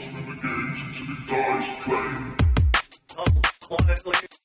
watching him engage until he dies playing. Oh,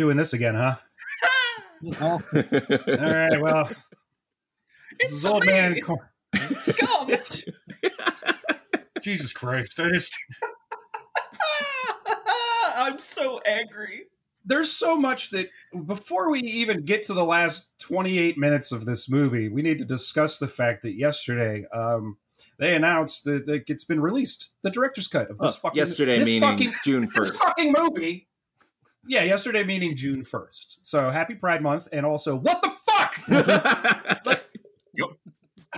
doing this again, huh? All right, well, this is old man. Cor- Scum. It's Jesus Christ! I just I'm so angry. there's so much that before we even get to the last 28 minutes of this movie, we need to discuss the fact that yesterday um, they announced that, that it's been released, the director's cut of this Oh, fucking yesterday this meaning fucking, June this first. fucking movie. Yeah, yesterday meaning June 1st. So happy Pride Month, and also what the fuck? Like,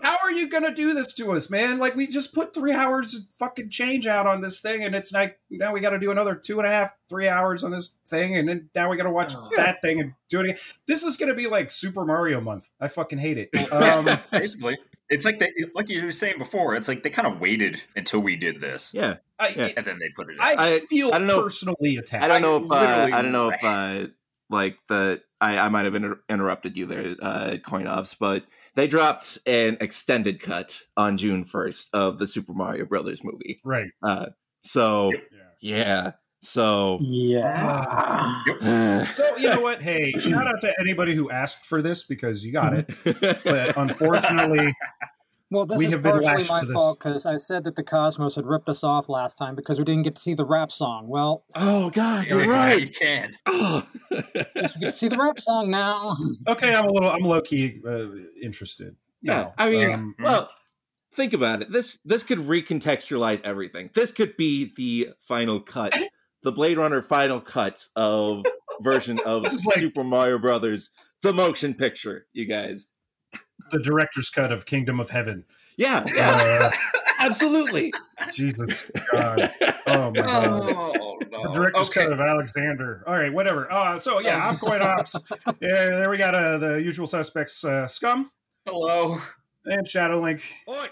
How are you gonna do this to us, man? Like we just put three hours of fucking change out on this thing, and it's like now we got to do another two and a half, three hours on this thing, and then now we got to watch Oh. that thing and do it again. This is gonna be like Super Mario month. I fucking hate it. Um, Basically, it's like they, like you were saying before. It's like they kind of waited until we did this, yeah, I, Yeah. and then they put it. in. I, I- feel I don't know- personally attacked. I don't know if uh, I don't know if uh, like the I, I might have inter- interrupted you there, uh, coin ops, but they dropped an extended cut on June first of the Super Mario Brothers movie. right. Uh, so Yep. yeah, so yeah. So you know what? Hey, shout out to anybody who asked for this because you got it. But unfortunately, Well, this We is have partially lashed my fault because I said that the Cosmos had ripped us off last time because we didn't get to see the rap song. Well, oh god, you're You right. can. Oh. guess we get to see the rap song now. okay, I'm a little, I'm low key uh, interested. Yeah, now. I mean, Um, well, think about it. This this could recontextualize everything. This could be the final cut, the Blade Runner final cut of version of like- Super Mario Brothers, the motion picture. You guys, the director's cut of Kingdom of Heaven. yeah, yeah, Uh, absolutely. Jesus God. Oh my God. Oh no. The director's okay. cut of Alexander. All right, whatever. Uh, so yeah, I'm Coin Ops. Yeah, there we got uh, the usual suspects: uh, Scum Hello. and Shadowlink. Oi.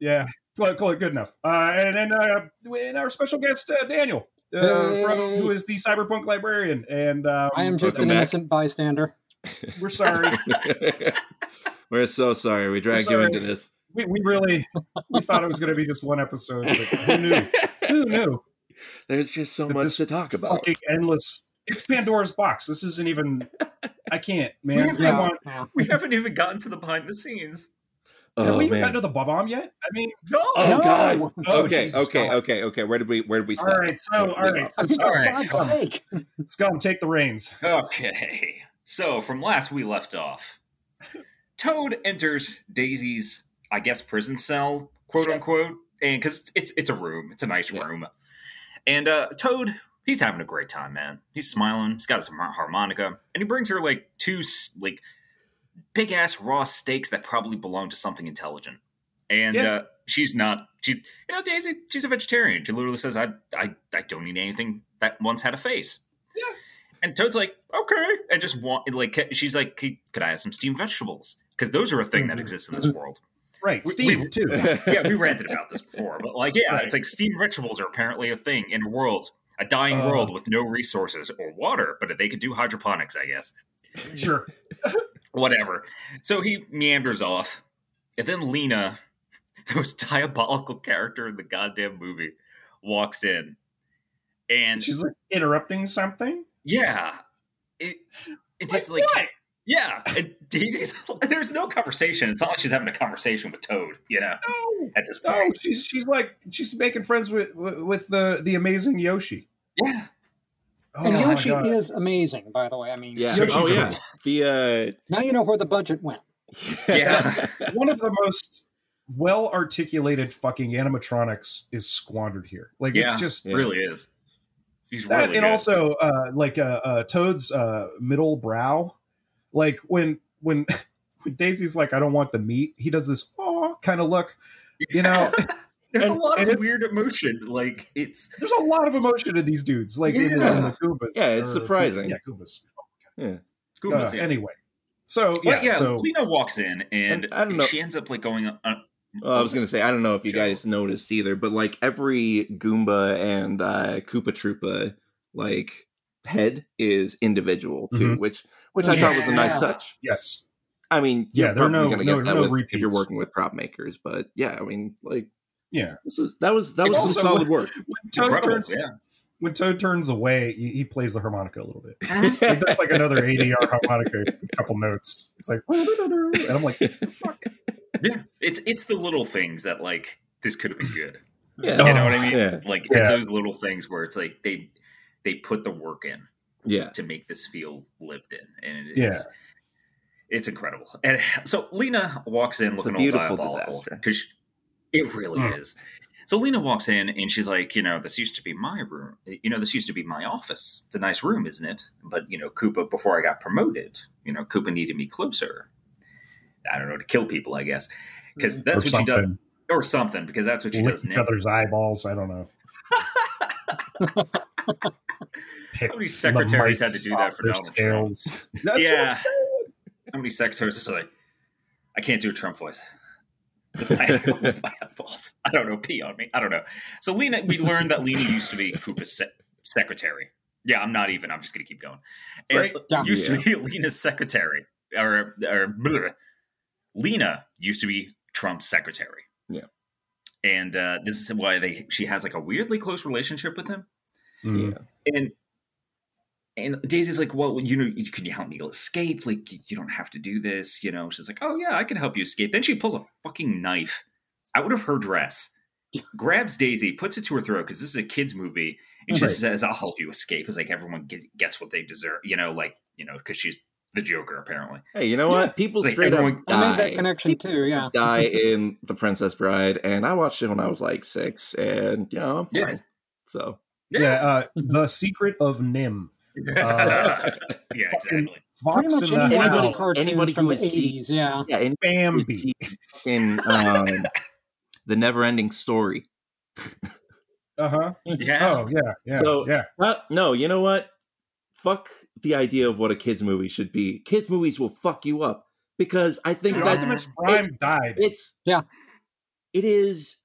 Yeah, cl- cl- good enough. Uh, and then uh, and our special guest uh, Daniel, uh, from, who is the cyberpunk librarian. And um, I am just an back. innocent bystander. we're sorry. We're so sorry we dragged sorry. you into this. we, we really we thought it was going to be just one episode. But who knew? Who knew? There's just so much to talk about. Fucking endless. It's Pandora's box. This isn't even. I can't, man. We've Come Yeah, on. yeah. We haven't even gotten to the behind the scenes. Have Oh we even man. gotten to the bomb yet? I mean, No. Oh No! god. Oh, okay, Jesus okay, God. okay, okay. Where did we where did we all stop? right. So, all right. So, I mean, all for right. God's Scum, sake. Scum, take the reins. Okay. So from last we left off, Toad enters Daisy's, I guess, prison cell, quote Yeah. unquote, and because it's, it's it's a room, it's a nice Yeah. room, and uh, Toad. He's having a great time, man. He's smiling. He's got his harmonica, and he brings her like two like big ass raw steaks that probably belong to something intelligent. And Yeah. uh, she's not. She, you know, Daisy. She's a vegetarian. She literally says, "I, I, I don't eat anything that once had a face." Yeah. And Toad's like, "Okay," and just want like she's like, "Could I have some steamed vegetables?" Because those are a thing that Mhm. exists in this world. Right. We- too. Yeah, we ranted about this before, but like, yeah, Right. it's like steamed vegetables are apparently a thing in a world, a dying Uh. world with no resources or water, but they could do hydroponics, I guess. Sure. Whatever. So he meanders off, and then Lena, the most diabolical character in the goddamn movie, walks in, and She's like interrupting something. yeah, it it just Like what? Yeah, it, Daisy's, there's no conversation. It's not like she's having a conversation with Toad, you know, No. at this point, No, she's she's like she's making friends with with the the amazing Yoshi. Yeah, Oh and Yoshi God. is amazing, by the way. I mean, Yeah. Yoshi's Oh yeah. The uh... now you know where the budget went. Yeah. one of the most well articulated fucking animatronics is squandered here. Like it's just Yeah. really is. He's that, really and good. also uh, like uh, uh, Toad's uh, middle brow, like when when when Daisy's like, I don't want the meat. He does this oh kind of look. You know, there's and- a lot of weird emotion. Like it's there's a lot of emotion in these dudes. Like in, the, in the Goombas. Yeah, it's surprising. Yeah, Goombas. Yeah. Goombas, Uh, yeah. Anyway, so But yeah, yeah, so Lena walks in and, And I don't know- she ends up like going. On, Well, I was gonna say I don't know if you guys noticed either, but like every Goomba and uh, Koopa Troopa like head is individual too, Mhm. which which I thought was a nice touch. yes, I mean, Yeah, you're there are no- gonna no- get that no with, if you're working with prop makers, but yeah, I mean, like yeah. this is that was that It's was also- some solid work. When Toad turns yeah. when Toad turns away, he, he plays the harmonica a little bit. Like, there's like another ADR harmonica, a couple notes. It's like, and I'm like, fuck. Yeah, it's it's the little things that like this could have been good. Yeah, You know what I mean? Yeah. Like it's Yeah. those little things where it's like they they put the work in yeah, to make this feel lived in, and it's Yeah. it's incredible. And so Lena walks in It's a looking all diabolical because it really Mm. is. So Lena walks in and she's like, you know, this used to be my room. You know, this used to be my office. It's a nice room, isn't it? But you know, Koopa, before I got promoted, you know, Koopa needed me closer. I don't know to kill people, I guess, because that's or what she does, or something, because that's what she Lick does each now. other's eyeballs. I don't know. How many secretaries had to do that for Donald Trump? scales. That's what Yeah. I'm saying. How many secretaries are like, I can't do a Trump voice. I, eyeballs. I don't know. Pee on me. I don't know. So Lena, we learned that Lena used to be Koopa's se- secretary. Yeah, I'm not even. I'm just gonna keep going. And Right. Yeah. used to be Lena's secretary, or or bleh. Lena used to be Trump's secretary. Yeah. And uh, this is why they she has like a weirdly close relationship with him. Mm. yeah. And and Daisy's like, well, you know, can you help me escape? Like, you don't have to do this. You know, she's like, oh yeah, I can help you escape. Then she pulls a fucking knife out of her dress, grabs Daisy, puts it to her throat because this is a kids movie, and she Right. says, "I'll help you escape." It's like everyone gets, gets what they deserve. You know, like you know, because she's the Joker apparently. Hey, you know what? People Like, straight up everyone- I made that die. connection too. Yeah. die in The Princess Bride, and I watched it when I was like six, and you know I'm fine. Yeah. So Yeah, uh, the secret of NIMH. Uh, yeah, exactly. Fox Pretty much in the any Anybody- of Hound. the cartoons anybody from who the has seen- 80s. Yeah. yeah, and Bambi. in um, the Never-Ending Story. Uh huh. Yeah. Oh yeah, yeah, So- yeah. Uh, no, you know what? Fuck the idea of what a kids movie should be. Kids movies will fuck you up because I think Dude, that Optimus Prime died. it's Yeah. it is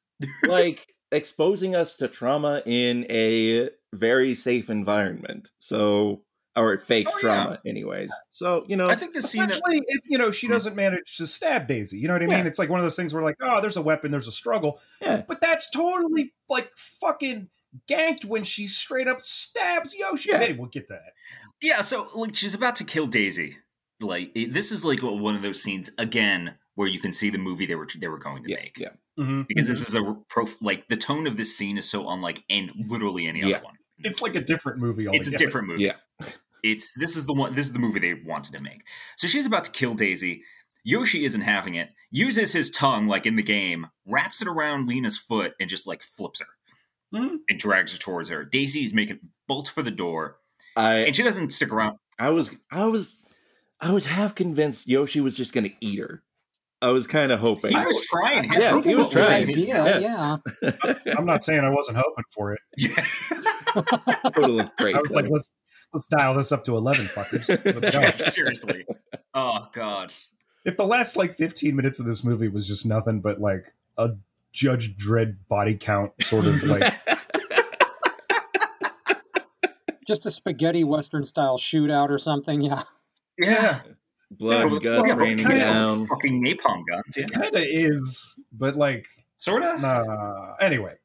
like exposing us to trauma in a very safe environment. So or fake Oh, yeah. trauma, anyways. So you know, I think the scene. That, if you know she hmm. doesn't manage to stab Daisy. You know what I mean? Yeah. It's like one of those things where like, oh, there's a weapon, there's a struggle, yeah, but that's totally like fucking ganked when she straight up stabs Yoshi. Yeah. Maybe we'll get to that. Yeah, so like she's about to kill Daisy. Like this is like one of those scenes again where you can see the movie they were they were going to yeah, make. yeah. Mm-hmm. Because this is a pro like the tone of this scene is so unlike and literally any Yeah. other one. It's like a different movie. Altogether. It's a different movie. Yeah. It's this is the one this is the movie they wanted to make. So she's about to kill Daisy. Yoshi isn't having it. Uses his tongue like in the game, wraps it around Lena's foot and just like flips her Mhm. and drags her towards her. Daisy is making bolts for the door I and she doesn't stick around. I was I was I was half convinced Yoshi was just gonna eat her. I was kind of hoping. He was trying. I Yeah, think he was was trying. idea. Yeah. Yeah. I'm not saying I wasn't hoping for it. Yeah. It would have looked great. I was like, let's let's dial this up to eleven, fuckers. Let's go. Yeah, seriously. Oh god. if the last like 15 minutes of this movie was just nothing but like a Judge Dredd body count sort of like Just a spaghetti western style shootout or something. Yeah. Yeah. Blood and guts well, raining kinda down. Fucking napalm guns. Yeah. kind of is, but like Sorta. nah. Anyway,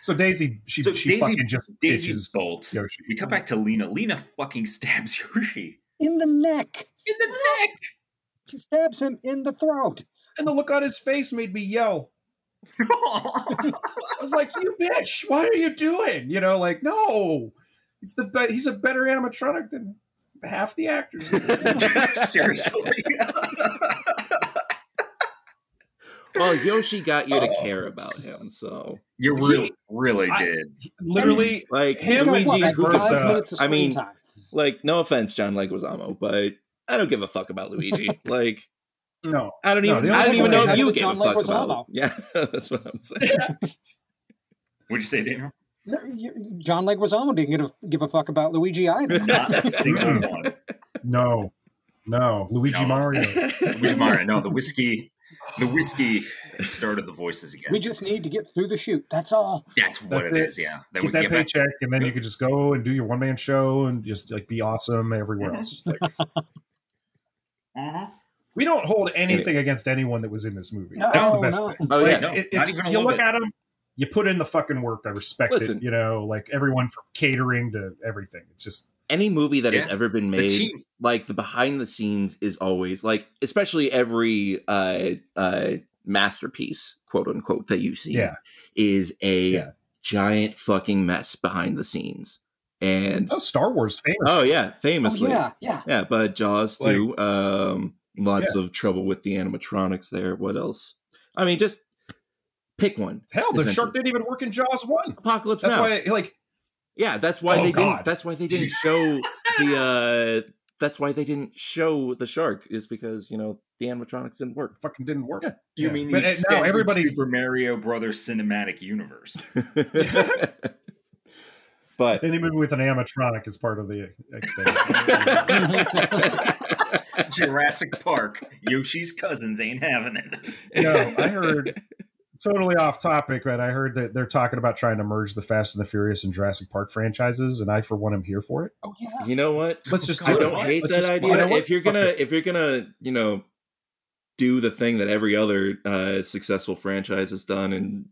so Daisy she So she Daisy- fucking just Daisy ditches bolts. Yoshi. We cut back to Lena. Lena fucking stabs Yoshi In the neck. in the neck. She stabs him in the throat. and the look on his face made me yell. I was like, "You bitch! What are you doing?" You know, like, no, he's the be- he's a better animatronic than half the actors. In this movie. Seriously. well, Yoshi got you to care about him, so You He- really, really I- did. Literally, like He's He's Luigi, who five is, uh, minutes of I mean- time. like no offense, John Leguizamo, but I don't give a fuck about Luigi. like no. I don't even the I don't even know if you to give a John fuck Leguizamo. about. Yeah, that's what I'm saying. What'd you say, Daniel? No, you- John Leguizamo didn't give a, give a fuck about Luigi either. Not a single one. No, no, Luigi No. Mario. Which Mario? No, the whiskey. The whiskey started the voices again. We just need to get through the shoot. That's all. That's what That's it it. is. Yeah. Then Get we that can get back. and then you could just go and do your one man show and just like be awesome everywhere Mhm. else. Like, Uh-huh. we don't hold anything against anyone that was in this movie. No, That's the best no. thing. Oh yeah, no. it- not it's, even a you look bit. at them, you put in the fucking work. I respect Listen. it. You know, like everyone from catering to everything. It's just any movie that has ever been The made, team. like the behind the scenes is always like, especially every uh uh masterpiece, quote unquote, that you see, Yeah. is a Yeah. giant fucking mess behind the scenes. And oh, Star Wars famous. oh yeah, Oh, famously, yeah, yeah. Yeah, but Jaws too. um, lots of trouble with the animatronics there. What else? I mean, just pick one. Hell, the shark didn't even work in Jaws one. Apocalypse That's Now. why, like, yeah, that's why Oh, they God. didn't. That's why they didn't show the. uh That's why they didn't show the shark. Is because you know the animatronics didn't work. fucking didn't work. Yeah. You Yeah. mean the But, uh, no, everybody- Super Mario Brothers cinematic universe? but Any movie with an animatronic is part of the extended. Jurassic Park. Yoshi's cousins ain't having it. no, I heard totally off topic, but I heard that they're talking about trying to merge the Fast and the Furious and Jurassic Park franchises, and I, for one, am here for it. Oh, yeah. you know what? Let's just I do don't it. hate Let's that just- idea. you know if you're Fuck gonna, it. if you're gonna, you know, do the thing that every other uh, successful franchise has done, and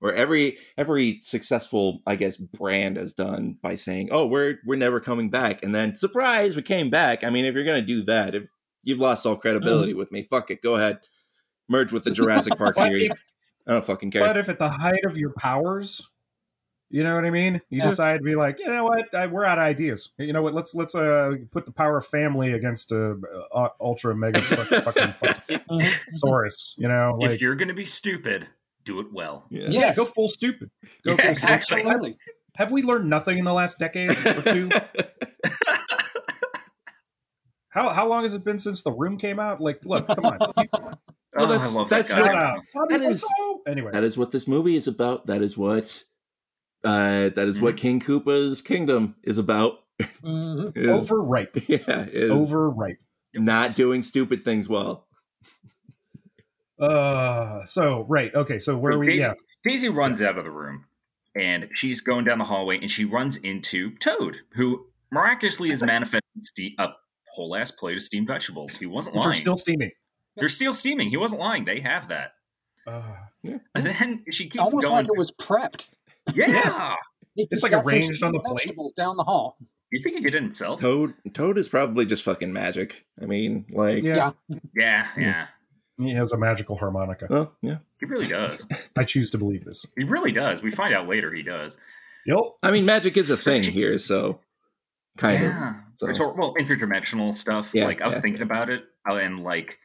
or every every successful, I guess, brand has done by saying, "Oh, we're we're never coming back," and then surprise, we came back. I mean, if you're gonna do that, if you've lost all credibility with me, fuck it, go ahead, merge with the Jurassic Park series. if- I don't fucking care. But if at the height of your powers, you know what I mean, you Yeah. decide to be like, you know what, I, we're out of ideas. You know what? Let's let's uh put the power of family against uh, uh ultra mega fuck, fucking fucking Saurus. You know, if you're gonna be stupid, do it well. yeah. yeah, Yes. go full stupid. Go Yeah, full exactly. stupid. Absolutely. Have we learned nothing in the last decade or two? How how long has it been since the room came out? Like, look, come on. Oh, that's- I love that's that what- guy. Shut. Tommy that is, anyway. That is what this movie is about. That is what. Uh, that is what King Koopa's kingdom is about. Mhm. Is- overripe. yeah, is Overripe. not doing stupid things well. Uh so right. Okay, so where are we Daisy, yeah. Daisy runs out of the room and she's going down the hallway and she runs into Toad, who miraculously has manifested ste- a whole ass plate of steamed vegetables. He wasn't Which lying. are still steaming. They're still steaming. He wasn't lying. They have that. Uh, And then she keeps Almost going. like it was prepped. yeah. He It's just like arranged on the steamed plate. Down the hall. You think he did it himself? Toad Toad is probably just fucking magic. I mean, like, yeah. Yeah. Yeah, yeah. He has a magical harmonica. well, yeah. He really does. I choose to believe this. He really does. We find out later he does. Yep. I mean, magic is a thing here, so kind of. yeah. So- It's well, interdimensional stuff. Yeah, like I was yeah, thinking about it, uh, and like,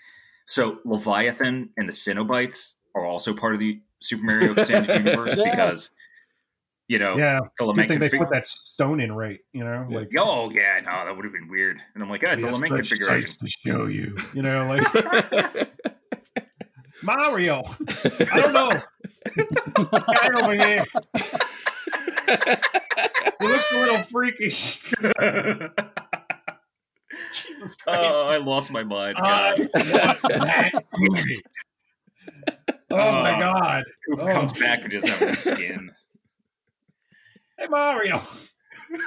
so Leviathan and the Cenobites are also part of the Super Mario Extended Universe Yes. because, you know, Yeah. the lament thing they put that stone in right, you know? Like Oh yeah, no, that would have been weird. And I'm like, yeah, it's a lament configuration. to show you. You know, like Mario. I don't know. this guy over here. He looks a little freaky. Jesus Christ. oh, I lost my mind. I God. want that movie. Oh my Uh, god. Who oh. comes back with just having a skin? Hey Mario. Why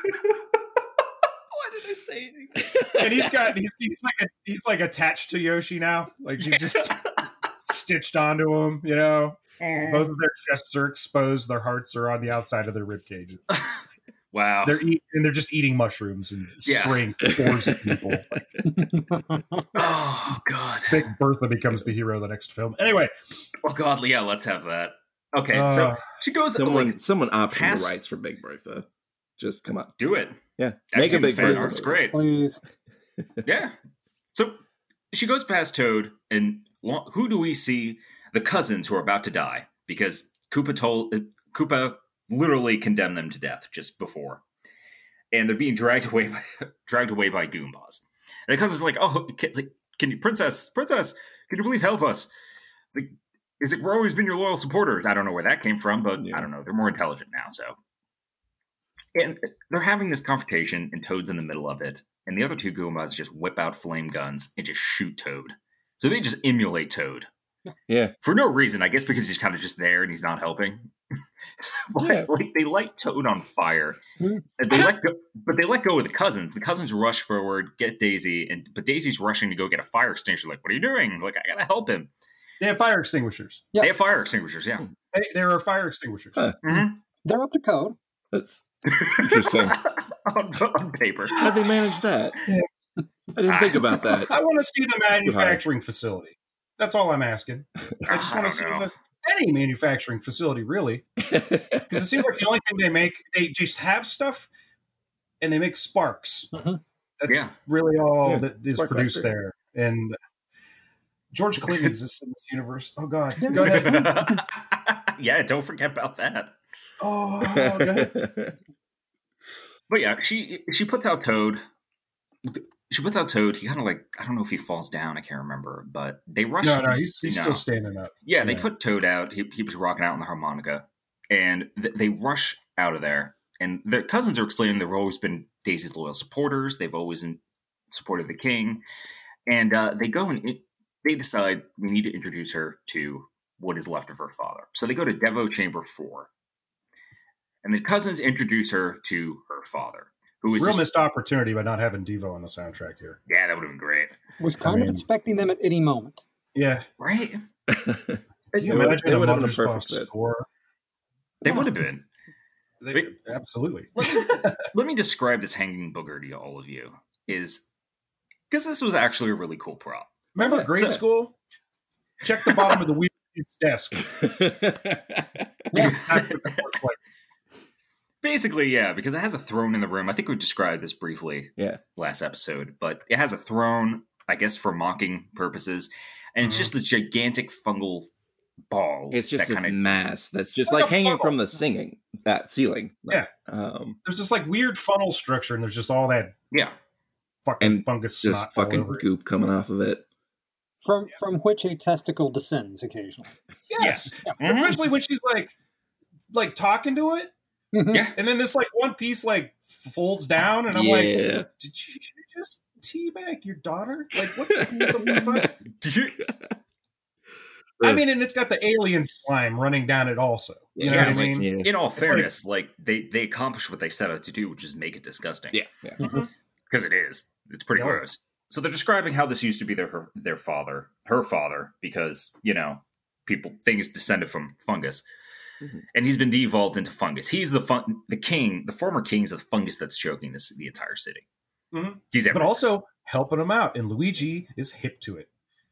did I say anything? And he's got he's he's like a, he's like attached to Yoshi now. Like he's just stitched onto him, you know. Both of their chests are exposed, their hearts are on the outside of their rib cages. Wow. They're eat, and they're just eating mushrooms and Yeah. spraying spores at people. Oh God. Big Bertha becomes the hero of the next film. Anyway, Oh God. Yeah. Let's have that. Okay. so uh, she goes someone, like, someone option pass- the rights for Big Bertha. Just come on, do it. yeah, I've make a Big fan Bertha. art. It's great. Please. Yeah. So she goes past Toad, and who do we see the cousins who are about to die because Koopa told uh, Koopa literally condemn them to death just before, and they're being dragged away by, dragged away by Goombas. And the cousins are like, "Oh, it's like, can you, princess, princess, can you please help us?" It's like, "Is it? We're always been your loyal supporters." I don't know where that came from, but Yeah. I don't know. They're more intelligent now, so. And they're having this confrontation, and Toad's in the middle of it, and the other two Goombas just whip out flame guns and just shoot Toad. So they just emulate Toad Yeah. for no reason. I guess because he's kind of just there and he's not helping. but, Yeah. like they light Toad on fire. Hmm. And they let go, but they let go of the cousins. The cousins rush forward, get Daisy, and but Daisy's rushing to go get a fire extinguisher. Like, what are you doing? Like, I gotta help him. They have fire extinguishers. Yeah. They have fire extinguishers. Yeah. Hey, there are fire extinguishers. Huh. Mhm. They're up to code. That's interesting. on, on paper. How'd they manage that? Yeah. I didn't think about that. I want to see the manufacturing facility. That's all I'm asking. I just want to don't see the, any manufacturing facility, really, because it seems like the only thing they make, they just have stuff, and they make sparks. Mhm. That's Yeah. really all Yeah, that is spark produced factory. there. And George Clinton exists in this universe. Oh God, Yeah. go ahead. yeah, don't forget about that. Oh, go ahead. But yeah, she she puts out Toad. She puts out Toad. He kind of like I don't know if he falls down. I can't remember, but they rush. No, no, he's, he's No. still standing up. Yeah, they Yeah. put Toad out. He, he was rocking out on the harmonica, and th- they rush out of there. And their cousins are explaining they've always been Daisy's loyal supporters. They've always in, supported the king, and uh, they go and it, they decide we need to introduce her to what is left of her father. So they go to Devo Chamber Four, and the cousins introduce her to her father, who is Real just- missed opportunity by not having Devo on the soundtrack here. yeah, that would have been great, Was kind mean- of expecting them at any moment. Yeah, right? can you imagine it a would have been a perfect fit. score? They would have been. They, absolutely. let me let me describe this hanging booger to all of you is because this was actually a really cool prop Remember Yeah, grade so- school? Check the bottom of the weird kid's desk. That's what this looks like. Basically yeah because it has a throne in the room i think we described this briefly yeah. last episode but it has a throne i guess for mocking purposes and it's Mhm. just this gigantic fungal ball It's just that this kind of mass that's just like like, hanging funnel. from the singing that ceiling. Yeah. Um, There's this like weird funnel structure, and there's just all that yeah fucking And fungus just snot all fucking over it. goop coming off of it. From from which a testicle descends occasionally. Yes, Mhm. especially when she's like, like talking to it, Mhm. yeah and then this like one piece like folds down, and I'm like, Yeah. did you just teabag your daughter? Like what, what the fuck? I mean, and it's got the alien slime running down it also. You know Yeah, what I like, mean? Yeah. in all like- fairness like, they they accomplished what they set out to do which is make it disgusting Yeah. yeah. because it is. It's pretty Yeah. gross. So they're describing how this used to be their her, their father, her father, because you know people things descended from fungus, Mhm. and he's been de-evolved into fungus. He's the fun, the king, the former king's the fungus that's choking this the entire city. Mhm. He's but also helping him out, and Luigi is hip to it.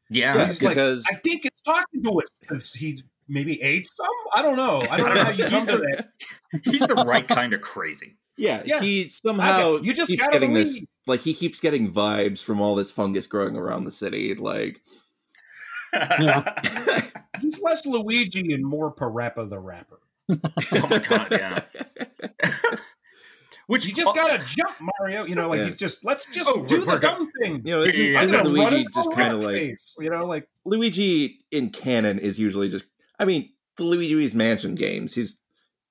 yeah, Yeah, He's like, I think it's talking to us because he maybe ate some. I don't know. I don't know how you come He's to the- that. he's the right kind of crazy. yeah, Yeah. he somehow you just keeps gotta getting this believe. like he keeps getting vibes from all this fungus growing around the city. Like Yeah. He's less Luigi and more Parappa the Rapper. oh my god, yeah. Which You just oh gotta jump, Mario. You know, like Yeah. he's just let's just Oh, do the we're dumb thing. you know, isn't, Yeah, yeah, yeah. isn't Luigi just kind of like face. You know, like Luigi in canon is usually just. I mean, the Luigi's Mansion games. He's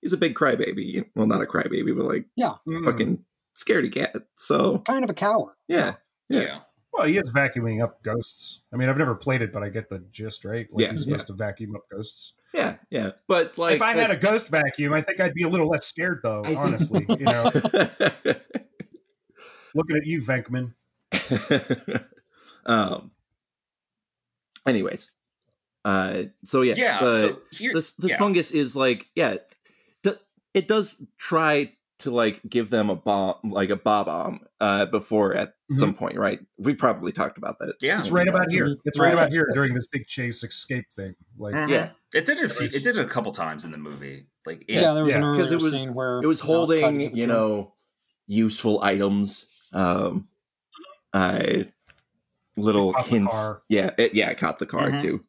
he's a big crybaby. Well, not a crybaby, but like yeah, mm. fucking scaredy cat. So Kind of a coward. yeah, yeah. yeah. Well, he is vacuuming up ghosts. I mean, I've never played it, but I get the gist, right? Like Yeah, he's yeah. supposed to vacuum up ghosts. Yeah, yeah. But like, if I had a ghost vacuum, I think I'd be a little less scared, though. I think- honestly, you know, looking at you, Venkman. um. Anyways, uh. So yeah, Yeah, but so here, this this yeah. fungus is like yeah, d- it does try to like give them a bomb, like a Bob-omb, uh, before at Mhm. some point, right? We probably talked about that. Yeah. It's right about here. It's right Right. about here during this big chase escape thing. Like, Mhm. Yeah. it did it. A few, it did it a couple times in the movie. Like, it, Yeah, there was yeah, an 'cause earlier it was- scene where It was you know, holding, you know, useful items, um, uh, little It caught the hints. Yeah, it, yeah, it caught the car Mhm. too.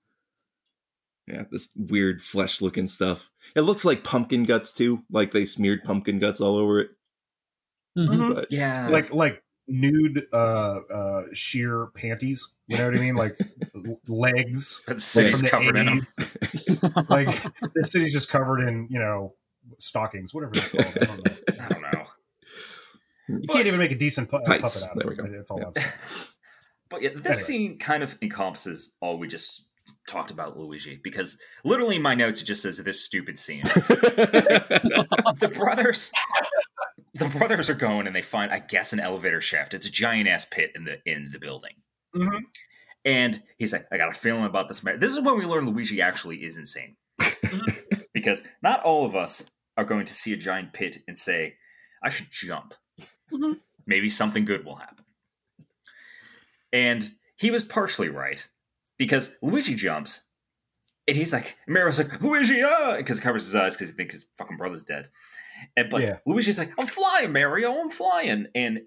Yeah, this weird flesh looking stuff. It looks like pumpkin guts too, like they smeared pumpkin guts all over it. Mhm. But Yeah. like like nude uh uh sheer panties you know what i mean like legs the like, city's from the covered in them. like the city's just covered in you know stockings whatever they're called I don't know. I don't know. you can't even make a decent pu- puppet out of There it we go. that's all Yeah. i'm saying But yeah, this Anyway. scene kind of encompasses all we just talked about Luigi because literally my notes just says this stupid scene. the brothers the brothers are going and they find I guess an elevator shaft. It's a giant ass pit in the in the building. Mhm. And he's like, I got a feeling about this man. This is when we learn Luigi actually is insane. because not all of us are going to see a giant pit and say, I should jump. Mhm. Maybe something good will happen. And he was partially right because Luigi jumps and he's like, Mario's like, Luigi, ah! Because he covers his eyes because he thinks his fucking brother's dead. And but Yeah. Luigi's like, I'm flying, Mario, I'm flying. And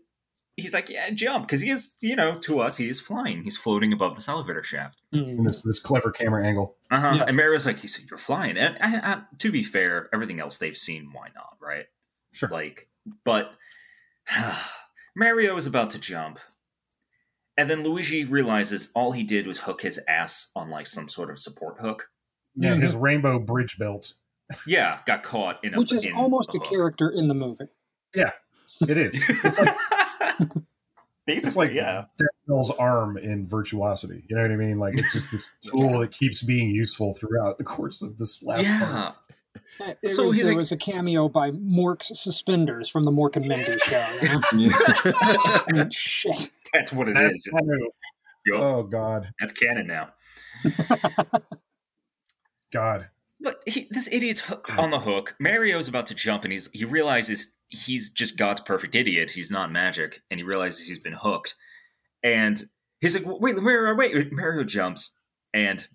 he's like, Yeah, jump. Because he is, you know, to us, he is flying. He's floating above this elevator shaft. And this this clever camera angle Uh-huh. Yes. And Mario's like, he said, You're flying. And I, I, to be fair, everything else they've seen, why not, right? sure Like, but Mario is about to jump. And then Luigi realizes all he did was hook his ass on like some sort of support hook. yeah his mm-hmm. rainbow bridge belt Yeah, got caught in a Which is in almost a hook. character in the movie. Yeah, it is it's like Basically, it's like yeah. Denzel's arm in virtuosity you know what i mean like it's just this tool that keeps being useful throughout the course of this last Yeah. part It, So was, it like- was a cameo by Mork's Suspenders from the Mork and Mindy show. You know? I mean, shit. That's what it That's is. canon. Yup, oh god That's canon now. god But he, this idiot's on the hook. Mario's about to jump, and he's he realizes he's just God's perfect idiot. He's not magic, and he realizes he's been hooked. And he's like, "Wait, Mario, wait!" Mario jumps, and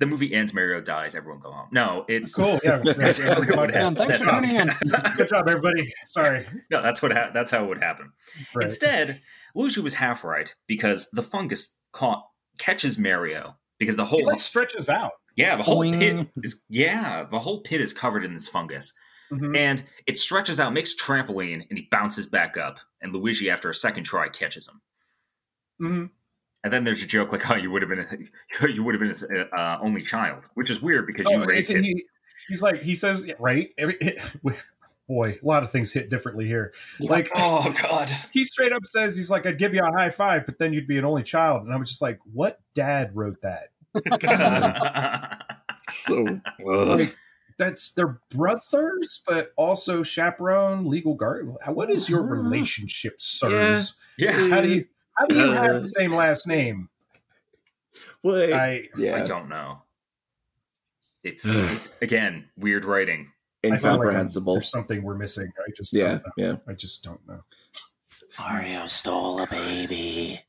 the movie ends. Mario dies. Everyone go home. No, it's cool yeah That's how it would Yeah, happen. thanks That's for tuning in. good job everybody sorry no, that's what ha- that's how it would happen. right. Instead, Luigi was half right because the fungus caught catches Mario because the whole it like stretches out yeah the whole Boing. pit is yeah the whole pit is covered in this fungus. Mhm. and it stretches out, makes trampoline, and he bounces back up. And Luigi, after a second try, catches him. Mhm. And then there's a joke like, "Oh, you would have been, a, you would have been his uh, only child," which is weird because you Oh, raised and it. he, he's like he says right every, boy a lot of things hit differently here. Yeah. like Oh God! he straight up says he's like i'd give you a high five but then you'd be an only child. And i was just like what dad wrote that? So ugh. like that's their brothers but also chaperone legal guard. What is your relationship sirs? Yeah, how do you how do you Uh, have the same last name? Wait, i I yeah, don't know. It's, it's again weird writing. I feel like incomprehensible. there's something we're missing i just yeah, don't know. yeah. i just don't know Mario stole a baby.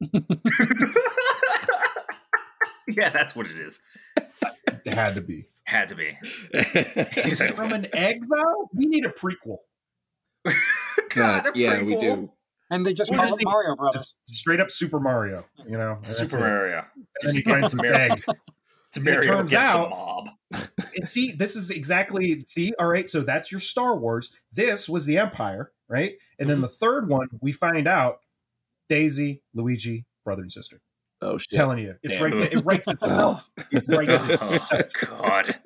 yeah, that's what it is. it had to be Had to be. is it from an egg though we need a prequel God, a yeah, we do. And they just We call just it need- Mario Brothers. just straight up super mario you know and that's Super it. Mario. and then he Just- finds his Mario. egg To it turns out- the mob. And see this is exactly see all right so that's your star wars. This was the empire right? And then mm-hmm. the third one we find out daisy luigi brother and sister. Oh shit! telling you it's Yeah. right it writes oh, itself. It writes itself. Oh, God.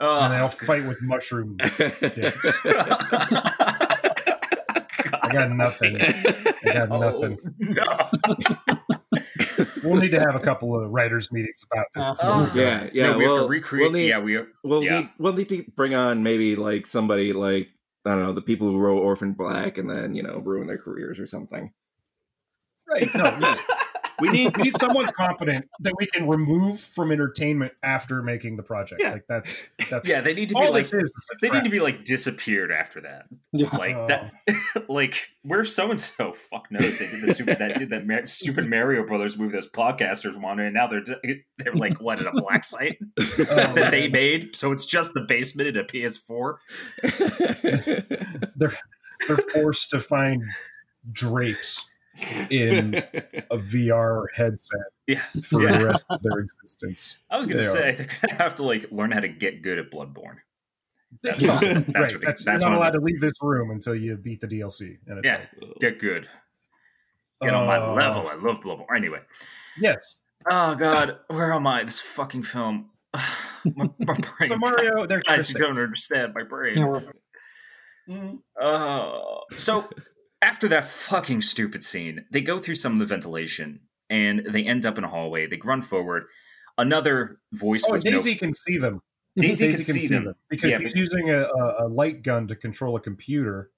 Oh, and they'll fight with mushroom dicks. I got nothing. I got oh, nothing. no. We'll need to have a couple of writers meetings about this Uh, before we Oh. go. yeah, yeah. no, we we'll, have to recreate. We'll need, yeah, we. we'll yeah. need we'll need to bring on maybe like somebody like I don't know the people who wrote Orphan Black and then you know ruin their careers or something. right no, no. We need we need someone competent that we can remove from entertainment after making the project Yeah. like that's that's Yeah, they need to be all like. this is, is They need to be like disappeared after that. Yeah. Like Oh. that. like where's so and so? Fuck knows. They did the super, that did that Mar- stupid Mario Brothers movie. Those podcasters wanted, and now they're they're like what at a black site Oh, that they made. So it's just the basement in a PS4. they're they're forced to find drapes in a VR headset Yeah. for Yeah. the rest of their existence. I was gonna They are. say they're gonna have to like learn how to get good at Bloodborne. That's Yeah. That's right. what they- That's, that's you're not one of allowed to leave this room until you beat the DLC. And it's Yeah. like, Get good. Get on my oh, level. I love Bloodborne. Anyway. Yes. Oh god, where am I? This fucking film. my, my brain. So Mario, they're guys, you don't understand my brain. Yeah, we're- Mhm. Uh, so after that fucking stupid scene, they go through some of the ventilation and they end up in a hallway. They run forward. Another voice Oh, Daisy no can see them. Daisy, Daisy can, see them. because Yeah, he's but- using a, a, a light gun to control a computer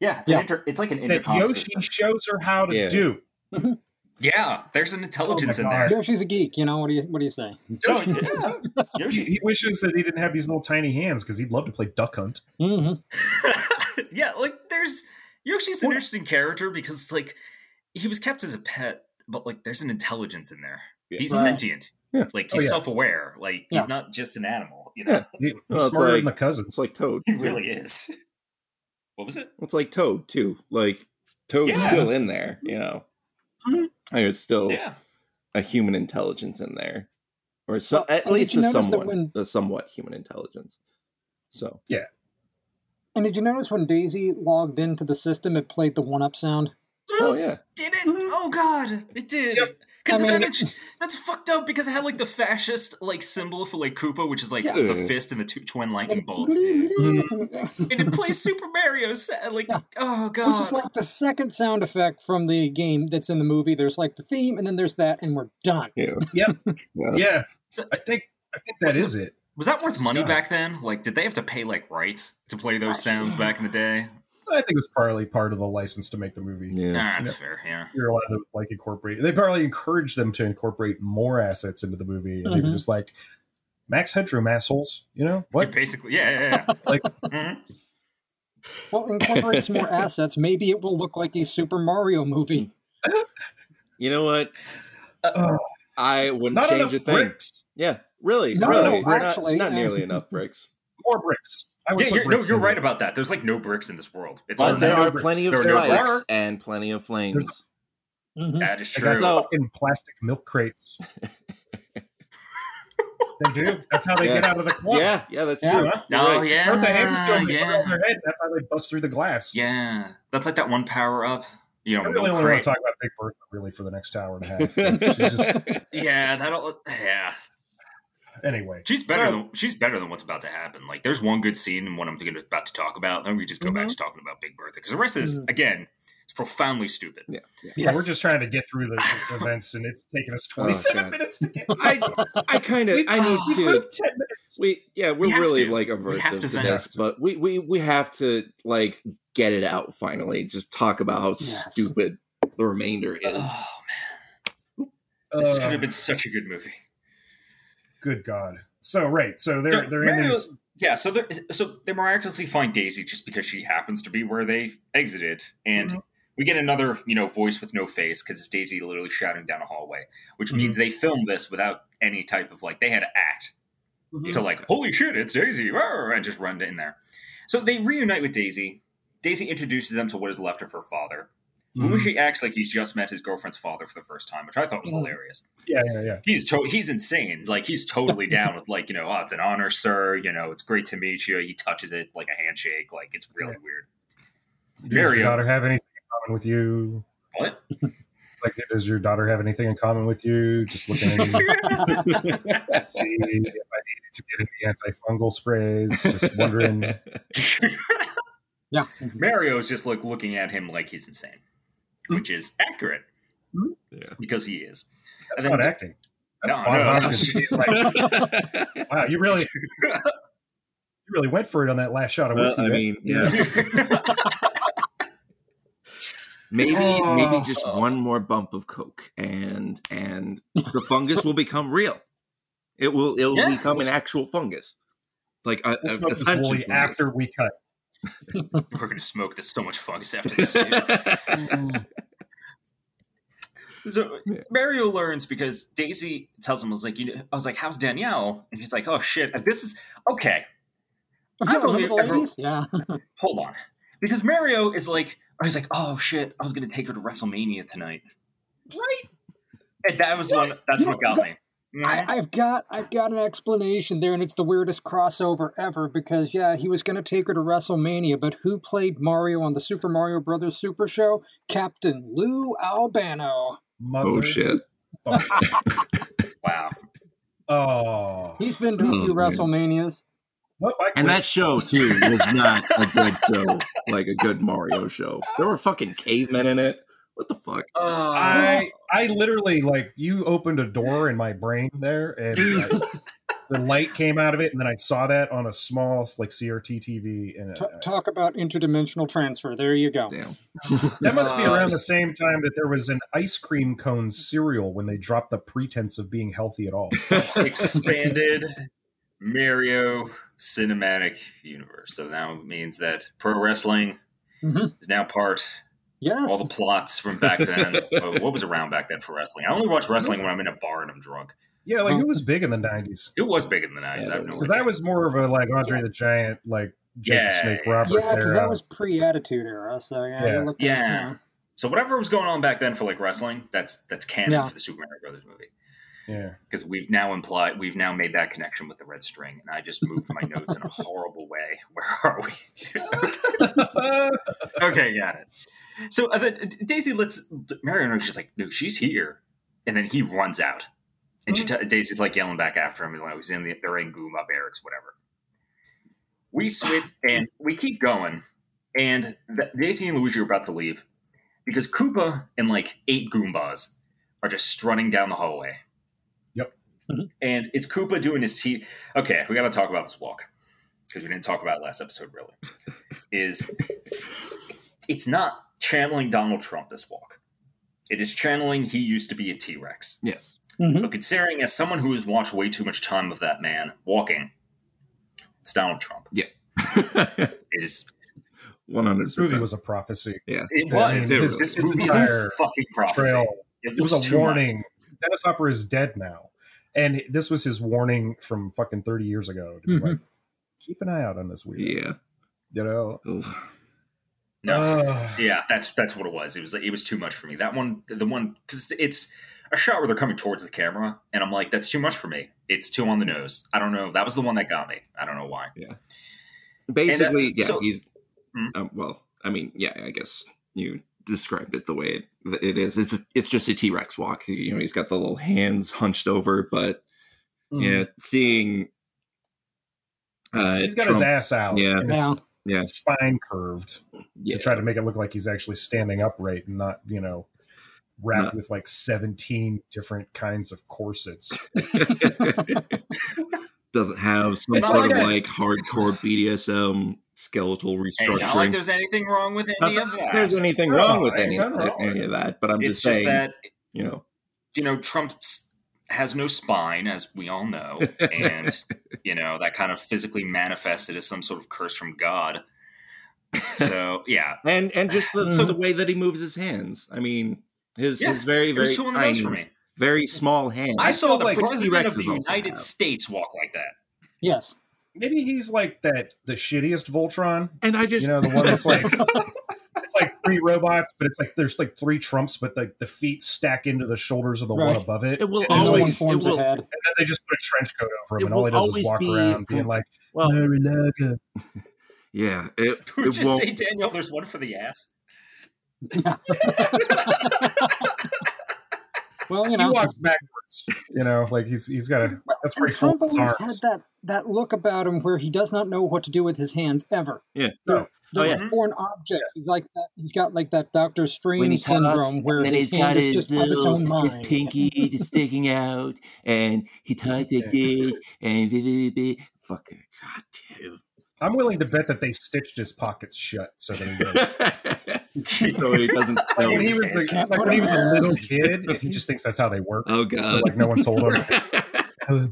Yeah, it's, Yeah. An inter- it's like an intercom Yoshi system. shows her how to Yeah. do. Yeah, there's an intelligence in God. there. Yoshi's a geek, you know. What do you what do you say? Yoshi, yeah. he, Yoshi, he wishes that he didn't have these little tiny hands because he'd love to play Duck Hunt. hmm yeah, like there's Yoshi's an interesting character because it's like he was kept as a pet, but like there's an intelligence in there. Yeah. He's Right. sentient. Yeah. Like Oh, he's yeah. self-aware. Like he's not just an animal. You know, Yeah. He- he's Well, it's smarter than the like- cousins. It's like Toad. he too. really is. What was it? It's like Toad too. Like Toad's Yeah. still in there, you know. Mhm. There's still Yeah. a human intelligence in there, or so, Well, at least you a notice somewhat, when- a somewhat human intelligence. So And did you notice when Daisy logged into the system, it played the one up sound? oh yeah, Did it? Oh god, it did. Yep. Because I mean- it, that's fucked up because it had like the fascist like symbol for like Koopa, which is like Yeah. the fist and the two twin lightning bolts. And it plays Super Mario. sa- Like, Yeah. oh god, Which is like the second sound effect from the game that's in the movie. There's like the theme, and then there's that, and we're done. yeah, Yep. yeah. yeah, So- I think I think that is it. Was that worth money Scott. back then? Like, did they have to pay like rights to play those sounds back in the day? I think it was partly part of the license to make the movie. yeah. Nah, that's Yeah. fair. Yeah. You're allowed to like incorporate. They probably encouraged them to incorporate more assets into the movie, and they were Mhm. just like, "Max Headroom, assholes." You know what? Basically, yeah, yeah, yeah. Like, Mhm. Well, incorporate some more assets. Maybe it will look like a Super Mario movie. You know what? uh, I wouldn't not change enough a thing. bricks. Yeah, really, No, really, no, not, actually, not uh, nearly enough bricks. More bricks. I would Yeah, you're, no, you're right there. about that. There's like no bricks in this world. It's But all there are bricks. plenty of There are no spikes bricks. and plenty of flames. Mhm. that is They true. got So- fucking plastic milk crates. they do. That's how they Yeah. get out of the club. Yeah, yeah, that's Yeah. true. Huh? Oh right. yeah, Don't they hand it to them? They put it yeah, on their head. That's how they bust through the glass. yeah. That's like that one power up. You know, I really only want to talk about Big Bertha really for the next hour and a half. She's just Yeah, that'll. Yeah, anyway. she's better. So- than, she's better than what's about to happen. Like, there's one good scene and what I'm gonna, about to talk about. Then we just go back Mm-hmm. to talking about Big Bertha because the rest is Mhm. again, it's profoundly stupid. Yeah, yeah. Yeah, Yes. we're just trying to get through the events, and it's taken us Oh, 27 God. minutes to get. I, I kind of, I need we've to. moved 10 minutes. We yeah, we're We have really to. like We aversive to to, this, but we, we we have to like get it out finally. Just talk about how Yes. stupid the remainder is. Oh man, this could Uh, have been such a good movie. Good God. So right, so they're So, they're in Mario- these. Yeah, so they so they miraculously find Daisy just because she happens to be where they exited, and Mhm. we get another you know voice with no face because it's Daisy literally shouting down a hallway, which Mhm. means they filmed this without any type of like they had to act Mhm. to like holy shit it's Daisy and just run in there. So they reunite with Daisy. Daisy introduces them to what is left of her father. Mhm. Luigi acts like he's just met his girlfriend's father for the first time, which I thought was Mhm. hilarious Yeah, yeah, yeah. he's to- he's insane. Like he's totally down with like you know, oh, it's an honor, sir. You know, it's great to meet you. He touches it like a handshake. Like it's really weird. Does your daughter have anything in common with you? What? Like, does your daughter have anything in common with you? Just looking at you, see if I needed to get any antifungal sprays. Just wondering. Yeah. Mario's just like looking at him like he's insane, Hmm. which is accurate hmm? Yeah. because he is. That's And then- not acting. That's No, Bob no. Hoskins being like, wow, you really, you really went for it on that last shot of Well, whiskey. I Vic. mean, yeah. maybe Oh. maybe just oh. one more bump of coke and and the fungus will become real it will it will Yeah. become an actual fungus like a, a, a this sentient Wooly fungus. after we cut. We're gonna smoke this so much fungus after this. Too. So Mario learns because Daisy tells him, "I was like, you know, I was like, how's Danielle?" And he's like, "Oh shit, uh, this is okay." I've only remember the ever- Yeah. hold on because mario is like I was like, "Oh shit, I was gonna take her to WrestleMania tonight." Right? And that was one. That's You what know, got me. I, mm. I've got I've got an explanation there, and it's the weirdest crossover ever. Because yeah, he was going to take her to WrestleMania, but who played Mario on the Super Mario Brothers Super Show? Captain Lou Albano. Mother. oh shit! wow. Oh. He's been to a Oh, few man. WrestleManias. What? And that show too was not a good show, like a good Mario show. There were fucking cavemen in it. What the fuck? Uh, I I literally like you opened a door in my brain there, and uh, the light came out of it, and then I saw that on a small like CRT TV, and T- uh, talk about interdimensional transfer. There you go. Damn. that must be around the same time that there was an ice cream cone cereal when they dropped the pretense of being healthy at all. expanded Mario cinematic universe. So now it means that pro wrestling Mhm. is now part Yes. all the plots from back then. Uh, what was around back then for wrestling? I only watch wrestling when I'm in a bar and I'm drunk. Yeah, like it was big in the '90s It was bigger than that. Yeah, I have no because I, that was more of a like Andre the Giant, like Jake the Snake Roberts yeah, because that was pre-attitude era. So yeah, Yeah. Yeah. you. So whatever was going on back then for like wrestling, that's that's canon Yeah. for the Super Mario Brothers movie. yeah. Because we've now implied we've now made that connection with the red string, and I just moved my notes in a horrible way. Where are we? okay, got it. So uh, the, Daisy lets Mario know she's like, no, she's here, and then he runs out, and she t- Daisy's like yelling back after him, and like he's in the they're in Goomba barracks, whatever. We switch and we keep going, and the, Daisy and Luigi are about to leave because Koopa and like eight Goombas are just strutting down the hallway. Yep. Mhm. And it's Koopa doing his teeth. Okay, we got to talk about this walk because we didn't talk about it last episode. Really, is it's not channeling Donald Trump this walk. It is channeling he used to be a T Rex. Yes. Mhm. But considering as someone who has watched way too much time of that man walking, it's Donald Trump. Yeah. it is. One hundred This movie was a prophecy. Yeah. It I was. mean, this, his- this his movie is entire a fucking prophecy. Trail. It, It was a too warning. Dennis Hopper is dead now, and this was his warning from fucking thirty years ago. To be Mhm. like, keep an eye out on this weird. Yeah. You know. Ugh. Much. No. Ugh. Yeah, that's that's what it was. It was it was too much for me. That one, the one, because it's a shot where they're coming towards the camera, and I'm like, that's too much for me. It's too on the nose. I don't know. That was the one that got me. I don't know why. Yeah. Basically, And, uh, yeah. so- he's. Hmm? Um, well, I mean, yeah. I guess you described it the way it, it is. It's it's just a T Rex walk. You know, he's got the little hands hunched over, but Mm. yeah, seeing. Uh, He's got Trump- his ass out. Yeah. Yeah. Yeah. spine curved Yeah. to try to make it look like he's actually standing upright and not, you know, wrapped No. with like seventeen different kinds of corsets. doesn't have some It's sort like of a- like hardcore BDSM skeletal Hey, restructuring. not like there's anything wrong with any Not of that that. there's anything No, wrong with any, wrong any of that, but I'm it's just just saying, that you know, you know Trump s- has no spine, as we all know, and you know that kind of physically manifested as some sort of curse from God. So yeah, and and just the, So hmm. the way that he moves his hands. I mean, his Yeah, his very very two on the nose tiny, for me. very small hands. I saw the like president of the United have. States walk like that. Yes. Maybe he's like that the shittiest Voltron. and I just You know, the one that's like it's like three robots, but it's like there's like three Trumps, but the, the feet stack into the shoulders of the one above it. it will And No it's one always it will. And then they just put a trench coat over him, and all he does is walk be around being like, well, "Mar-a-Lago." yeah. It, Would it you won't. say, Daniel? There's one for the ass. Well, you know, He know, walks backwards. You know, like he's he's got a that's where and he folds his always arms. had that, that look about him where he does not know what to do with his hands ever. Yeah. They're, they're Oh, yeah. like foreign objects. He's like that. He's got like that Doctor Strange syndrome talks, where and then his he's got hand is his just of its little, own mind. his pinky just sticking out, and he talks like this, and blah, blah, blah, blah. fucking goddamn. I'm willing to bet that they stitched his pockets shut so that he would. so he doesn't. Like when he was hands. a, like when he was a little kid, he just thinks that's how they work. Oh god. So like no one told him.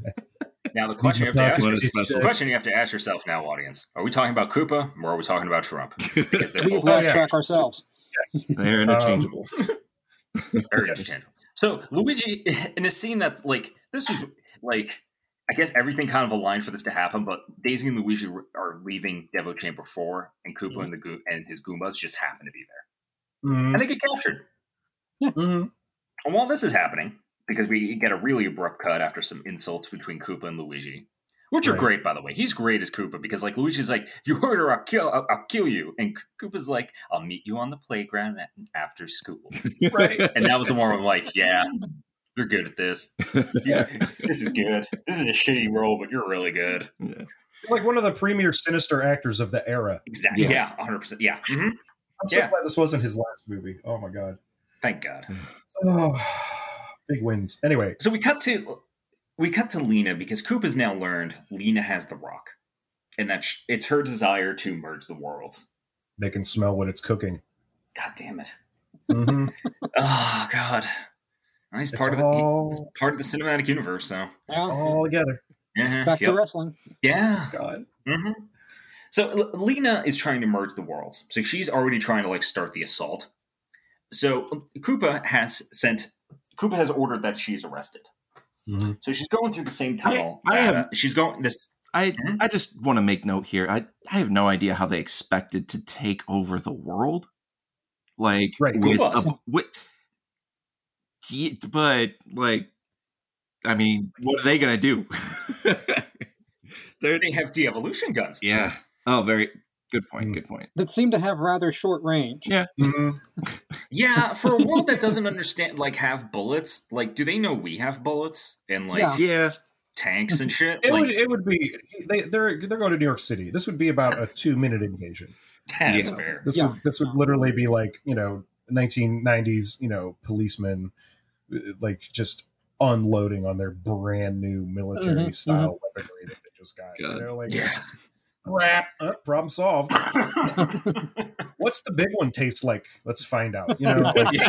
Now the question you have to ask yourself, the question you have to ask yourself now, audience: Are we talking about Koopa or are we talking about Trump? Because We have lost yeah. track ourselves. yes. They're interchangeable. very Yes. interchangeable. So Luigi, in a scene that like this was like, I guess everything kind of aligned for this to happen, but Daisy and Luigi are leaving Devo Chamber Four, and Koopa and the Goo- and his Goombas just happen to be there. Mhm. and they get captured. Mhm. And while this is happening, because we get a really abrupt cut after some insults between Koopa and Luigi, which are Right. great, by the way. He's great as Koopa because, like, Luigi's like, "If you hurt her, I'll kill, I'll, I'll kill you," and Koopa's like, "I'll meet you on the playground a- after school." Right. And that was the one where I'm like, "Yeah, you're good at this. Yeah. this is good. This is a shitty role, but you're really good." Yeah. like one of the premier sinister actors of the era. Exactly. Yeah. Yeah, 100. percent Yeah. Mhm. I'm so Yeah. glad this wasn't his last movie. Oh my god. Thank God. Oh, big wins. Anyway, So we cut to we cut to Lena because Coop has now learned Lena has the rock, and that sh- it's her desire to merge the worlds. they can smell what it's cooking. God damn it! Mm-hmm. Oh God, nice It's part of the all- it's part of the cinematic universe. So Yeah. All together. yeah, Back to wrestling. yeah. God. hmm So L- Lena is trying to merge the worlds. So she's already trying to like start the assault. So Koopa has sent. Koopa has ordered that she's arrested. Mhm. So she's going through the same tunnel. I that, have- she's going this. I Mhm. I just want to make note here. I I have no idea how they expected to take over the world. Like Right, with, a, with Ye- but like I mean, what are they gonna do? They're They have de-evolution guns. yeah. Oh, very good point. Mm. Good point. That seem to have rather short range. Yeah. Mhm. Yeah, for a world that doesn't understand, like, have bullets, like, do they know we have bullets and like Yeah. Yeah. tanks and shit? It like, would. It would be. They. They're. They're going to New York City. This would be about a two-minute invasion. that's Yeah. fair. This Yeah. would. This would literally be like you know 1990s. You know policemen, uh, like just unloading on their brand new military Mhm, style weaponry that they just got. God. You know, like Yeah. Crap. Uh, problem solved. What's the big one taste like? Let's find out. You know. Like,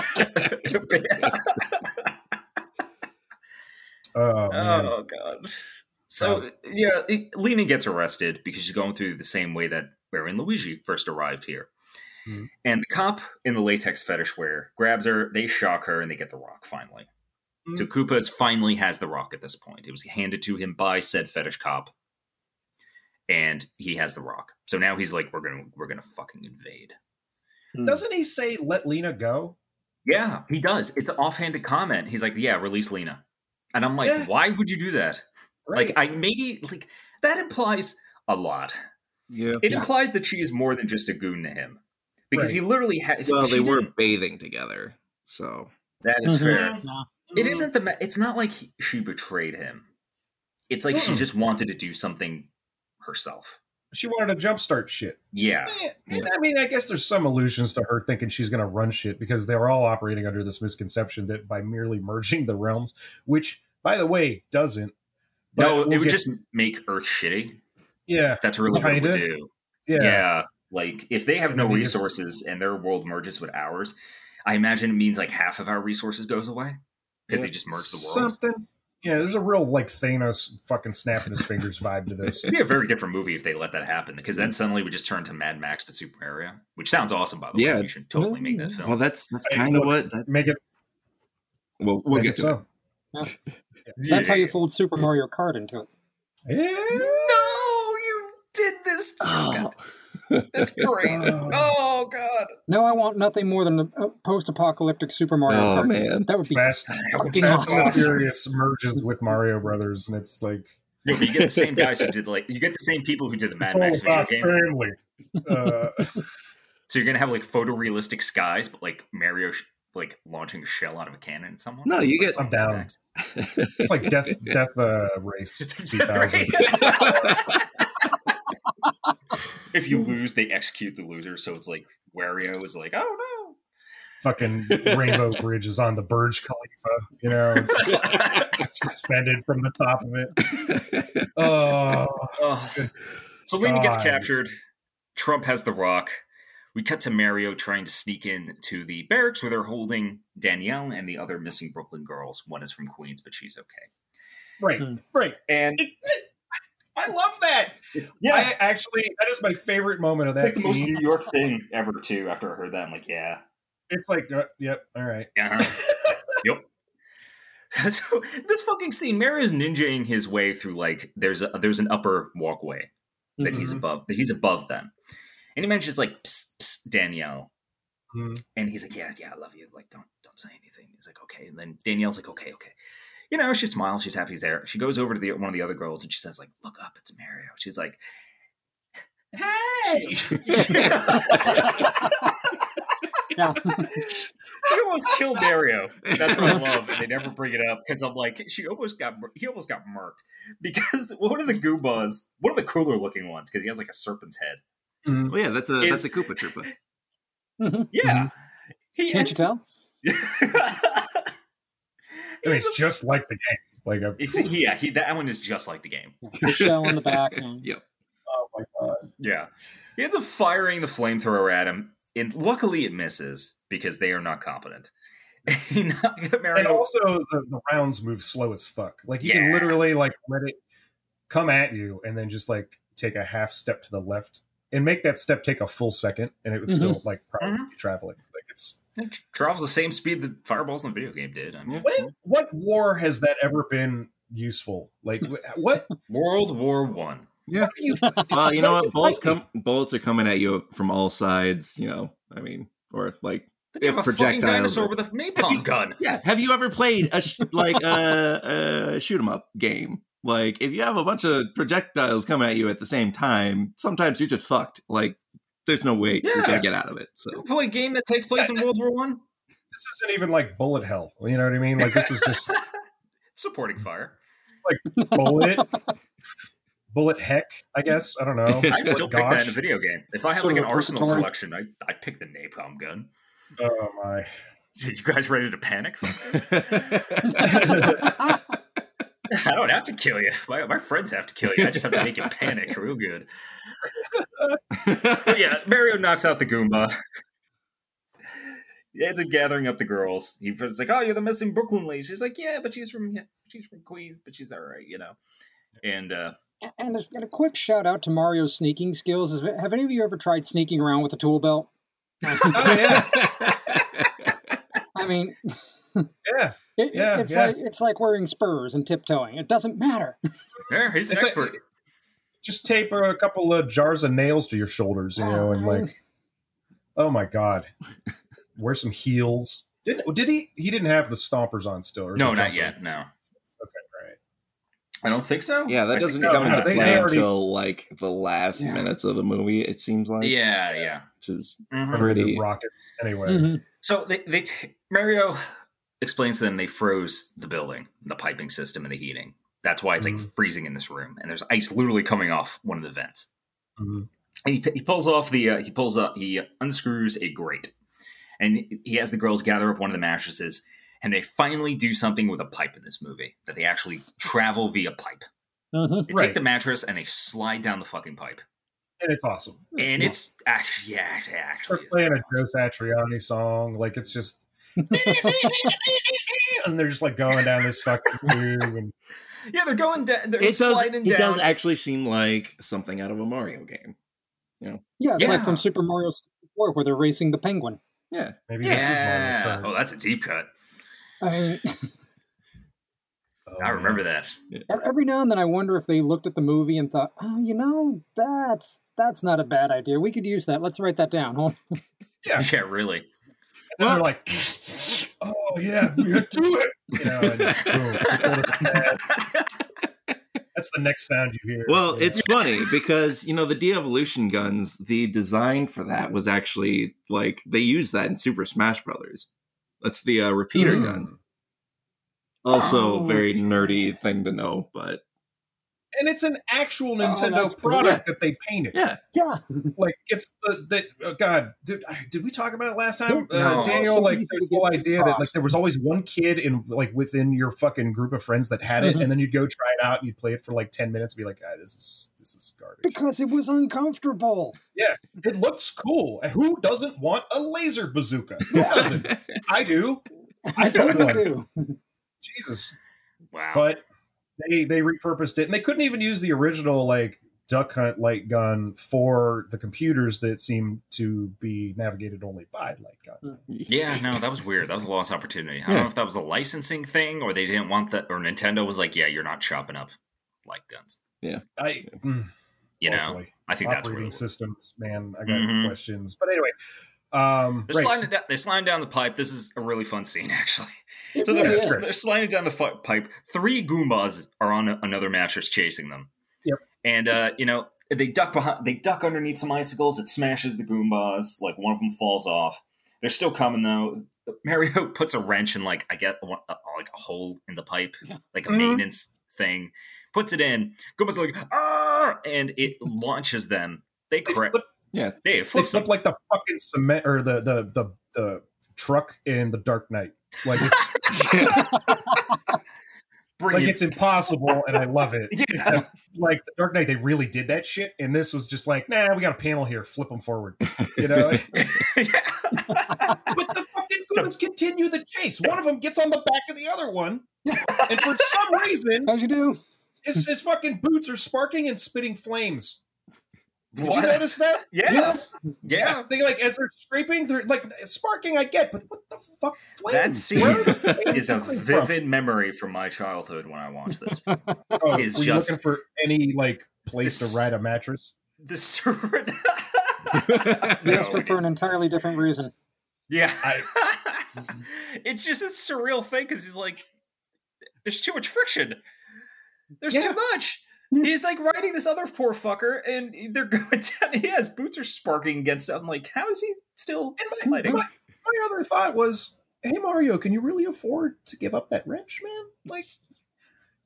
oh, oh god. So yeah, it- Lena gets arrested because she's going through the same way that Barry and Luigi first arrived here. Mhm. And the cop in the latex fetish wear grabs her, they shock her, and they get the rock finally. So Koopa is- finally has the rock at this point. It was handed to him by said fetish cop, and he has the rock. So now he's like, "We're gonna, we're gonna fucking invade." Doesn't he say let Lena go? Yeah, he does. It's an offhanded comment. He's like, "Yeah, release Lena," and I'm like, Yeah. "Why would you do that?" Right. Like, I maybe like that implies a lot. Yeah. It Yeah. implies that she is more than just a goon to him, because Right. he literally had. Well, they were didn't- bathing together, so That is Mhm. fair. Yeah. It isn't the. It's not like he, she betrayed him. It's like she Mm. just wanted to do something herself. she wanted to jumpstart shit. Yeah. Eh, and I mean, I guess there's some allusions to her thinking she's going to run shit because they were all operating under this misconception that by merely merging the realms, which, by the way, doesn't. But no, we'll it would get- just make Earth shitty. yeah, That's really what it would Kinda. do. yeah, Yeah. Like if they have no I mean, it's- resources and their world merges with ours, I imagine it means like half of our resources goes away because they just merge the world. Something. Yeah, there's a real like Thanos fucking snapping his fingers vibe to this. It'd be a very different movie if they let that happen because then suddenly we just turn to Mad Max but super area, which sounds awesome by the Yeah. way. You should totally make that mm-hmm. film. well, that's that's kind of look, what that. Make it. Well, we'll make get it to so. That's how you fold Super Mario Kart into it. Yeah. No, you did this. Oh. oh. That's great. oh god. No, I want nothing more than a a post-apocalyptic Super Mario Oh Kart. man. That would be Fast, fucking Fast and the awesome. Furious merges with Mario Brothers, and it's like No, but you get the same guys who did like you get the same people who did the Mad it's Max video game. family. Uh, So you're gonna have like photorealistic skies, but like Mario sh- like launching a shell out of a cannon at someone. No, you get I'm down. it's like Death Death uh, Race It's 2000. If you lose, they execute the loser. So it's like Wario is like, oh no. Fucking Rainbow Bridge is on the Burj Khalifa. You know, it's, suspended from the top of it. Oh, Oh. So Lena gets captured. Trump has the rock. We cut to Mario trying to sneak in to the barracks where they're holding Danielle and the other missing Brooklyn girls. One is from Queens, but she's okay. right, Hmm. right. And I love that. it's I actually, that is my favorite moment of that it's the most scene. New York thing ever too. After I heard that, I'm like, yeah, It's like, uh, yep, all right. uh-huh. yep. So this fucking scene, Mario is ninjaing his way through like there's a there's an upper walkway that he's Mhm. above that he's above them, and he mentions like psst, psst, Danielle, Mhm. And he's like, "Yeah, yeah, I love you. Like, don't don't say anything." He's like, "Okay." And then Danielle's like, "Okay, okay." You know, she smiles. She's happy he's there. She goes over to the one of the other girls and she says, "Like, look up, it's Mario." She's like, "Hey!" Yeah. She almost killed Mario. That's what I love. And they never bring it up because I'm like, she almost got he almost got murked because one of the Goombas, one of the cooler looking ones, because he has like a serpent's head. Mhm. Well, yeah, that's a Is- that's a Koopa Troopa. Mhm. Yeah, he Can't you tell? I mean, it's just like the game. Like a, It's, yeah, he, that one is just like the game. The shell in the back. and- Yep. oh my god. Yeah, he ends up firing the flamethrower at him, and luckily it misses because they are not competent. And also, the, the rounds move slow as fuck. Like you Yeah. can literally like let it come at you, and then just like take a half step to the left, and make that step take a full second, and it would still like probably Mhm. be traveling. Like it's It travels the same speed that fireballs in the video game did. I mean, when what war has that ever been useful? Like what? World War One. Yeah. what do you Well, you know what what? Bullets come. Bullets are coming at you from all sides. You know, I mean, or like, They If have a fucking projectiles dinosaur with a napalm gun. yeah. Have you ever played a sh- like a, a shoot 'em up game? Like, if you have a bunch of projectiles coming at you at the same time, sometimes you're just fucked. Like, there's no way you're gonna get out of it. You So, play a game that takes place in World War One. This isn't even like bullet hell. You know what I mean? Like this is just Supporting fire. Like bullet. Bullet heck, I guess. I don't know. I'd still pick that in a video game. If I had like an arsenal selection, I, I'd pick the napalm gun. Oh my. So you guys ready to panic? I don't have to kill you. My, my friends have to kill you. I just have to make you panic real good. But yeah, Mario knocks out the Goomba. He ends up gathering up the girls. He's like, "Oh, you're the missing Brooklyn lady." She's like, "Yeah, but she's from yeah, she's from Queens, but she's all right, you know." And uh, And a, and a quick shout out to Mario's sneaking skills. Has- Have any of you ever tried sneaking around with a tool belt? Oh yeah. I mean, Yeah. It, Yeah, it's yeah. like it's like wearing spurs and tiptoeing. It doesn't matter. yeah, he's an It's a- expert. Just tape a couple of jars of nails to your shoulders, you know, and like, oh my god, wear some heels. Didn't did he? He didn't have the stompers on still. Or no, not jumper? yet. No, Okay, right. I don't think so. yeah, that I doesn't come no, into play already- until like the last Yeah. minutes of the movie. It seems like, Yeah, yeah. which is Mhm. From Pretty- rockets. Anyway, Mhm. So they, they t- Mario explains to them they froze the building, the piping system, and the heating. That's why it's like Mhm. freezing in this room, and there's ice literally coming off one of the vents. Mhm. And he, he pulls off the uh, he pulls up he unscrews a grate, and he has the girls gather up one of the mattresses, and they finally do something with a pipe in this movie that they actually travel via pipe. Mhm. They Right. take the mattress and they slide down the fucking pipe, and it's awesome. and it's actually yeah, it actually playing a. Joe Satriani song, like it's just, and they're just like going down this fucking tube, and Yeah, they're going down. They're it does. sliding It does actually seem like something out of a Mario game. Yeah, it's like Yeah. from Super Mario 64 where they're racing the penguin. Yeah, maybe this is. Mario Kart. Oh, that's a deep cut. I mean, Oh, I remember that. every now and then I wonder if they looked at the movie and thought, "Oh, you know, that's that's not a bad idea. We could use that. Let's write that down." Hold Yeah. Yeah, really. And they're like, oh yeah, we do it. You know, and boom, pull the pad. that's the next sound you hear. Well, Yeah. it's funny because you know the de-evolution guns. The design for that was actually like they used that in Super Smash Brothers. That's the uh, repeater Mm. gun. Also, Oh, very shit. nerdy thing to know, but and it's an actual Oh, Nintendo cool. product that they painted. yeah, yeah, Like it's the that oh God, did, did we talk about it last time? No. Uh, Daniel, So like there's to the whole give these idea that like there was always one kid in like within your fucking group of friends that had it, Mhm. and then you'd go try it out and you'd play it for like ten minutes and be like, ah, this is this is garbage. because it was uncomfortable. Yeah, it looks cool. And who doesn't want a laser bazooka? Who doesn't? I do. I I totally do. Jesus. Wow. but they they repurposed it and they couldn't even use the original like duck hunt light gun for the computers that seem to be navigated only by light gun yeah, no, that was weird. That was a lost opportunity. I don't know if that was a licensing thing or they didn't want that, or Nintendo was like, yeah, you're not chopping up light guns. Yeah, I mm, You oh know, boy. I think that's what operating it systems man i got Mhm. questions but anyway Um, They're, right. sliding down, they're sliding down the pipe. This is a really fun scene, actually. It So they're, is. they're sliding down the fu- pipe. Three Goombas are on a, another mattress chasing them. Yep. And uh, you know they duck behind. They duck underneath some icicles. It smashes the Goombas. Like one of them falls off. They're still coming though. Mario puts a wrench in like I get one, uh, like a hole in the pipe, like a Mhm. maintenance thing. Puts it in. Goombas are like ah, and it launches them. They They crash. flip, They they flip flip like the fucking cement or the the the, the truck in the Dark Knight. Like it's like it's impossible, and I love it. Yeah. Except like the Dark Knight, they really did that shit, and this was just like, nah, we got a panel here, flip them forward. You know, but the fucking goons continue the chase. One of them gets on the back of the other one, and for some reason, As you do. his, his fucking boots are sparking and spitting flames. Did What? you notice that? Yes. Yeah. They like as they're scraping, they're like sparking. I get, but what the fuck? Flames? That scene Where are the flames is a coming from? vivid memory from my childhood when I watched this. Oh, is were you just- looking for any like place This- to ride a mattress? the sur- Yes, No, but for an entirely different reason. yeah, I- it's just a surreal thing because he's like, there's too much friction. There's Yeah. too much. He's like riding this other poor fucker, and they're going down. He has boots are sparking against stuff. I'm like, how is he still And my, sliding? my, my other thought was, hey Mario, can you really afford to give up that wrench, man? Like,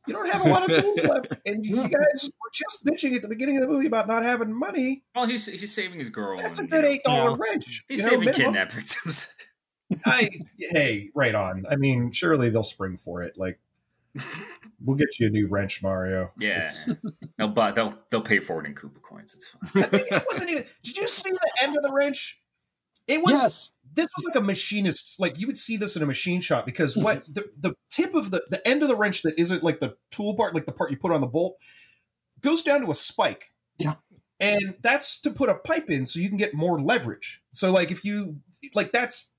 you don't have a lot of tools left, and you guys were just bitching at the beginning of the movie about not having money. Well, he's he's saving his girl. That's a and, good you eight dollar Yeah. wrench. He's you know, saving minimum. kidnap victims. I hey, right on. I mean, surely they'll spring for it. Like, we'll get you a new wrench, Mario. Yeah, It's- they'll buy, they'll they'll pay for it in Koopa coins. It's fine. I think it wasn't even. Did you see the end of the wrench? It was. Yes. This was like a machinist. Like you would see this in a machine shop because what the the tip of the the end of the wrench that isn't like the tool part, like the part you put on the bolt, goes down to a spike. Yeah. And that's to put a pipe in so you can get more leverage. So like if you like that's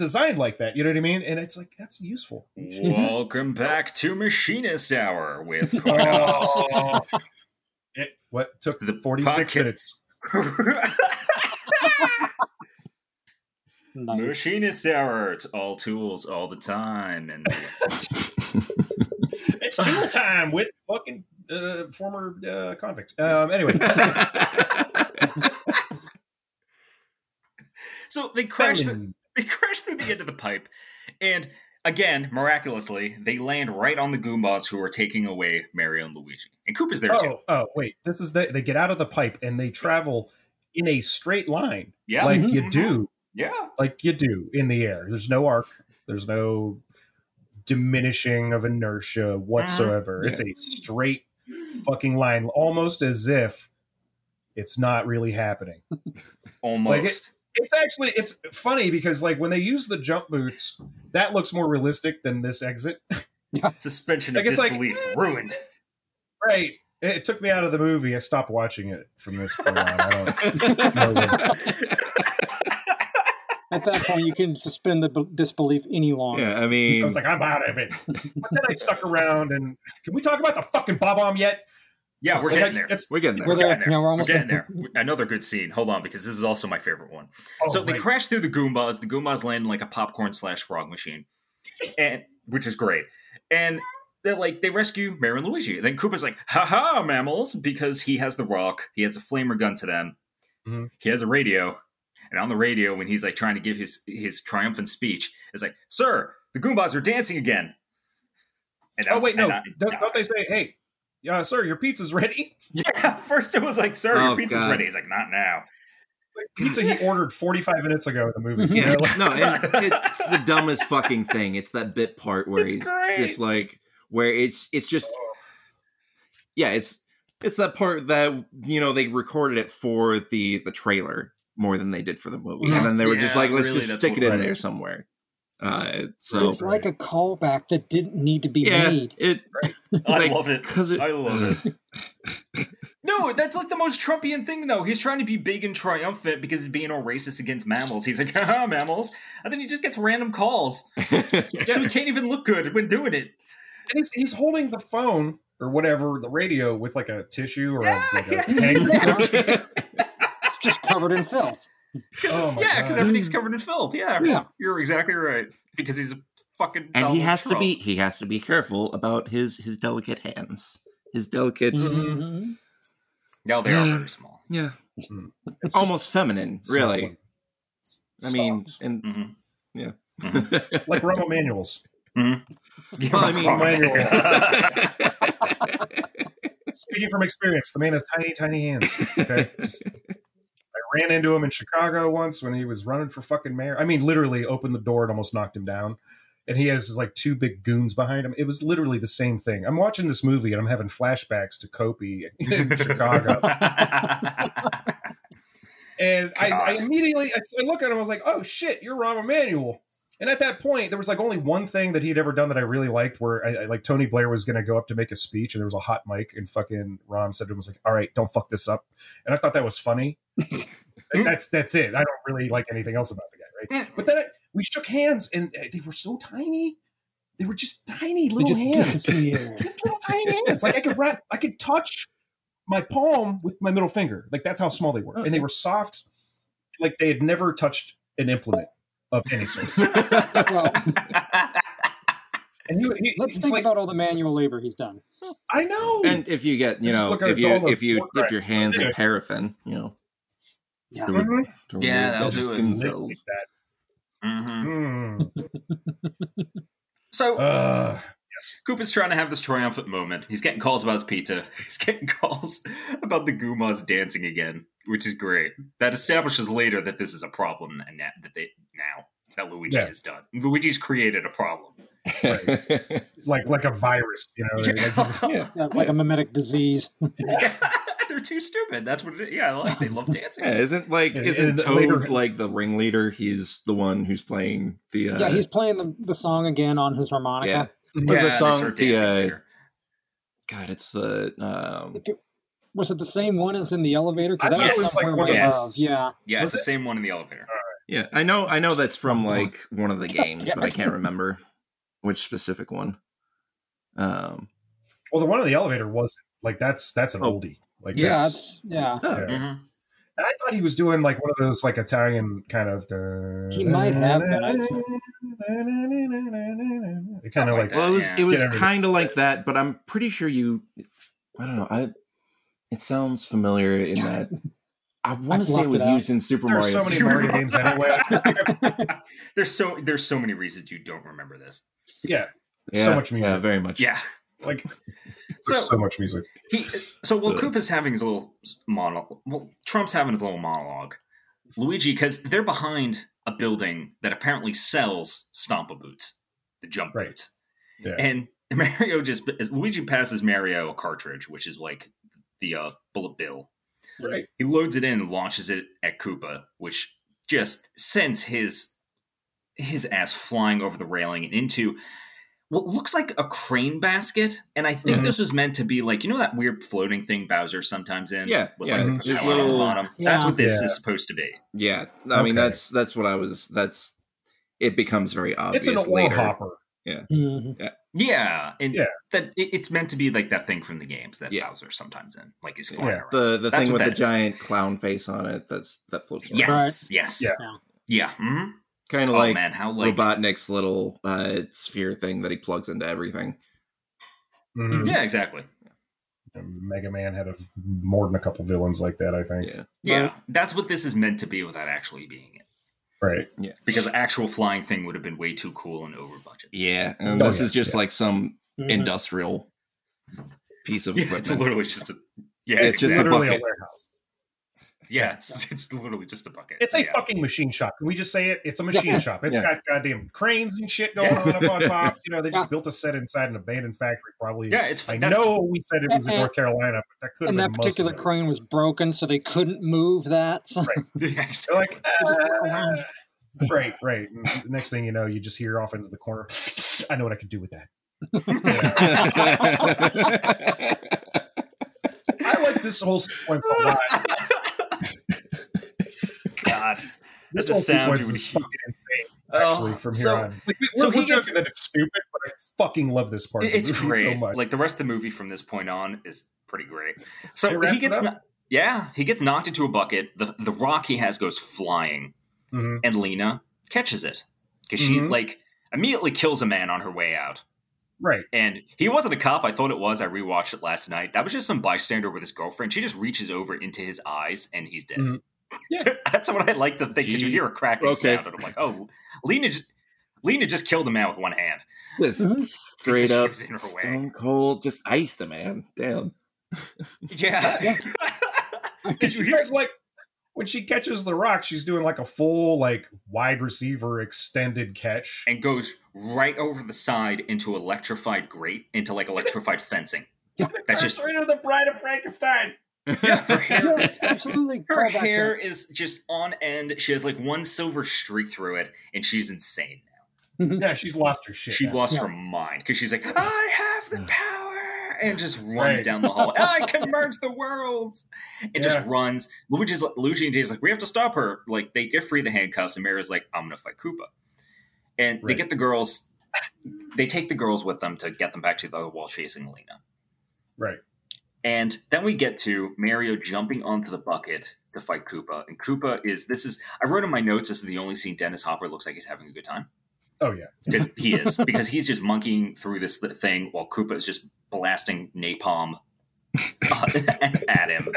designed like that, you know what I mean? And it's like that's useful. Welcome back to Machinist Hour with Coinops. Oh. It, what took The 46 podcast- minutes? Nice. Machinist Hour. It's all tools all the time, and It's tool time with fucking uh, former uh, convict. Um, anyway, so they crash. Feminine. They crash through the end of the pipe, and again, miraculously, they land right on the Goombas who are taking away Mario and Luigi. And Koopa's there too. oh, oh, wait. This is the, they get out of the pipe and they travel in a straight line, Yeah, like Mhm. you do, yeah. like you do in the air. There's no arc. There's no diminishing of inertia whatsoever. It's a straight fucking line, almost as if it's not really happening. Almost. It's actually it's funny because like when they use the jump boots, that looks more realistic than this exit. Suspension Like, of it's like, disbelief eh. ruined. Right. It it took me out of the movie. I stopped watching it from this point on. I don't know. At that point, you can suspend the b- disbelief any longer. yeah, I mean, I was like, I'm out of it. But then I stuck around and can we talk about the fucking Bob-omb yet? Yeah, we're getting there. It's we're getting there. We're there. there. getting No, we're almost We're getting there. Another good scene. Hold on, because this is also my favorite one. oh, so they right. crash through the Goombas. The Goombas land in like a popcorn slash frog machine, and which is great. And they're like they rescue Mario and Luigi. Then Koopa's like, "Ha ha, mammals!" Because he has the rock. He has a flamer gun to them. Mhm. He has a radio, and on the radio, when he's like trying to give his his triumphant speech, it's like, "Sir, the Goombas are dancing again." And Oh was- wait, no. I Don't, don't they say, hey, uh, sir, your pizza's ready? Yeah, first it was like, "Sir, Oh, your pizza's God. ready." He's like, "Not now." Like pizza he ordered 45 minutes ago in the movie. you Yeah, know, like- no, and it's the dumbest fucking thing. It's that bit part where It's he's great. just like where it's it's just yeah, it's it's that part that you know they recorded it for the the trailer more than they did for the movie, and then they were just like, let's really, just stick it it in is. there somewhere. Uh, so It's like a callback that didn't need to be yeah, made. it I like, love it. because it, I love it. No, that's like the most Trumpian thing, though. He's trying to be big and triumphant because he's being all racist against mammals. He's like, haha, mammals. And then he just gets random calls. So he can't even look good when doing it. and he's, he's holding the phone or whatever, the radio with like a tissue or Yeah, a, like a yeah. hanger. It's just covered in filth. Because Oh it's yeah, because everything's covered in filth. Yeah, Yeah. you're exactly right. Because he's a fucking and he Donald has to be he has to be careful about his his delicate hands. His delicate Mhm. No, they are Yeah. very small. yeah, Mm. almost feminine, It's really. soft. I mean, Soft. and hmm yeah. like Rahm Emanuel's. Yeah, Well, I mean- manual. Speaking from experience, the man has tiny, tiny hands. Okay, Just- I ran into him in Chicago once when he was running for fucking mayor. I mean, literally opened the door and almost knocked him down. And he has like two big goons behind him. It was literally the same thing. I'm watching this movie and I'm having flashbacks to Koopa in Chicago. And I, I immediately I, I look at him. I was like, "Oh shit, you're Rahm Emanuel." And at that point, there was like only one thing that he'd ever done that I really liked, where I, I like Tony Blair was going to go up to make a speech, and there was a hot mic, and fucking Rahm said to him, "Was like, all right, don't fuck this up." And I thought that was funny. That's that's it. I don't really like anything else about the guy, right? But then I, we shook hands, and uh, they were so tiny. They were just tiny little just hands just little tiny hands. Like I could wrap, I could touch my palm with my middle finger. Like that's how small they were, and they were soft, like they had never touched an implement of any sort. well, And he, he, let's think like, about all the manual labor he's done. I know. and if you get you know look at if you if you pork dip your hands in paraffin, you know, Yeah. to, Mhm. to Yeah, that'll do it. skin Lick cells. that. Mhm. Mm. So Uh, Koopa's trying to have this triumphant moment. He's getting calls about his pizza. He's getting calls about the Goombas dancing again, which is great. That establishes later that this is a problem and that that they now that Luigi Yeah. has done. Luigi's created a problem. like like a virus, you know. like just- yeah. Yeah, like a mimetic disease. They're too stupid. That's what it is. Yeah, I like they love dancing. Yeah, isn't like And- isn't and Toad later- like the ringleader? He's the one who's playing the uh, yeah, he's playing the, the song again on his yeah. harmonica. What's Yeah, that they song? start The dancing uh, later. God, it's the um, If it- Was it the same one as in the elevator? Because that thought was was like somewhere one way of- above. Yeah. Yeah, Was it's the it? same one in the elevator. yeah. I know, I know that's from like one of the games, Yeah. but I can't remember which specific one. Um, well, the one in the elevator wasn't like that's that's an Oh. oldie. Like Yeah, that's, it's yeah. oh, Yeah. Mhm. And I thought he was doing like one of those like Italian kind of. He might have been. I- It kind of like like well, it was it was kind of like that, but I'm pretty sure you. I don't know. I it sounds familiar in that. I want to say it was it used in Super there's Mario. so many Mario games anyway. there's so there's so many reasons you don't remember this. Yeah, yeah, so much music. Yeah, very much. Yeah. Like there's So- so much music. He so while Ugh. Koopa's having his little monologue, well, Trump's having his little monologue. Luigi, because they're behind a building that apparently sells Stompa boots, the jump Right. boots, Yeah. and Mario just as Luigi passes Mario a cartridge, which is like the uh, bullet bill. Right. He loads it in and launches it at Koopa, which just sends his his ass flying over the railing and into what looks like a crane basket. And I think Mhm. this was meant to be like, you know that weird floating thing Bowser sometimes in? Yeah, With yeah, like the his on the little- bottom. That's what this Yeah. is supposed to be. Yeah, I mean that's that's what I was. That's it becomes very obvious It's an oil later. hopper. Mhm. Yeah. And Yeah. that it, it's meant to be like that thing from the games that Yeah. Bowser sometimes in. Like he's flying Yeah. around. The the That's thing with the that is. giant clown face on it. That's that floats. around. yes. Yes. Yeah. Yeah. Yeah. mhm. kind of oh like man, how like Robotnik's little uh, sphere thing that he plugs into everything. Mhm. Yeah, exactly. Mega Man had a, more than a couple villains like that. I think. Yeah, Yeah. Right. That's what this is meant to be without actually being it. Right. Yeah. Because the actual flying thing would have been way too cool and over budget. yeah, and Oh, this yeah, is just yeah. like some Mhm. industrial piece of Yeah, equipment. it's literally just a yeah, It's It's just a exactly. literally a bucket. warehouse. Yeah, it's it's literally just a bucket. It's a yeah. fucking machine shop. Can we just say it? It's a machine shop. It's Yeah. got goddamn cranes and shit going on up on top. You know, they just Yeah. built a set inside an abandoned factory. Probably. Yeah, it's I that's- know we said it was in North Carolina, but that could And been that most of particular it. crane was broken, so they couldn't move that. So Yeah, They're exactly. like, just "Ah." right, right. And next thing you know, you just hear off into the corner. I know what I could do with that. I like this whole sequence a lot. God. This whole sound sequence is fucking insane. Actually, Oh, from here so- on, like, we, so we're, he we're gets- joking that it's stupid, but I fucking love this part. It- of the It's movie great. so much. Like the rest of the movie from this point on is pretty great. So he gets kno- Yeah, he gets knocked into a bucket. The the rock he has goes flying, Mhm. and Lena catches it because she Mhm. like immediately kills a man on her way out. Right. And he wasn't a cop. I thought it was. I rewatched it last night. That was just some bystander with his girlfriend. She just reaches over into his eyes and he's dead. Mhm. Yeah. That's what I like to think. Because you hear a cracking Okay. sound, and I'm like, oh, Lena just Lena just killed a man with one hand. Just Mhm. straight up was in her way. stone cold, just iced the man. Damn. Yeah. Did you guys like when she catches the rock? She's doing like a full like wide receiver extended catch. and goes right over the side into electrified grate, into like electrified fencing. That's just right into the Bride of Frankenstein. Yeah. Her hair, Yes, absolutely. her Call back hair is just on end. She has like one silver streak through it, and she's insane now. Mm-hmm. Yeah, she's lost her shit. She now. lost Yeah. her mind because she's like, I have the power, and just runs Right. down the hall. I can merge the worlds, and just Yeah. runs. Luigi's Luigi and Dave's like, we have to stop her. Like they get free the handcuffs, and Mario's like, I'm gonna fight Koopa, and they get the girls. They take the girls with them to get them back to the other wall chasing Lena. Right. And then we get to Mario jumping onto the bucket to fight Koopa. And Koopa is this is I wrote in my notes this is the only scene Dennis Hopper looks like he's having a good time Oh yeah. because he is because he's just monkeying through this thing while Koopa is just blasting napalm at him,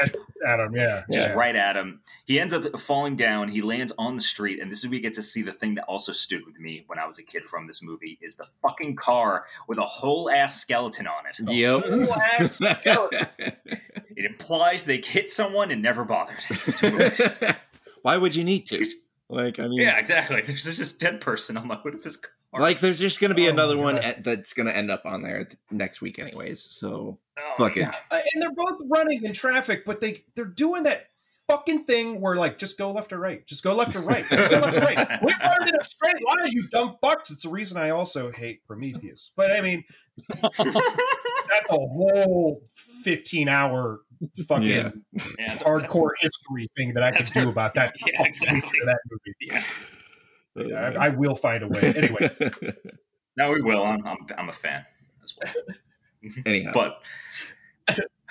Adam, yeah. just yeah. right at him. He ends up falling down. He lands on the street, and this is where we get to see the thing that also stood with me when I was a kid from this movie: is the fucking car with a whole ass skeleton on it. Yep. Whole ass skeleton. It implies they hit someone and never bothered to move it. Why would you need to? Like, I mean, Yeah, exactly. There's just this dead person on the hood of his car. Like there's just going to be Oh another one at, that's going to end up on there th- next week, anyways. So Oh, fuck it. yeah. Uh, and they're both running in traffic, but they they're doing that fucking thing where like just go left or right, just go left or right, just go left or right. We run in a straight line, you dumb fucks. It's the reason I also hate Prometheus. But I mean, that's a whole fifteen hour fucking Yeah. Yeah, that's- hardcore history thing that I could do about that. Yeah, exactly. That movie. Yeah. Yeah, I, I will find a way. Anyway, No, we will. I'm, I'm, I'm a fan as well. Anyhow, But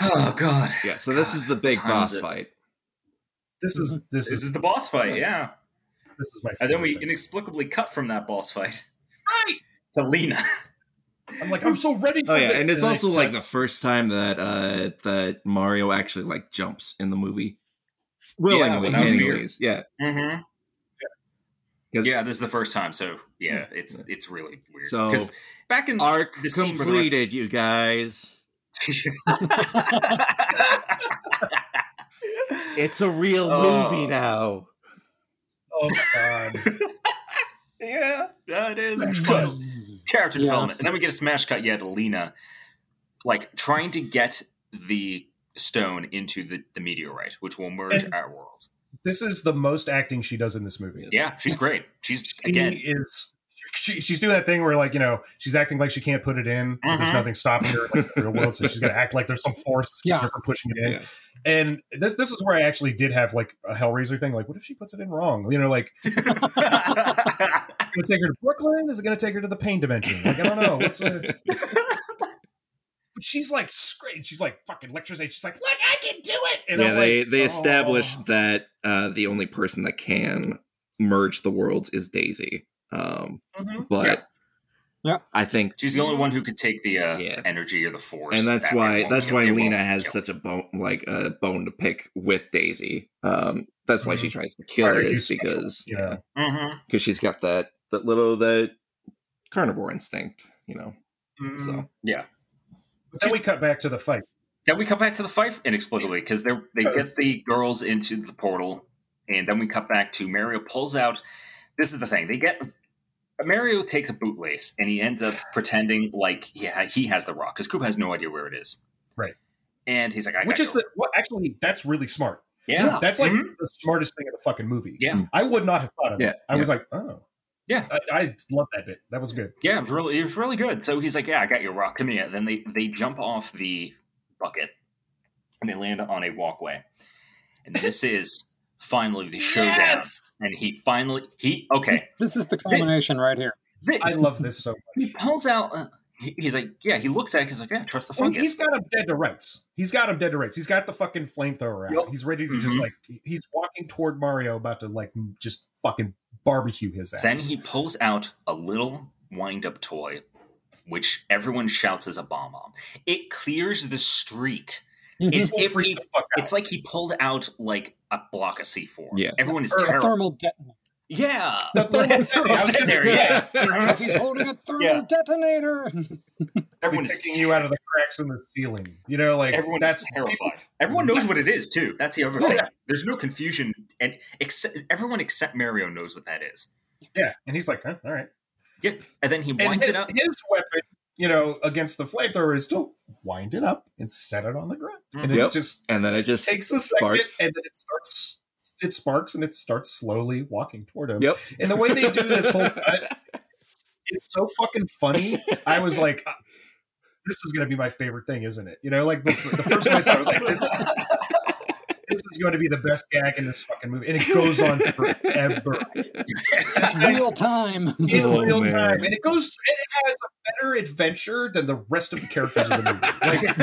oh god, yeah. So this is the big boss it. fight. this is this this is is the boss fight. Yeah, this is my. and then we thing. inexplicably cut from that boss fight Right! to Lena. I'm like, I'm so ready for Oh yeah, this. and it's I also cut- like the first time that uh that Mario actually like jumps in the movie willingly. without fear. anyways. Yeah, Mm-hmm. 'Cause- Yeah, this is the first time. So yeah, it's it's really weird. So- Because back in arc The scene where completed, you guys. It's a real Oh. movie now. oh my god. yeah, yeah, it is. Smash cut. character Yeah. development, and then we get a smash cut. Yeah, to Lena, like trying to get the stone into the, the meteorite, which will merge And- our worlds. This is the most acting she does in this movie. Yeah, she's great. She's She again. is she, she's doing that thing where like you know she's acting like she can't put it in. but There's mm-hmm. nothing stopping her like, in the real world, so she's got to act like there's some force that's keeping Yeah. her from pushing it in. Yeah. And this this is where I actually did have like a Hellraiser thing. Like, what if she puts it in wrong? You know, like is it going to take her to Brooklyn? Is it going to take her to the pain dimension? Like, I don't know. What's a... But she's like great. She's like fucking electricity. She's like, look, I can do it. And yeah, I'm they like, they oh. established that uh the only person that can merge the worlds is Daisy. Um, Mhm. but Yeah. Yeah. I think she's the only one who could take the uh, Yeah. energy or the force, and that's that why that's why Lena has such a bone like a bone to pick with Daisy. Um, that's why she tries to kill her you is special? because You yeah, know. Mhm. because she's got that that little that carnivore instinct, you know. Mhm. So Yeah. But then we cut back to the fight. Then we come back to the fight inexplicably because they they get the girls into the portal, and then we cut back to Mario pulls out. This is the thing they get. Mario takes a bootlace and he ends up pretending like he ha- he has the rock because Koopa has no idea where it is. Right. And he's like, I Which is your the what actually that's really smart. yeah. Yeah. That's like Mhm. the smartest thing in the fucking movie. Yeah. I would not have thought of Yeah, it. I was like, oh. Yeah. I, I love that bit. That was good. Yeah, it was really, it was really good. So he's like, "Yeah, I got your rock. Come here." Then they they jump off the bucket and they land on a walkway. And this is finally the showdown. Yes! And he finally he okay. This is the culmination right here. Thi- I love this so much. he pulls out uh, he- he's like, yeah, he looks at it. He's like, yeah, trust the Well, he's got him dead to rights. He's got him dead to rights. He's got the fucking flamethrower out. Yep. He's ready to just Mhm. like he's walking toward Mario, about to like just fucking barbecue his ass. Then he pulls out a little wind up toy, which everyone shouts is a Bob-omb. It clears the street. Mm-hmm. It's People if he, the fuck out. it's like he pulled out like a block of C4. Yeah. Everyone is Or a A terrified. thermal detonator. Yeah. The thermal Thermal I detonator, yeah. He's holding a thermal Yeah. detonator. Everyone is picking you out of the cracks in the ceiling. You know, like Everyone that's is terrified. Everyone knows what it is too. That's the other Oh, thing. yeah. There's no confusion, and except everyone except Mario knows what that is. Yeah, and he's like, huh, all right. Yeah, and then he And winds his, it up. his weapon, you know, against the flamethrower is to wind it up and set it on the ground, and Mhm. it Yep. just and then it just takes a second, sparks. and then it starts. It sparks and it starts slowly walking toward him. Yep. And the way they do this whole cut is so fucking funny. I was like, this is going to be my favorite thing, isn't it? You know, like before, the first time I saw it, I was like, this is, this is going to be the best gag in this fucking movie. And it goes on forever. It's real time. In Oh, real man. time. And it goes, it has a better adventure than the rest of the characters in the movie. Like,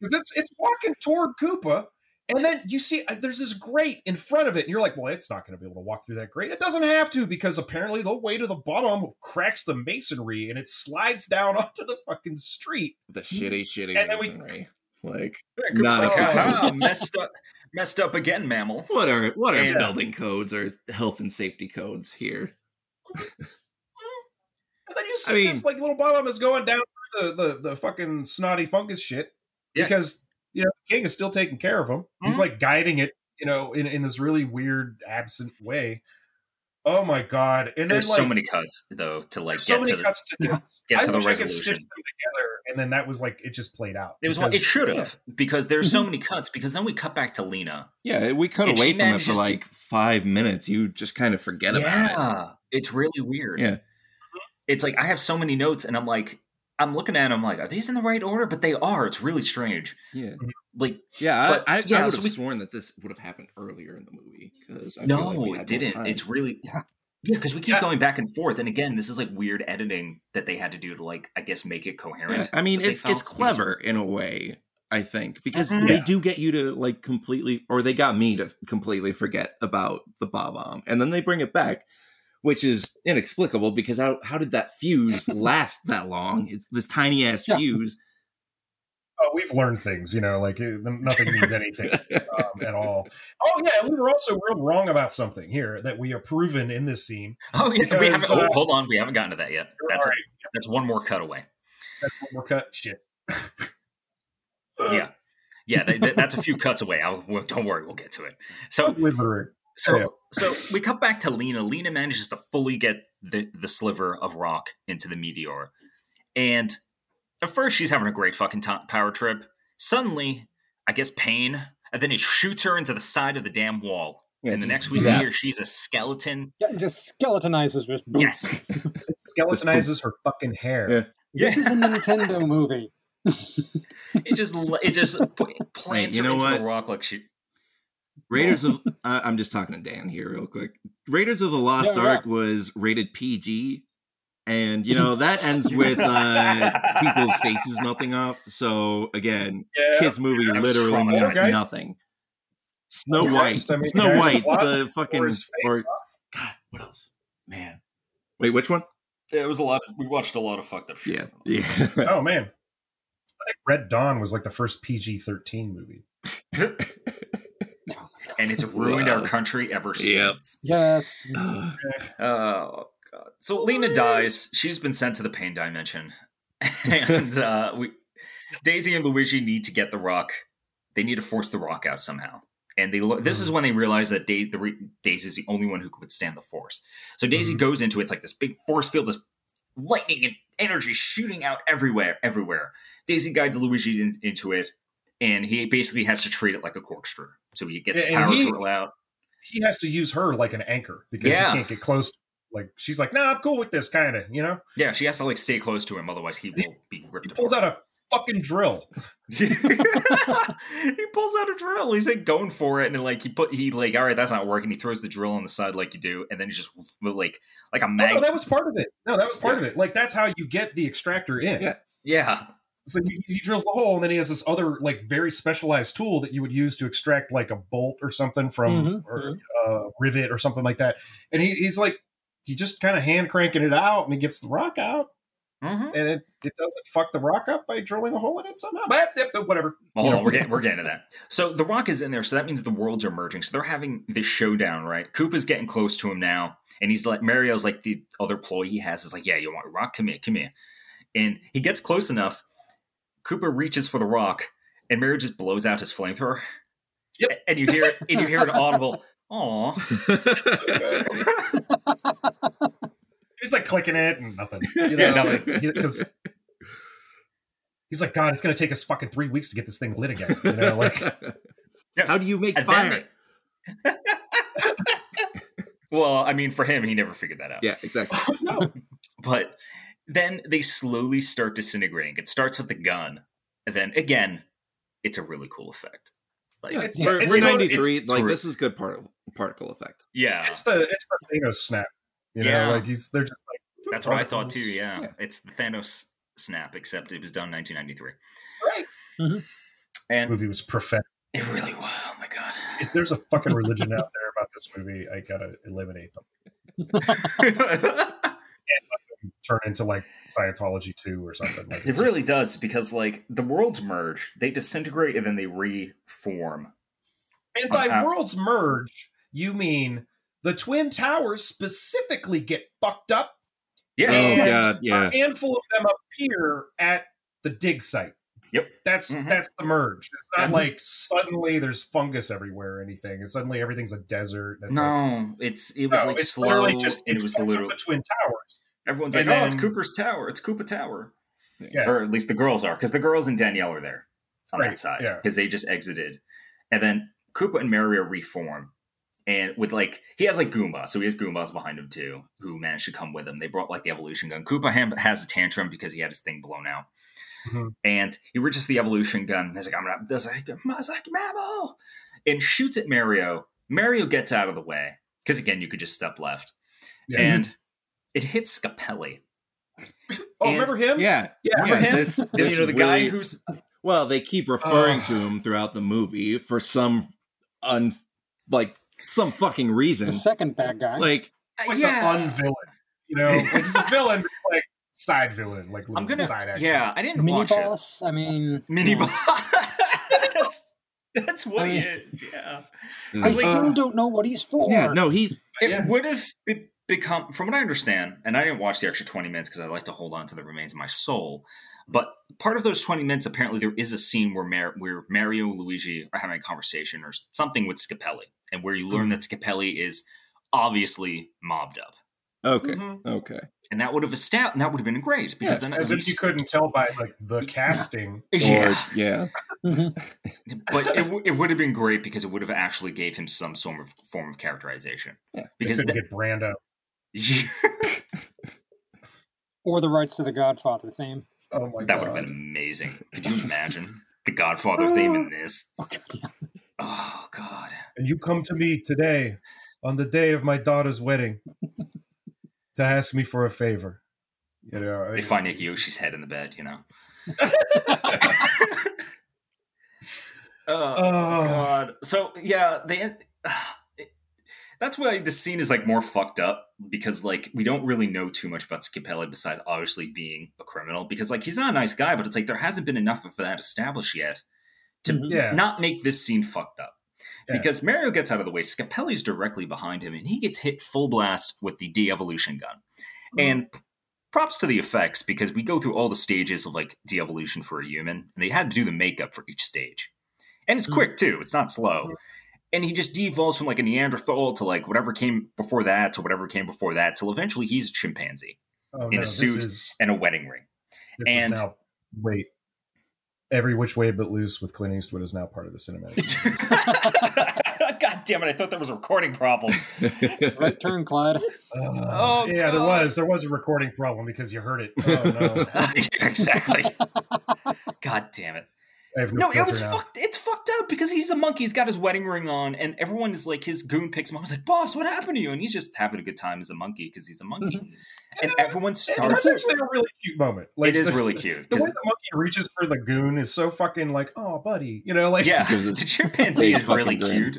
because it's, it's walking toward Koopa. And then you see uh, there's this grate in front of it, and you're like, well, it's not going to be able to walk through that grate. It doesn't have to because apparently the way to the bottom cracks the masonry and it slides down onto the fucking street. the shitty, shitty And then we- Like, Not like, a- "Ah, messed up, messed up again, mammal. what are what are Yeah. building codes or health and safety codes here? And then you see I mean- this like little bomb is going down through the, the the fucking snotty fungus shit Yeah. because you know king is still taking care of him. He's Mhm. like guiding it, you know, in, in this really weird, absent way. Oh my god! And then There's like so many cuts though to like so get many to the cuts to this. get I to the wish I could stitch resolution. them together, and then that was like it just played out. It was because- it should have because there's so Mm-hmm. many cuts because then we cut back to Lena. Yeah, we cut away from it for manages to- like five minutes. You just kind of forget about it. Yeah, it's really weird. Yeah. it's like I have so many notes and I'm like I'm looking at them like are these in the right order? But they are. It's really strange. Yeah, Like yeah. But, I, I, yeah, I would so have we- sworn that this would have happened earlier in the movie because no, like it didn't. It's really Yeah. yeah because we keep Yeah. going back and forth. And again, this is like weird editing that they had to do to like I guess make it coherent. Yeah, I mean, that it's felt it's clever in a way. I think because Mhm. they Yeah. do get you to like completely, or they got me to completely forget about the Bob-omb, and then they bring it back, which is inexplicable because how how did that fuse last that long? It's this tiny ass Yeah. fuse. Oh, we've learned things, you know, like nothing means anything um, at all. Oh yeah, we were also real wrong about something here that we are proven in this scene. Oh yeah, we haven't. uh, oh, hold on, we haven't gotten to that yet. That's All right, that's one more cutaway. that's what we're cut. Shit. Yeah, yeah, they, they- that's a few cuts away. I'll, don't worry, we'll get to it. So live through it. So Yeah. so we cut back to Lena. Lena manages to fully get the the sliver of rock into the meteor, and at first she's having a great fucking to power trip. Suddenly, I guess pain, and then it shoots her into the side of the damn wall. Yeah, and the next we zap. see her, she's a skeleton. Yeah, just skeletonizes. Just boom. Yes, skeletonizes her fucking hair. Yeah. This is a Nintendo movie. it just it just p- plants you her know into what? the rock like she. Raiders of uh, I'm just talking to Dan here real quick. Raiders of the Lost Yeah, yeah. Ark was rated PG, and you know that ends with uh, people's faces melting off. So again, Yeah. kids movie That literally means traumatizing. nothing. Snow Yeah, White, I mean, Snow guys, White, the fucking Or his face or off. God, what else? Man, wait, which one? It was a lot. we watched a lot of fucked up shit. Yeah, yeah. Oh man. I think Red Dawn was like the first PG thirteen movie. And it's ruined our country ever Yep. since. Yes. Ugh. Oh god. So Lena dies. She's been sent to the pain dimension, and uh, we Daisy and Luigi need to get the rock. They need to force the rock out somehow. And they lo- this is when they realize that da- the re- Daisy is the only one who could withstand the force. So Daisy Mhm. goes into it. It's like this big force field, this lightning and energy shooting out everywhere, everywhere. Daisy guides Luigi in- into it, and he basically has to treat it like a corkscrew. So he gets the power he- drill out. He has to use her like an anchor because Yeah. he can't get close. Like she's like, nah, I'm cool with this kind of, you know. Yeah, she has to like stay close to him, otherwise he will be ripped He pulls apart. out a fucking drill. he pulls out a drill. He's like going for it, and then, like he put he like all right, that's not working. He throws the drill on the side like you do, and then he just like like a No, mag. no, that was part of it. No, that was part of it. Like that's how you get the extractor in. Yeah. yeah, So he, he drills the hole, and then he has this other like very specialized tool that you would use to extract like a bolt or something from Mhm, or uh, rivet or something like that. And he, he's like he just kind of hand cranking it out, and he gets the rock out, Mhm. and it, it doesn't fuck the rock up by drilling a hole in it somehow. But, but whatever. Well, hold on, we're getting we're getting to that. So the Rock is in there, so that means the worlds are merging. So they're having this showdown, right? Koopa's getting close to him now, and he's like Mario's like the other ploy he has is like, yeah, you want Rock? Come here, come here. And he gets close enough. Koopa reaches for the Rock, and Mario just blows out his flamethrower. Yep. And you hear it, and you hear an audible, "Aw." He's like clicking it and nothing. You Yeah, nothing. Because he's like, God, it's going to take us fucking three weeks to get this thing lit again. You know, like How do you make And then fire? they- well, I mean, for him, he never figured that out. Yeah, exactly. no. But then they slowly start disintegrating. It starts with the gun, and then again, it's a really cool effect. Like, Yeah, It's- we're, it's we're 93. it's like true. this is good part particle effect. yeah, It's the it's the Thanos snap. You know, Yeah. like he's they're just like that's what I thought too. Yeah. Yeah. it's the Thanos snap, except it was done in 1993, Right. Mhm. The and movie was prophetic. it really was. Oh my god! If there's a fucking religion out there about this movie, I gotta eliminate them. Turn into like Scientology two or something. Like, it really just- does because like the worlds merge, they disintegrate, and then they reform. And by Uh, worlds merge, you mean the twin towers specifically get fucked up. Yeah, Oh god, yeah. A handful of them appear at the dig site. Yep. That's Mhm. that's the merge. It's not That's- like suddenly there's fungus everywhere or anything, and suddenly everything's a desert. It's like, no, it's it was no, like it's slow, literally just and it was fucks up literally the twin towers. Everyone's like, and oh, it's then- Cooper's Tower, it's Koopa Tower. Yeah. or at least the girls are, because the girls and Danielle are there on that Right, side yeah. because they just exited, and then Koopa and Mario reform, and with like he has like Goomba, so he has Goombas behind him too, who managed to come with him. They brought like the evolution gun. Koopa has a tantrum because he had his thing blown out, Mhm. and he reaches for the evolution gun. He's like, "I'm gonna," like, "It's like mammal," and shoots at Mario. Mario gets out of the way because again, you could just step left, Yeah. and it hits Scapelli. oh, and- remember him? Yeah. Yeah. Remember him? This, The- this you know the guy who's Well, they keep referring Oh. to him throughout the movie for some un like some fucking reason. The second bad guy. Like It's like yeah. the unvillain. You know, like he's a villain, but he's like side villain, like little I'm gonna side action. yeah. I didn't Mini watch it. I mean, Mini yeah. boss. that's that's what I he is. Yeah. I like- still uh, don't know what he's for. yeah, no, he's It Yeah. would have be- become, from what I understand, and I didn't watch the extra 20 minutes because I like to hold on to the remains of my soul. But part of those 20 minutes, apparently, there is a scene where, Mar- where Mario and Luigi are having a conversation or something with Scapelli, and where you learn that Scapelli is obviously mobbed up. okay. Mhm. Okay. And that would have established, that would have been great because then at As if least, you couldn't tell by like the casting. Or yeah, yeah. Mhm. but it, w- it would have been great because it would have actually gave him some sort of form of characterization. Yeah. because couldn't the- get Brando. Or the rights to the Godfather theme. Oh my that god. would have been amazing. Could you imagine the Godfather theme in this? Oh, God. Oh God! And you come to me today, on the day of my daughter's wedding, to ask me for a favor. You know, They find Nick Yoshi's head in the bed, you know. oh, Oh, God! So yeah, they. that's why the scene is like more fucked up because like we don't really know too much about Scapelli besides obviously being a criminal because like he's not a nice guy, but it's like there hasn't been enough of that established yet to Mhm. yeah. not make this scene fucked up. Yeah. Because Mario gets out of the way, Scapelli's directly behind him, and he gets hit full blast with the de-evolution gun. Mm-hmm. And props to the effects because we go through all the stages of like de-evolution for a human, and they had to do the makeup for each stage. And it's Mhm. quick too; it's not slow. And he just de-evolves from like a Neanderthal to like whatever came before that to whatever came before that till eventually he's a chimpanzee oh, in a suit. Is, and a wedding ring. this And- is now wait. Every which way but loose with Clint Eastwood is now part of the cinematic. God damn it! I thought there was a recording problem. Right turn, Clyde. Uh, Oh, yeah, there was there was a recording problem because you heard it. Oh no. exactly. God damn it! I have No, no, it was now. fucked. It's fucked up because he's a monkey. He's got his wedding ring on, and everyone is like, his goon picks him up. I was like, "Boss, what happened to you?" And he's just having a good time as a monkey because he's a monkey. Mm-hmm. and everyone It- starts. That's actually a really cute moment. Like it is the, really cute. The 'cause- way the monkey reaches for the goon is so fucking like, oh, buddy, you know, like yeah, the chimpanzee is really fucking grin. cute.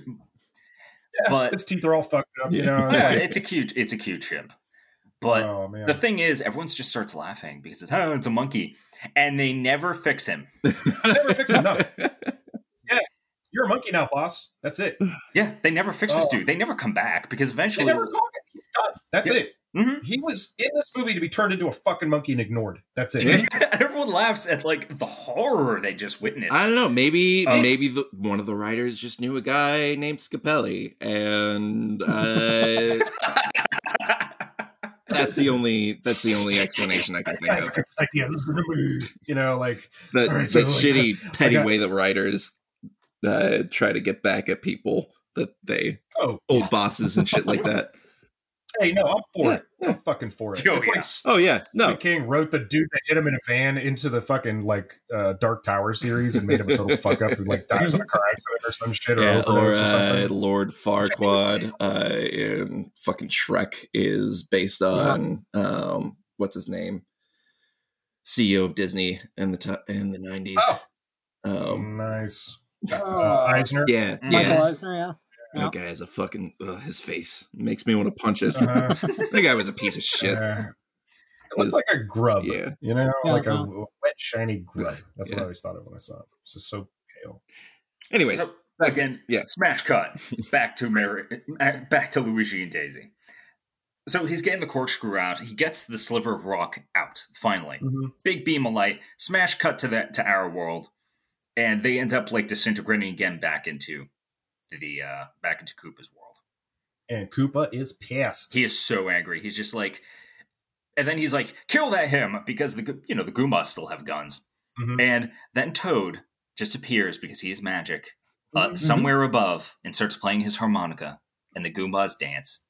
yeah, but- his teeth are all fucked up. You Yeah. know, it's Yeah, like, it's a cute. It's a cute chimp. But oh man, the thing is, everyone just starts laughing because it's oh, it's a monkey, and they never fix him. never fix it. No, you're a monkey now, boss. That's it. Yeah, they never fix this Oh. dude. They never come back because They eventually, never talk. He's done. That's Yeah. it. Mhm. He was in this movie to be turned into a fucking monkey and ignored. That's it. everyone laughs at like the horror they just witnessed. I don't know. Maybe Of- maybe the, one of the writers just knew a guy named Scapelli, and uh, that's the only that's the only explanation I can think of. this idea. Listen to me. You know, like the, right, so, like, shitty petty got- way that writers uh, try to get back at people that they oh, old bosses and shit like that. hey, no, I'm for Yeah, it. I'm fucking for it. Oh, it's yeah. like Oh yeah, Stephen no, King wrote the dude that hit him in a van into the fucking like uh, Dark Tower series and made him a total fuck up who like dies in a car accident or some shit or yeah, overdose or uh, something. Lord Farquaad uh, in fucking Shrek is based on um, what's his name, CEO of Disney in the t- in the nineties. Oh. Um, nice. Uh, Eisner. yeah, Michael Michael yeah. Eisner, yeah. That guy has a fucking ugh, his face makes me want to punch it. Uh-huh. that guy was a piece of shit. Uh, it looks like a grub. Yeah. You know, Yeah, like a uh-huh. wet, shiny grub. That's what I always thought of when I saw it. It's just so pale. Anyways, So, back- again, yeah. smash cut back to Mary, back to Luigi and Daisy. So he's getting the corkscrew out. He gets the sliver of rock out finally. Big beam of light. Smash cut to that to our world, and they end up like disintegrating again back into the uh back into Koopa's world. And Koopa is pissed. He is so angry. He's just like, and then he's like, "Kill that him!" Because the you know the Goombas still have guns. Mhm. And then Toad just appears because he is magic uh, Mhm. somewhere above and starts playing his harmonica, and the Goombas dance.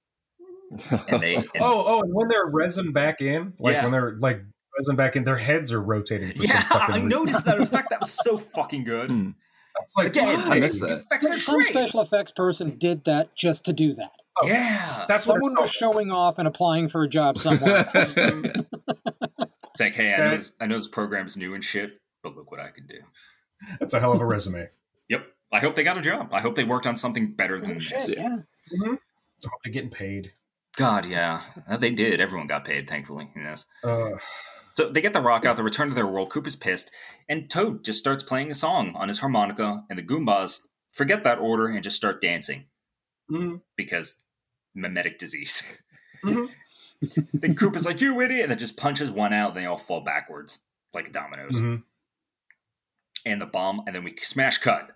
And they, and, Oh, oh, and when they're resin back in, like Yeah. when they're like resin back in, their heads are rotating for some yeah, fucking I reason. noticed that effect. That was so fucking good. Hmm. It's like, Again. I missed that. effects Some great. special effects person did that just to do that. Oh, Yeah, That's what Someone I was showing off and applying for a job somewhere it's like, hey, I know, this, I know this program's new and shit, but look what I can do. That's a hell of a resume. Yep. I hope they got a job. I hope they worked on something better than Oh, this. shit, yeah. I hope they're getting paid. God, yeah, Uh, they did. Everyone got paid, thankfully. Yes. Uh, So they get the rock out. They return to their world. Coop is pissed, and Toad just starts playing a song on his harmonica, and the Goombas forget that order and just start dancing mhm, because mimetic disease. mhm, then Coop is like, "You idiot!" and then just punches one out, and they all fall backwards like dominoes. mhm. And the bomb, and then we smash cut.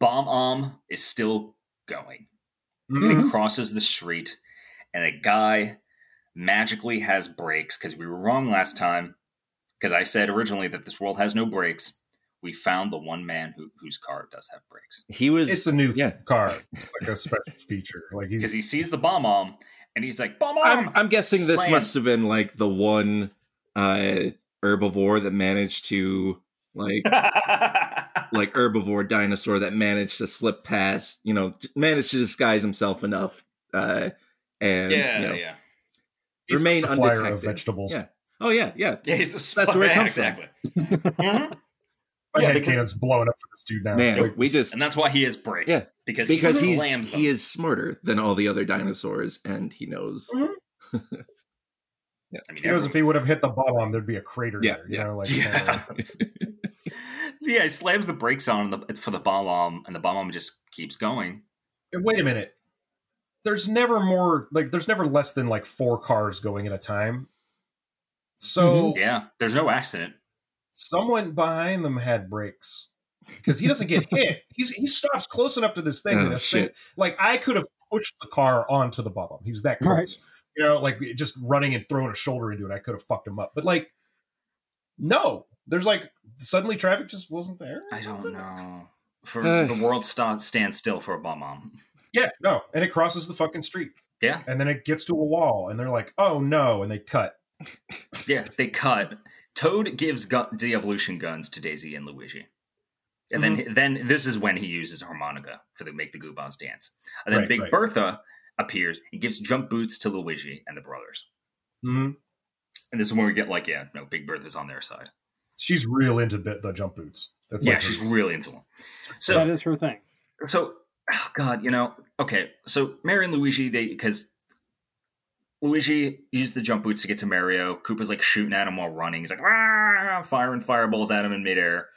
Bob-omb is still going. And it crosses the street, and a guy magically has brakes because we were wrong last time. Because I said originally that this world has no brakes. We found the one man who, whose car does have brakes he was. It's a new Yeah. car. It's like a special feature. Like because he sees the Bob-omb and he's like bomb I'm. I'm guessing this must have been like the one uh, herbivore that managed to like like herbivore dinosaur that managed to slip past. You know, managed to disguise himself enough. Uh, and yeah, you know, yeah, he's the remain supplier undetected. of vegetables. Yeah. Oh yeah, yeah. yeah. He's the That's where it yeah, comes from. exactly. Mhm. My Yeah, head because- canon's blowing up for this dude now. Man, Like, we just And that's why he has brakes. Yeah, because, because he slams them. he is smarter than all the other dinosaurs, and he knows. I mean, he knows if he would have hit the bottom, there'd be a crater Yeah, there. You yeah. know, like Yeah. uh, so yeah, he slams the brakes on the, for the bomb bomb, and the Bob-omb just keeps going. wait a minute. There's never more like there's never less than like four cars going at a time. So Yeah, there's no accident. someone behind them had brakes because he doesn't get hit. He's he stops close enough to this thing Oh, that a thing, shit. like I could have pushed the car onto the bottom. He was that close. Right. You know, like just running and throwing a shoulder into it, I could have fucked him up. But like, no, there's like suddenly traffic just wasn't there. or I don't know. For Uh. the world st- stands still for a Bob-omb. Yeah, no, and it crosses the fucking street. Yeah. and then it gets to a wall, and they're like, "Oh no!" and they cut. Yeah, they cut Toad gives gu- de-evolution guns to Daisy and Luigi. And then then this is when he uses harmonica for the make the Goombas dance. And then Right, Big right. Bertha appears and gives jump boots to Luigi and the brothers. Mhm. And this is when we get like, yeah, no, Big Bertha's on their side. She's real into bit the jump boots. That's yeah, like her- she's really into them. So that is her thing. so oh god you know okay so Mary and luigi they because luigi uses the jump boots to get to mario koopa's like shooting at him while running he's like "Ah," firing fireballs at him in midair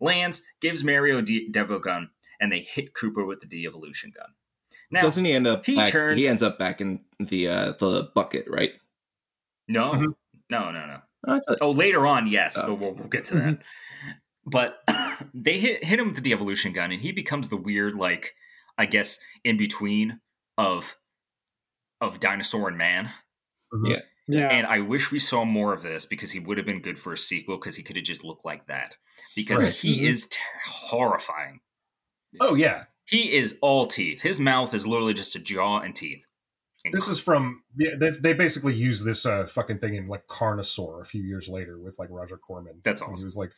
lands gives mario a de- devo gun and they hit koopa with the de-evolution gun now Doesn't he end up? he back, turns- He ends up back in the uh, the bucket, right? no Mhm. no no no I thought- Oh, later on, yes, Oh, but we'll, we'll get to that. but they hit hit him with the de-evolution gun, and he becomes the weird, like I guess, in between of of dinosaur and man. Mhm. Yeah. Yeah. And I wish we saw more of this because he would have been good for a sequel because he could have just looked like that. Because Right. he Mhm. is ter- horrifying. Oh yeah, He is all teeth. His mouth is literally just a jaw and teeth. this is from yeah, they basically used this uh, fucking thing in like Carnosaur a few years later with like Roger Corman. That's And awesome. He was like,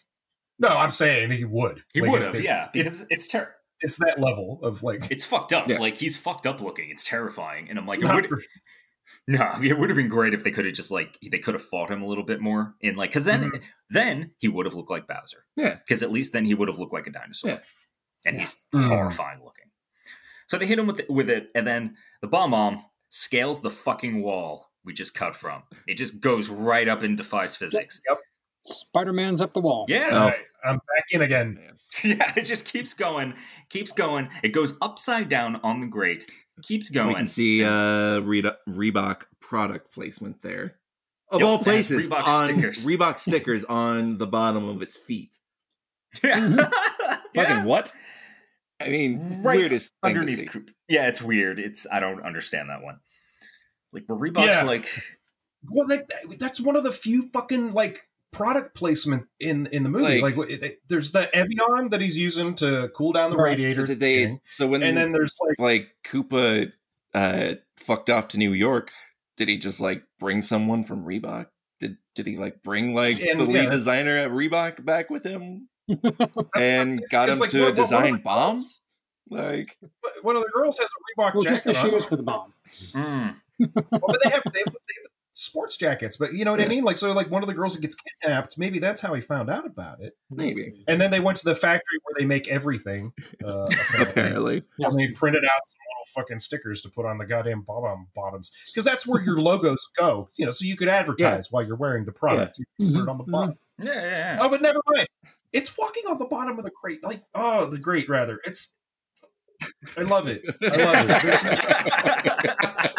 no, I'm saying he would. he Like, would have, they- yeah, It's, because it's terrible. It's that level of like. It's fucked up. Yeah. Like he's fucked up looking. It's terrifying. And I'm like, it would, for- No, it would have been great if they could have just like they could have fought him a little bit more in like because then Mhm. then he would have looked like Bowser. Yeah. because at least then he would have looked like a dinosaur. Yeah. and he's Mhm. horrifying looking. So they hit him with it, with it, and then the Bob-omb scales the fucking wall we just cut from. It just goes right up and defies physics. Yep. Spider Man's up the wall. Yeah, All right, I'm back in again. yeah, it just keeps going, keeps going. It goes upside down on the grate, keeps going. we can see uh, Re- Reebok product placement there. Of Yep, all places, Reebok on stickers. Reebok stickers on the bottom of its feet. yeah. Fucking what? I mean, Right weirdest thing to underneath see. Coop. Yeah, it's weird. It's I don't understand that one. Like, but Reebok's Yeah. like, Well, that, that's one of the few fucking like product placement in in the movie. Like- Like, it, it- there's the Evian that he's using to cool down the Right. radiator, So did they? thing. So when and then there's like like Koopa uh, fucked off to New York, did he just like bring someone from Reebok? Did did he like bring like And, the lead yeah, designer at Reebok back with him and what- got 'cause, him like, to what- what- what design bombs? Like one of the girls has a Reebok Well, just jacket. the on. shoes for the bomb. mm, well, but they have, they have they have sports jackets. But you know what I mean? Like so, like one of the girls that gets kidnapped. Maybe that's how he found out about it. maybe And then they went to the factory where they make everything. Uh, apparently. apparently. And they printed out some little fucking stickers to put on the goddamn bottom bottoms because that's where your logos go. You know, so you could advertise while you're wearing the product. You can put it on the Mhm, bottom. yeah, yeah, yeah. Oh, but never mind. It's walking on the bottom of the crate. Like, oh, the grate rather. It's. I love it. I love it.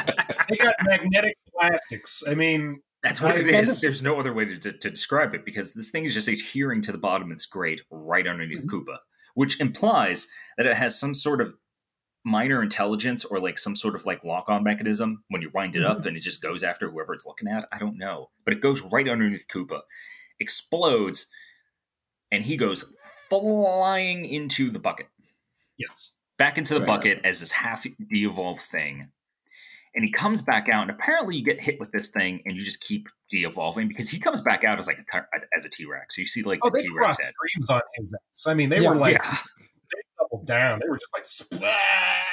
They got magnetic plastics. I mean, That's what it I- and is. There's no other way to, to, to describe it because this thing is just adhering to the bottom of its grate right underneath Mm-hmm. Koopa, which implies that it has some sort of minor intelligence or like some sort of like lock on mechanism when you wind it Mm-hmm. up and it just goes after whoever it's looking at. I don't know. But it goes right underneath Koopa, explodes, and he goes flying into the bucket yes. back into the Right. bucket as this half de-evolved thing. And he comes back out, and apparently you get hit with this thing, and you just keep de-evolving because he comes back out as like a t- as a T Rex. So you see like Oh, the they T Rex crossed head. streams on his ass. I mean, they Yeah. were like, yeah, they doubled down. They were just like, splat.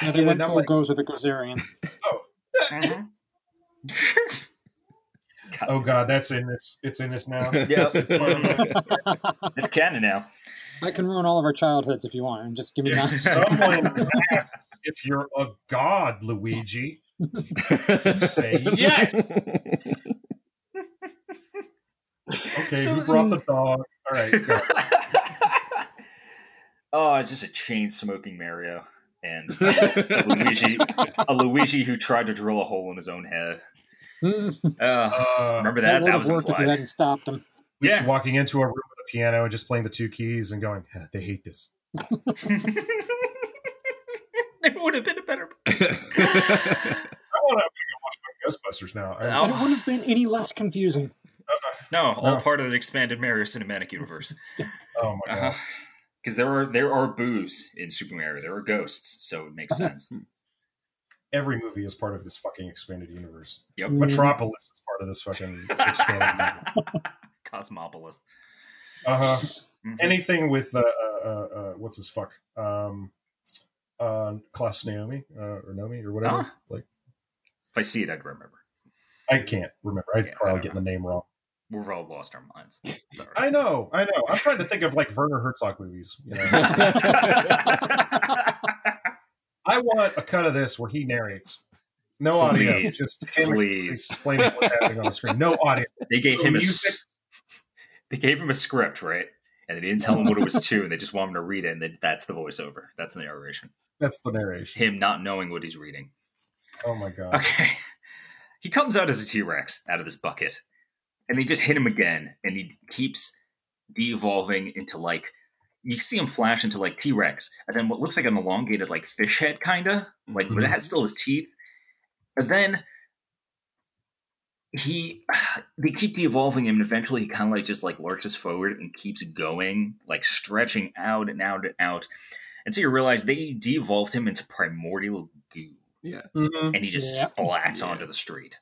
Yeah, they went And I'm full like, goes with the Gozerian. Mhm. oh god, that's in this. It's in this now. Yep. It's part it's canon now. I can ruin all of our childhoods if you want, and just give me If that. someone asks if you're a god, Luigi, say yes. Okay, So- who brought the dog? All right, go. oh, it's just a chain smoking Mario and a Luigi, a Luigi who tried to drill a hole in his own head. Uh, Uh, remember that that? That was worked if you hadn't stopped him. Luigi Yeah. walking into a room with a piano and just playing the two keys and going, "Yeah, they hate this. it would have been a better. I want to watch my Ghostbusters now. I- Oh. It wouldn't have been any less confusing. No, all No. part of the expanded Mario Cinematic Universe. oh my god. Because there are there are boos in Super Mario. There are ghosts, so it makes sense. Every movie is part of this fucking expanded universe. Yep. Mm. Metropolis is part of this fucking expanded universe. Cosmopolis. Uh huh. Mhm. Anything with uh, uh, uh, uh, what's his fuck? Um, uh, Klaus Naomi uh, or Nomi or whatever. Ah. Like if I see it, I'd remember. I can't remember. I'd Yeah, probably don't get the name wrong. We've all lost our minds. It's I know, I know. I'm trying to think of like Werner Herzog movies. You know, I want a cut of this where he narrates. No audio, just him please. explaining what's happening on the screen. No audio. they gave No him a music. s- they gave him a script, right? And they didn't tell him what it was to, and they just want him to read it, and then that's the voiceover. That's the narration. That's the narration. Him not knowing what he's reading. Oh my god. Okay. He comes out as a T Rex out of this bucket, and they just hit him again, and he keeps de evolving into like you see him flash into like T Rex, and then what looks like an elongated like fish head, kinda like, but it mm-hmm. has still his teeth. And then he they keep de-evolving him and eventually he kind of like just like lurches forward and keeps going like stretching out and out and out until you realize they de-evolved him into primordial goo Yeah. Mhm. and he just Yeah. splats Yeah. onto the street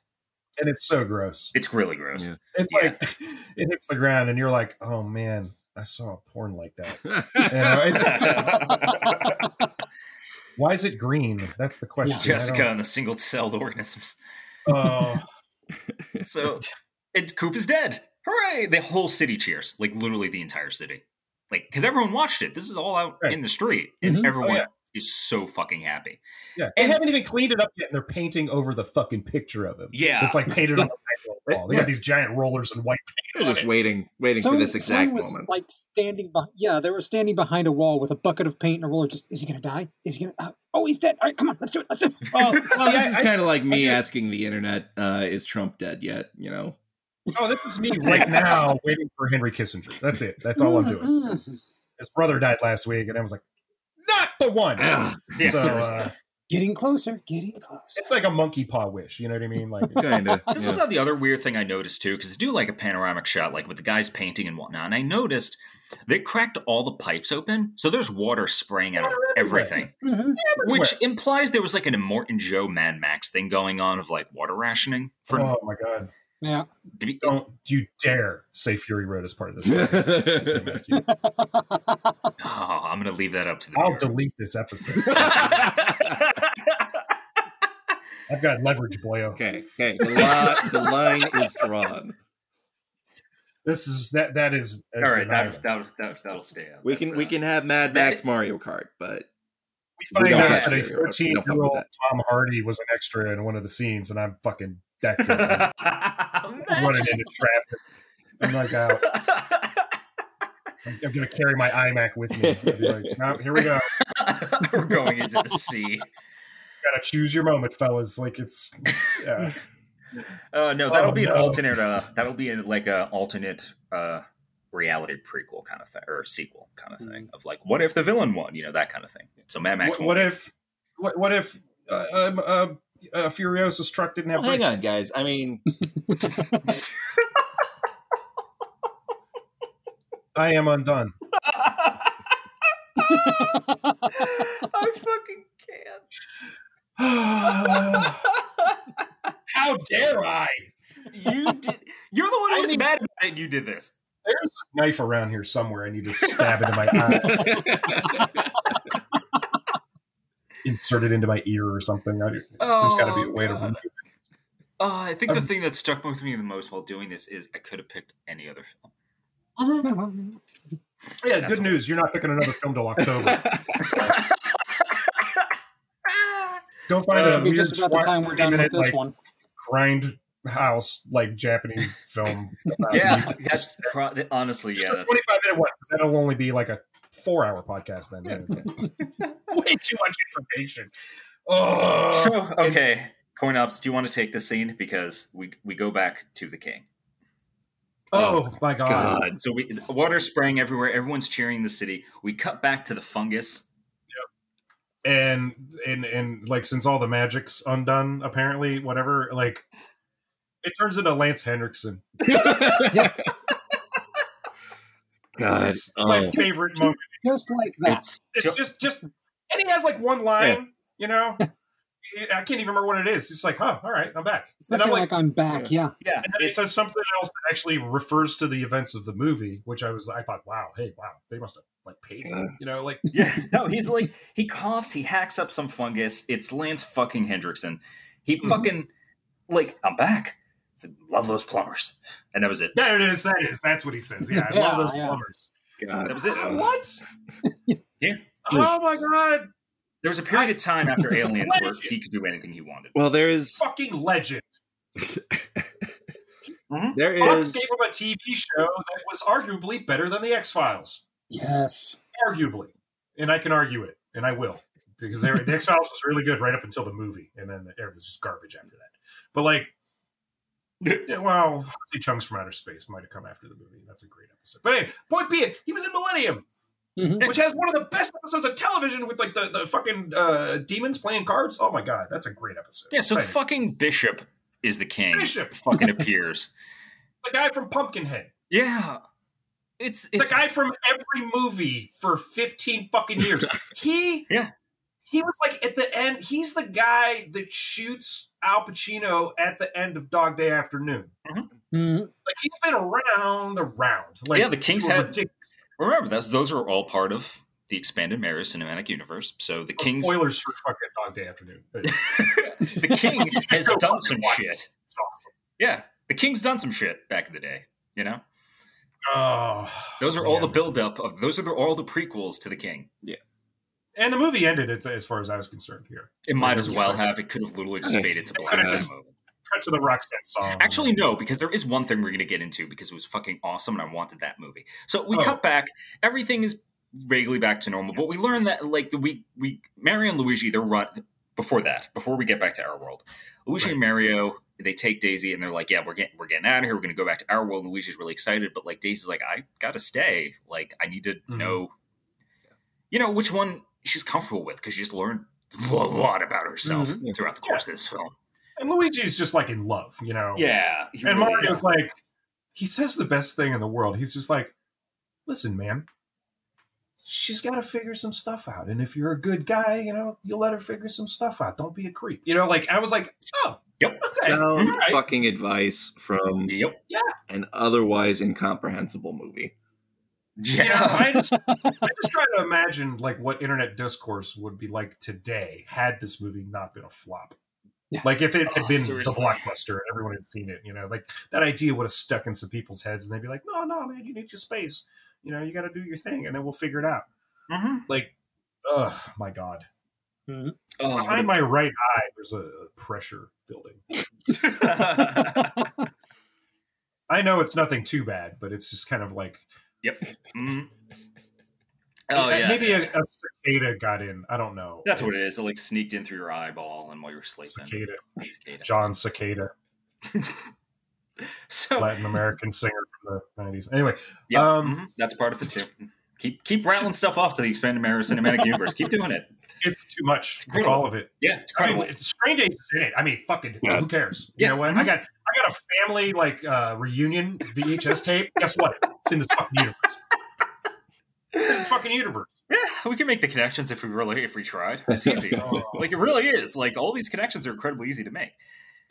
And it's so gross. it's really gross Yeah. It's Yeah. like it hits the ground, and you're like, "Oh man, I saw a porn like that." You know, it's why is it green? That's the question. I jessica and the single-celled organisms Oh, so it's coop is dead hooray the whole city cheers like literally the entire city like because everyone watched it this is all out Right. in the street and Mhm. Oh, everyone yeah. is so fucking happy yeah. They And- haven't even cleaned it up yet, and they're painting over the fucking picture of him. yeah It's like painted on the wall. They got these giant rollers and white paint. They're just waiting, waiting for this exact was, moment. Like standing behind, yeah, they were standing behind a wall with a bucket of paint and a roller. Just is he gonna die? Is he gonna? Uh, oh, he's dead. All right, come on, let's do it. Let's do it. Well, See, this I- is kind of like me I- asking the internet, uh, "Is Trump dead yet?" You know. Oh, this is me right now waiting for Henry Kissinger. That's it. That's all I'm doing. Mm. His brother died last week, and I was like, not the one. Ah, Yeah, so uh, Getting closer, getting closer. it's like a monkey paw wish. You know what I mean? Like, it's, kind of. This is not the other weird thing I noticed too, because they do like a panoramic shot, like with the guys painting and whatnot. And I noticed they cracked all the pipes open, so there's water spraying out of Water everywhere. everything, Mhm. which implies there was like an Immortan Joe Mad Max thing going on of like water rationing. For oh my god! Yeah. Don't you dare say Fury Road is part of this. Thank oh, I'm gonna leave that up to the I'll viewer. delete this episode. I've got leverage, boyo. okay, okay. The, li- the line is drawn. This is that. That is. All it's right, an that, that, that, that'll stay out. We That's, can we uh, can have Mad that- Max Mario Kart, but we we find don't out have that a do it. We don't fuck 14 with year old. Tom Hardy was an extra in one of the scenes, and I'm fucking. That's it. I'm running into traffic. I'm like out. I'm, I'm gonna carry my iMac with me. I'll be like, no, here we go. We're going into the sea. Gotta choose your moment, fellas. Like it's. Yeah. Uh, no, that'll Oh, be an no. alternate. Uh, that'll be an, like a alternate uh, reality prequel kind of thing, or sequel kind of thing of like, what if the villain won? You know, that kind of thing. So Mad Max. What, what if? What, what if? Uh, um, uh, Furiosa's truck didn't have Well, hang brakes? on, guys. I mean, I am undone. I fucking can't. How dare I? you did. You're the one I who was mean- mad about it. You did this. There's a knife around here somewhere. I need to stab it in my eye, insert it into my ear or something. I, there's got to be a way to remove it. Oh, I think the Um, thing that stuck with me the most while doing this is I could have picked any other film. Yeah, That's good news. You're not picking another film till October. Don't find Uh, a It'll weird just about the time we're done with this like one. grind house like Japanese film. yeah, that's pro- honestly, just yeah. a That's, 25 minute one. That'll only be like a four hour podcast then. Yeah, way too much information. Oh, so okay, coin ops. Do you want to take the scene because we we go back to the king? oh, oh my god. God. So we water spraying everywhere. Everyone's cheering the city. We cut back to the fungus. and and and like since all the magic's undone apparently whatever like it turns into lance henriksen God, it's my oh, favorite moment Just like that. it's it's just just and he has like one line you know I can't even remember what it is. It's like, oh, all right, I'm back. And I'm like, like, I'm back. Yeah. Yeah, and then he says something else that actually refers to the events of the movie, which I was, I thought, wow, hey, wow, they must have like paid me, you know, like Yeah, no, he's like he coughs, he hacks up some fungus. It's Lance fucking Henriksen. He Mhm. fucking like I'm back. I said, love those plumbers, and that was it. there it is. That is, that's what he says. Yeah, I Yeah, love those yeah. plumbers. God. That was it. Uh, what? Yeah. Oh my god, There was a period of time after Aliens where he could do anything he wanted. Well, there is fucking legend. there Fox is gave him a TV show that was arguably better than the X Files. Yes. Arguably, and I can argue it, and I will because they were- the X Files was really good right up until the movie, and then it was just garbage after that. But like, yeah, well, see, Chung's from Outer Space might have come after the movie. That's a great episode. But anyway, point being, he was in Millennium, Mhm. which has one of the best episodes of television with like the the fucking uh, demons playing cards. Oh my god, that's a great episode. Yeah, so Right. fucking Bishop is the king. Bishop. fucking appears. the guy from Pumpkinhead. Yeah, it's the guy from every movie for 15 fucking years. He Yeah. He was like at the end, he's the guy that shoots Al Pacino at the end of Dog Day Afternoon. Mhm. Like he's been around, around. Like Yeah, the Kings had- ridiculous- remember those those are all part of the expanded Mario cinematic universe. So the king's spoilers for fucking Dog Day Afternoon. The king has done some watch shit. It's awesome. Yeah, the king's done some shit back in the day. You know, Oh, those are all the man. buildup of those are the, all the prequels to the king. And the movie ended as, as far as I was concerned here. It might as well have. It could have literally just faded to black. could've just- the. Cut to the Roxette song. Actually, no, because there is one thing we're going to get into because it was fucking awesome and I wanted that movie. So we Oh. cut back. Everything is vaguely back to normal, but we learn that like the we we Mario and Luigi they're run before that before we get back to our world. Luigi Right. and Mario they take Daisy and they're like, yeah, we're getting we're getting out of here. We're going to go back to our world. And Luigi's really excited, but like Daisy's like, I got to stay. Like I need to Mhm. know, you know, which one she's comfortable with because she's learned a lot about herself Mm-hmm. Mhm. throughout the course of this film. and Luigi's just like in love, you know. Yeah, And really Mario's is. like, he says the best thing in the world. He's just like, listen, man, she's got to figure some stuff out. And if you're a good guy, you know, you'll let her figure some stuff out. Don't be a creep. You know, like, I was like, oh, Yep. okay. sound all right. fucking advice from Yep. yeah. an otherwise incomprehensible movie. Yeah. Yeah, I just, I just try to imagine like what internet discourse would be like today had this movie not been a flop. Yeah. Like if it had Oh, been seriously. the blockbuster everyone had seen it, you know, like that idea would have stuck in some people's heads and they'd be like, no, no, man, you need your space. You know, you got to do your thing and then we'll figure it out. Mhm. Like, oh my God. Mhm. Oh, Behind my right eye, there's a pressure building. I know it's nothing too bad, but it's just kind of like, yep. Mhm. Oh yeah. maybe a, a cicada got in. I don't know. That's what It's. It like sneaked in through your eyeball and while you were sleeping. Cicada. Cicada. Jon Secada. So Latin American singer from the nineties. Anyway, yeah, um, mhm, that's part of it too. Keep keep rattling stuff off to the expanded Mario Cinematic Universe. Keep doing it. it's too much. It's incredible. all of it. Yeah, it's I mean, incredible. it's Strange Days is in it. I mean, fucking Yeah. who cares? You Yeah. know what? I got I got a family like uh, reunion VHS tape. Guess what? It's in this fucking universe. It's in this fucking universe. Yeah, we can make the connections if we really if we tried. It's easy. like it really is. Like all these connections are incredibly easy to make.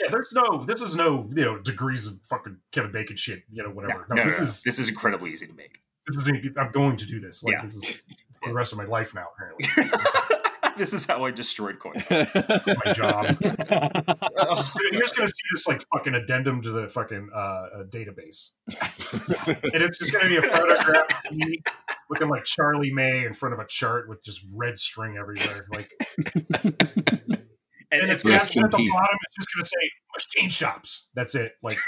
Yeah, there's no. This is no. You know, degrees of fucking Kevin Bacon shit. You know, whatever. No, No, no, this no, no. is this is incredibly easy to make. This is. I'm going to do this. Like Yeah. this is for the rest of my life now. Apparently, this, this is how I destroyed coin. this is my job. You're just gonna see this like fucking addendum to the fucking uh, uh, database, and it's just gonna be a photograph of me looking like Charlie Day in front of a chart with just red string everywhere. Like, and and it's it's Rest caption at the bottom. It's just gonna say machine shops. That's it. Like,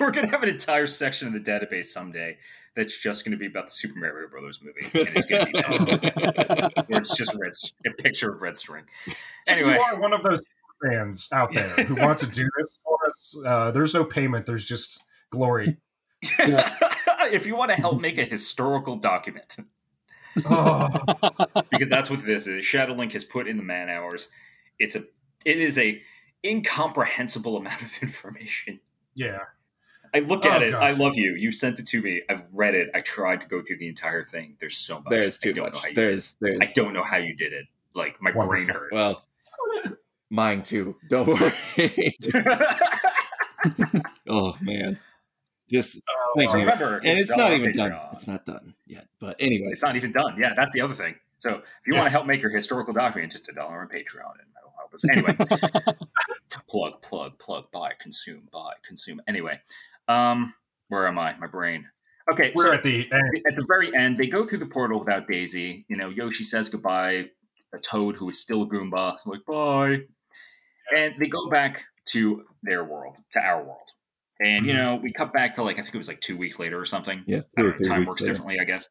We're gonna have an entire section of the database someday that's just gonna be about the Super Mario Brothers movie, and it's gonna be that, where it's just red, a picture of red string. if Anyway, you are one of those fans out there who want to do this for us, uh, there's no payment. There's just glory. if you want to help make a historical document, Oh, because that's what this is. Shadowlink has put in the man hours. It's a, it is a incomprehensible amount of information. yeah. I look Oh, at it. gosh. I love you. You sent it to me. I've read it. I tried to go through the entire thing. There's so much. There's too much. Know how you There's there's I don't know how you did it. Like my brain Wonderful. hurt. well Mine too. Don't worry. oh man, just thanks. Uh, man. Remember, and it's all not on even done. Patreon. It's not done yet. But anyway, It's not even done. Yeah, that's the other thing. So if you Yeah. want to help make your historical document, just a dollar on Patreon, and that'll help us. Anyway, plug, plug, plug, buy, consume, buy, consume. Anyway, um, where am I? My brain. Okay, We're so at the end. at the very end, they go through the portal without Daisy. You know, Yoshi says goodbye. A Toad, who is still a Goomba, like bye, and they go back to their world, to our world. And you Mhm. know, we cut back to like I think it was like two weeks later or something. yeah, I don't know, time works later. differently, I guess.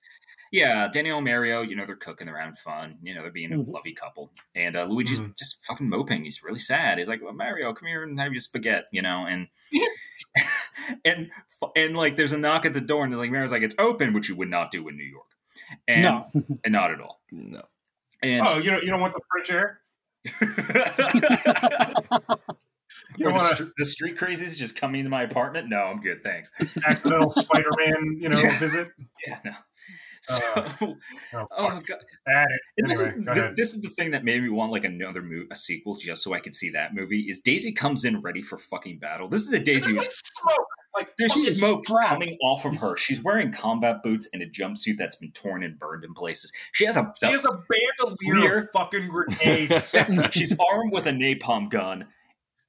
Yeah, Danielle and Mario, you know, they're cooking, they're having fun, you know, they're being a Mhm. lovey couple. And uh, Luigi's Mhm. just fucking moping. He's really sad. He's like, well, Mario, come here and have your spaghetti, you know, and and and like there's a knock at the door, and like Mario's like, it's open, which you would not do in New York. And, no. and not at all. No, And Oh, you don't you don't want the fridge air? You Or don't the, want str- the street crazies just coming into my apartment? No, I'm good, thanks. accidental Spider-Man, you know, visit? Yeah, no. So, uh, Oh, oh, fuck. god, Add it. And this is go th- this is the thing that made me want like another movie, a sequel, just so I could see that movie. Is Daisy comes in ready for fucking battle? This is a Daisy like who's smoke. Like there's smoke strapped. coming off of her. She's wearing combat boots and a jumpsuit that's been torn and burned in places. She has a she has a bandolier Lear. of fucking grenades. she's armed with a napalm gun.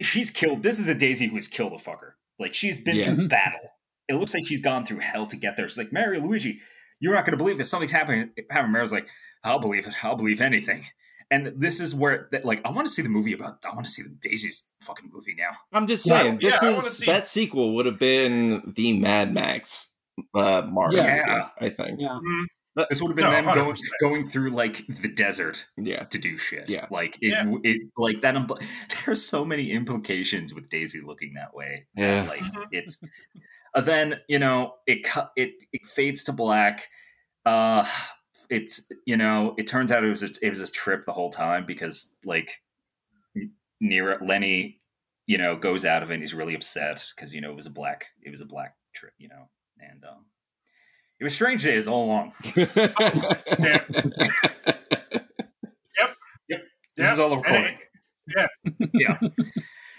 She's killed. This is a Daisy who's killed a fucker. Like she's been Yeah. through mm-hmm. battle. It looks like she's gone through hell to get there. She's like Mario Luigi, you're not going to believe that Something's happening. Happening. Mario's like, I'll believe it. I'll believe anything. And this is where, that, like, I want to see the movie about. I want to see the Daisy's fucking movie now. I'm just Yeah, saying. this I wanna is see- that sequel would have been the Mad Max uh, Mark. Yeah. I think. yeah. This would have been No, them going 100%. going through like the desert Yeah. to do shit. Yeah. like it, Yeah. it like that. Impl- are so many implications with Daisy looking that way. Yeah. like Mhm. it's. Uh, then you know it cut it it fades to black. Uh, it's you know it turns out it was a, it was a trip the whole time because like near Lenny, you know, goes out of it and he's really upset because you know it was a black it was a black trip, you know, and um, it was strange days all along. Yep. Yep. This Yeah, is all the and recording. yeah. yeah.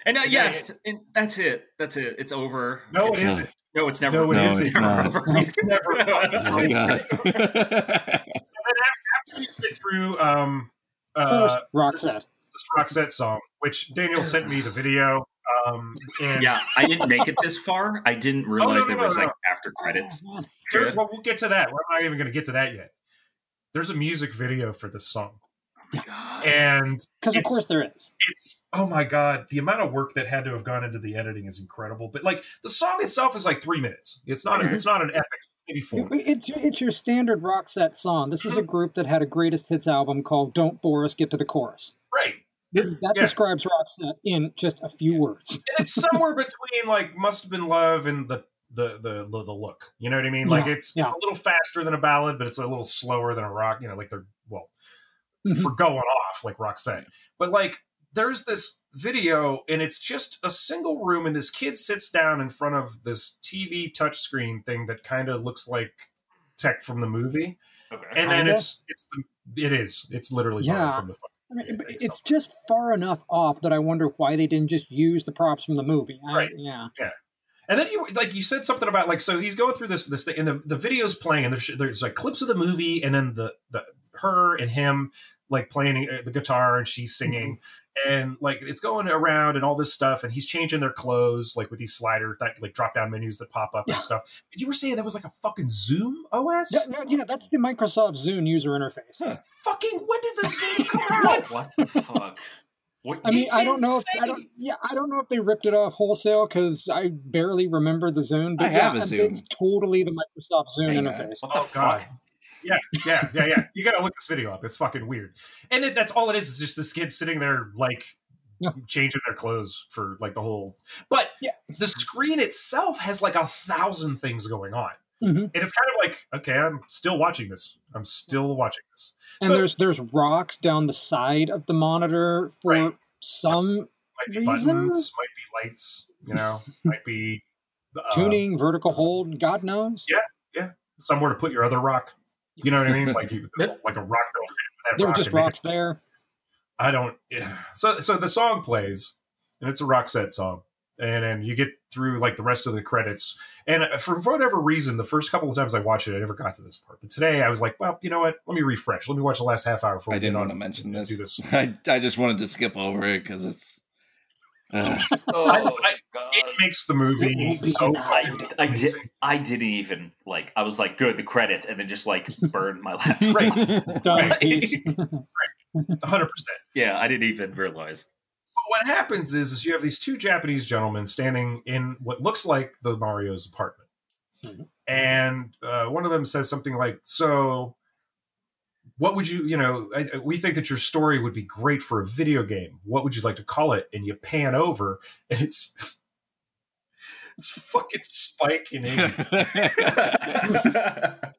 And uh, Yeah, yeah, yeah. and that's it. That's it. It's over. No, it It's- isn't. No, it's never. No, it No, isn't. it's not. It's never. oh It's- god. So then after we sit through um, uh, First, Roxette. this Roxette song, which Daniel sent me the video. Um, and yeah, I didn't make it this far. I didn't realize no, there no, was no, like after credits. Oh, man. Sure, well, we'll get to that. We're not even going to get to that yet. There's a music video for this song, and Because of course there is. it's oh my god, the amount of work that had to have gone into the editing is incredible. But like the song itself is like three minutes. It's not. Mhm. It's not an epic. Maybe four. It- It's it's your standard Roxette song. This is a group that had a greatest hits album called "Don't Bore Us, Get to the Chorus." Right. That Yeah. describes set in just a few words. and it's somewhere between like must have been love and the the the the, look you know what i mean like it's yeah. it's a little faster than a ballad but it's a little slower than a rock you know like they're well Mhm. for going off like roxette but like there's this video and it's just a single room and this kid sits down in front of this tv touchscreen thing that kind of looks like tech from the movie Okay. and then Kinda? it's it's the, it is it's literally borrowed Yeah. from the fucking I mean, Yeah, it's it's just far enough off that I wonder why they didn't just use the props from the movie. I- Right. Yeah. Yeah. And then you like you said something about like so he's going through this this thing and the the video's playing and there's there's like clips of the movie and then the the her and him like playing uh, the guitar and she's singing and like it's going around and all this stuff and he's changing their clothes like with these slider that like drop down menus that pop up Yeah. and stuff. And you were saying that was like a fucking Zune OS? Yeah, no, yeah, that's the Microsoft Zune user interface. Huh. Fucking when did the Zune come out? what the fuck? What? I mean, It's I don't know. If, I don't. Yeah, I don't know if they ripped it off wholesale because I barely remember the Zune. But I have yeah, a Zune. It's totally the Microsoft Zune Hang on. interface. what the Oh, God. Yeah, yeah, yeah, yeah. You gotta look this video up. It's fucking weird. And it, that's all it is, is just this kid sitting there like Yeah. changing their clothes for like the whole but Yeah. the screen itself has like a thousand things going on. Mhm. And it's kind of like, okay, I'm still watching this. I'm still watching this. And So- there's there's rocks down the side of the monitor for Right. some Might be Reasons? buttons, might be lights, you know, might be uh, tuning, vertical hold. God knows. Yeah, yeah. somewhere to put your other rock. You know what I mean? Like you, like a rock that'll fit There were just and make rocks there. I don't. yeah. So so the song plays, and it's a Roxette song, and then you get through like the rest of the credits. And uh, for whatever reason, the first couple of times I watched it, I never got to this part. But today, I was like, well, you know what? Let me refresh. Let me watch the last half hour. Before I didn't get want to mention this. Do this. I, I just wanted to skip over it because it's. Uh, Oh, I- I- It makes the movie Movie so I, I did. I didn't even like. I was like, good, the credits, and then just like burned my laptop. Right. Done. Right. 100%. Yeah, I didn't even realize. But what happens is, is you have these two Japanese gentlemen standing in what looks like the Mario's apartment, Mhm. and uh, one of them says something like, "So, what would you, you know, I, I- we think that your story would be great for a video game. What would you like to call it?" And you pan over, and it's it's fucking Spike and Amy. They're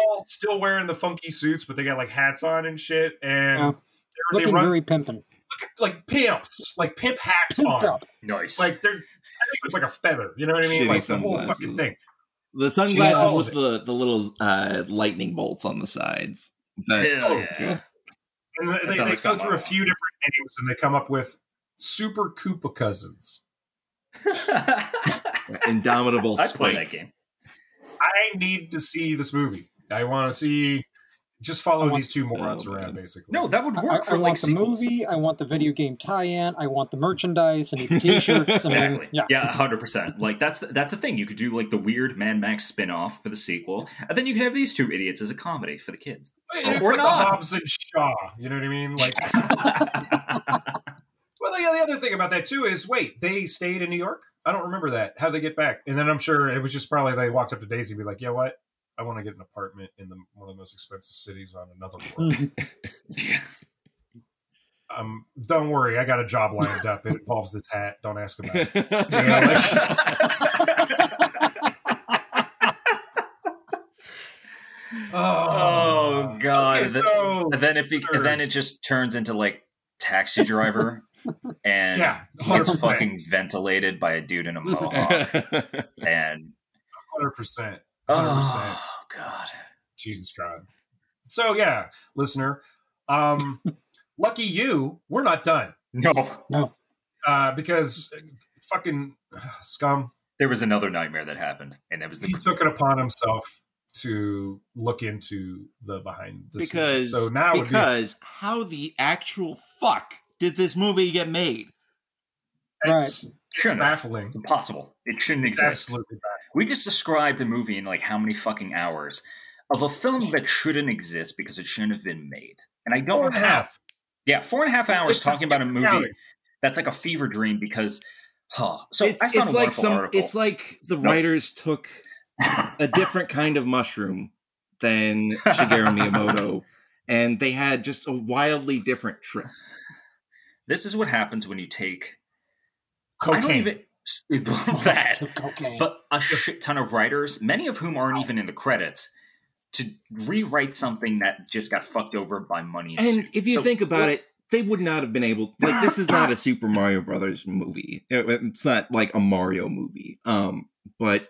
all still wearing the funky suits, but they got like hats on and shit, and Yeah. they're- they Looking run very pimpin'. like pimps, like pimp hats Pimped on. up. nice. Like they're, I think it's like a feather. You know what I mean? Shitty like the whole fucking thing. the sunglasses Oh. with the, the little uh, lightning bolts on the sides. That, Hell oh, yeah. And they, That they, they like go something through a few different names, and they come up with Super Koopa Cousins. Indomitable I play that game. I need to see this movie. I want to see. Just follow want- these two oh, morons Oh, around, basically. No, that would work I for like want the movie. I want the video game tie-in. I want the merchandise. I need the T-shirts. I mean, Exactly. yeah. Yeah, hundred percent. Like that's the, that's the thing. You could do like the weird Mad Max spin-off for the sequel, and then you could have these two idiots as a comedy for the kids. it's Or like the not. Hobbs and Shaw. You know what I mean? Like, well, the, the other thing about that too is, wait, they stayed in New York. I don't remember that. How they get back? And then I'm sure it was just probably they walked up to Daisy and be like, "Yeah, what? I want to get an apartment in the one of the most expensive cities on another world." Mhm. um, don't worry, I got a job lined up. It involves this hat. Don't ask about it. You know, like- oh god! Okay, then- so- and then it be, and then it just turns into like taxi driver, and yeah, he gets 100%. fucking ventilated by a dude in a mohawk, and hundred percent. 100%. oh god, Jesus God. So yeah, listener, um, lucky you, we're not done no, no, uh, because uh, fucking uh, scum. there was another nightmare that happened, and that was the He took it upon himself to look into the behind the because scenes. So now would be because how the actual fuck did this movie get made? it's, it's baffling. It's impossible. It shouldn't It's exist. absolutely baffling. We just described the movie in like how many fucking hours of a film that shouldn't exist because it shouldn't have been made. And I don't Four know how. half. Yeah, four and a half hours talking about a movie counting. that's like a fever dream because, huh. So it's I found it's a like some article. it's like the Nope. writers took a different kind of mushroom than Shigeru Miyamoto and they had just a wildly different trip. this is what happens when you take. I don't Cocaine. even that, Lots of cocaine. but a shit ton of writers, many of whom aren't even in the credits, to rewrite something that just got fucked over by money. And, And if you So think about what- it, they would not have been able like this is not a Super Mario Brothers movie. It- It's not like a Mario movie. Um, but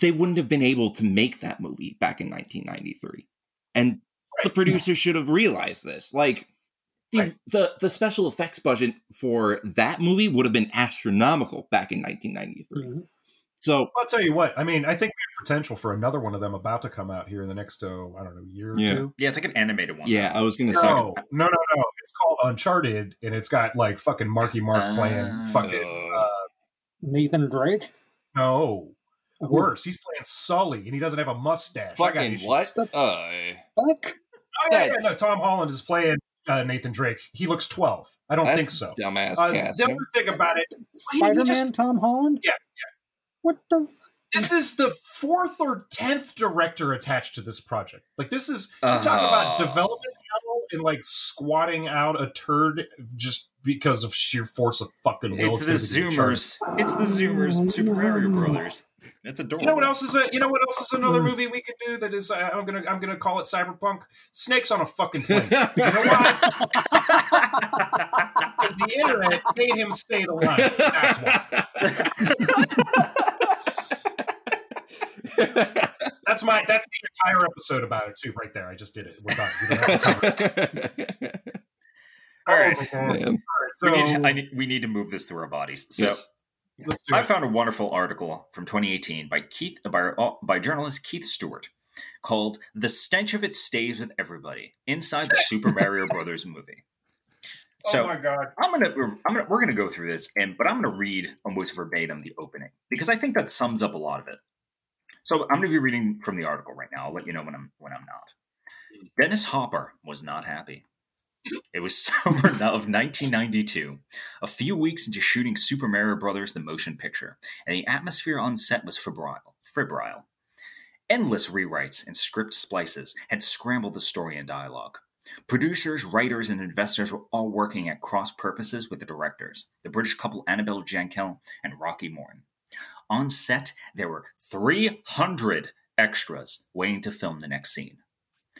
they wouldn't have been able to make that movie back in 1993. And the Right. producers should have realized this. Like the, Right. the the special effects budget for that movie would have been astronomical back in 1993. Mhm. So I'll tell you what. I mean, I think we have potential for another one of them about to come out here in the next, oh, I don't know, year or Yeah. two. yeah, it's like an animated one. yeah, I was gonna say No, no, no, no. It's called Uncharted, and it's got like fucking Marky Mark playing Ah. fucking. Uh, Nathan Drake. no, Who- worse. He's playing Sully, and he doesn't have a mustache. I got fucking issues. what? Uh, Fuck. Oh, yeah, yeah, no. Tom Holland is playing uh, Nathan Drake. He looks twelve. I don't that's think so. Dumbass Uh, the other thing about it, Spider-Man Tom Holland. Yeah, yeah. What the? this is the fourth or tenth director attached to this project. Like this is you talk about Oh. development hell and like squatting out a turd just because of sheer force of fucking will. It's the gonna be Uncharted. Zoomers. It's the Zoomers. Super Mario Brothers. It's adorable. You know what else is a you know what else is another movie we could do that is uh, I'm gonna I'm gonna call it cyberpunk snakes on a fucking plane. You know why? Because the internet made him say the line. That's why. That's my that's the entire episode about it too, right there. I just did it. We're done. We don't have to cover it. All right. Oh, my So we, need to, I need, we need to move this through our bodies. So Yes. let's do I it. found a wonderful article from 2018 by Keith by, uh, by journalist Keith Stuart called "The Stench of It Stays with Everybody" inside the Super Mario Brothers movie. So oh my god. I'm gonna I'm gonna we're gonna go through this, and but I'm gonna read almost verbatim the opening because I think that sums up a lot of it. So I'm gonna be reading from the article right now. I'll let you know when I'm when I'm not. Dennis Hopper was not happy. It was summer of 1992, a few weeks into shooting Super Mario Brothers: The Motion Picture, and the atmosphere on set was febrile. Febrile. Endless rewrites and script splices had scrambled the story and dialogue. Producers, writers, and investors were all working at cross purposes with the directors, the British couple Annabel Jankel and Rocky Morton. On set, there were 300 extras waiting to film the next scene.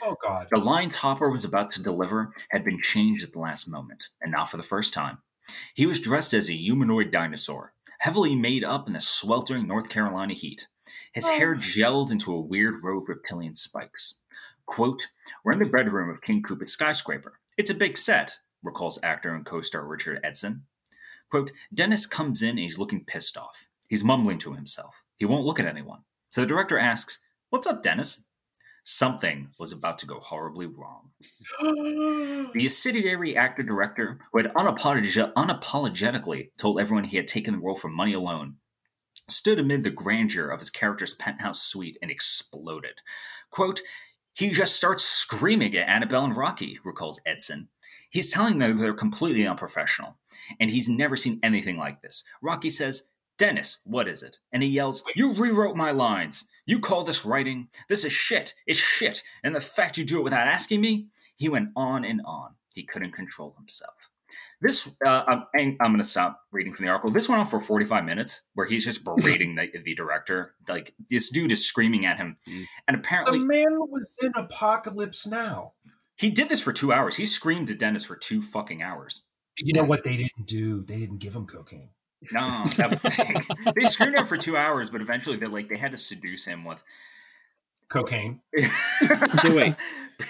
Oh god. The lines Hopper was about to deliver had been changed at the last moment, and not for the first time. He was dressed as a humanoid dinosaur, heavily made up in the sweltering North Carolina heat. His oh. hair gelled into a weird row of reptilian spikes. Quote, We're in the bedroom of King Koopa's skyscraper. It's a big set, recalls actor and co star Richard Edson. Quote, Dennis comes in and he's looking pissed off. He's mumbling to himself. He won't look at anyone. So the director asks, What's up, Dennis? Something was about to go horribly wrong. The acidiary actor director, who had unapolog- unapologetically told everyone he had taken the role for money alone, stood amid the grandeur of his character's penthouse suite and exploded. Quote, he just starts screaming at Annabel and Rocky, recalls Edson. He's telling them they're completely unprofessional, and he's never seen anything like this. Rocky says, Dennis, what is it? And he yells, You rewrote my lines. You call this writing? This is shit. It's shit. And the fact you do it without asking me? He went on and on. He couldn't control himself. This, uh, I'm, I'm going to stop reading from the article. This went on for 45 minutes, where he's just berating the, the director. Like this dude is screaming at him, And apparently. The man was in Apocalypse Now. he did this for two hours. He screamed at Dennis for two fucking hours. You know what they didn't do? They didn't give him cocaine. No, that was the thing. they screamed at him for two hours, but eventually they like they had to seduce him with. Cocaine. So wait.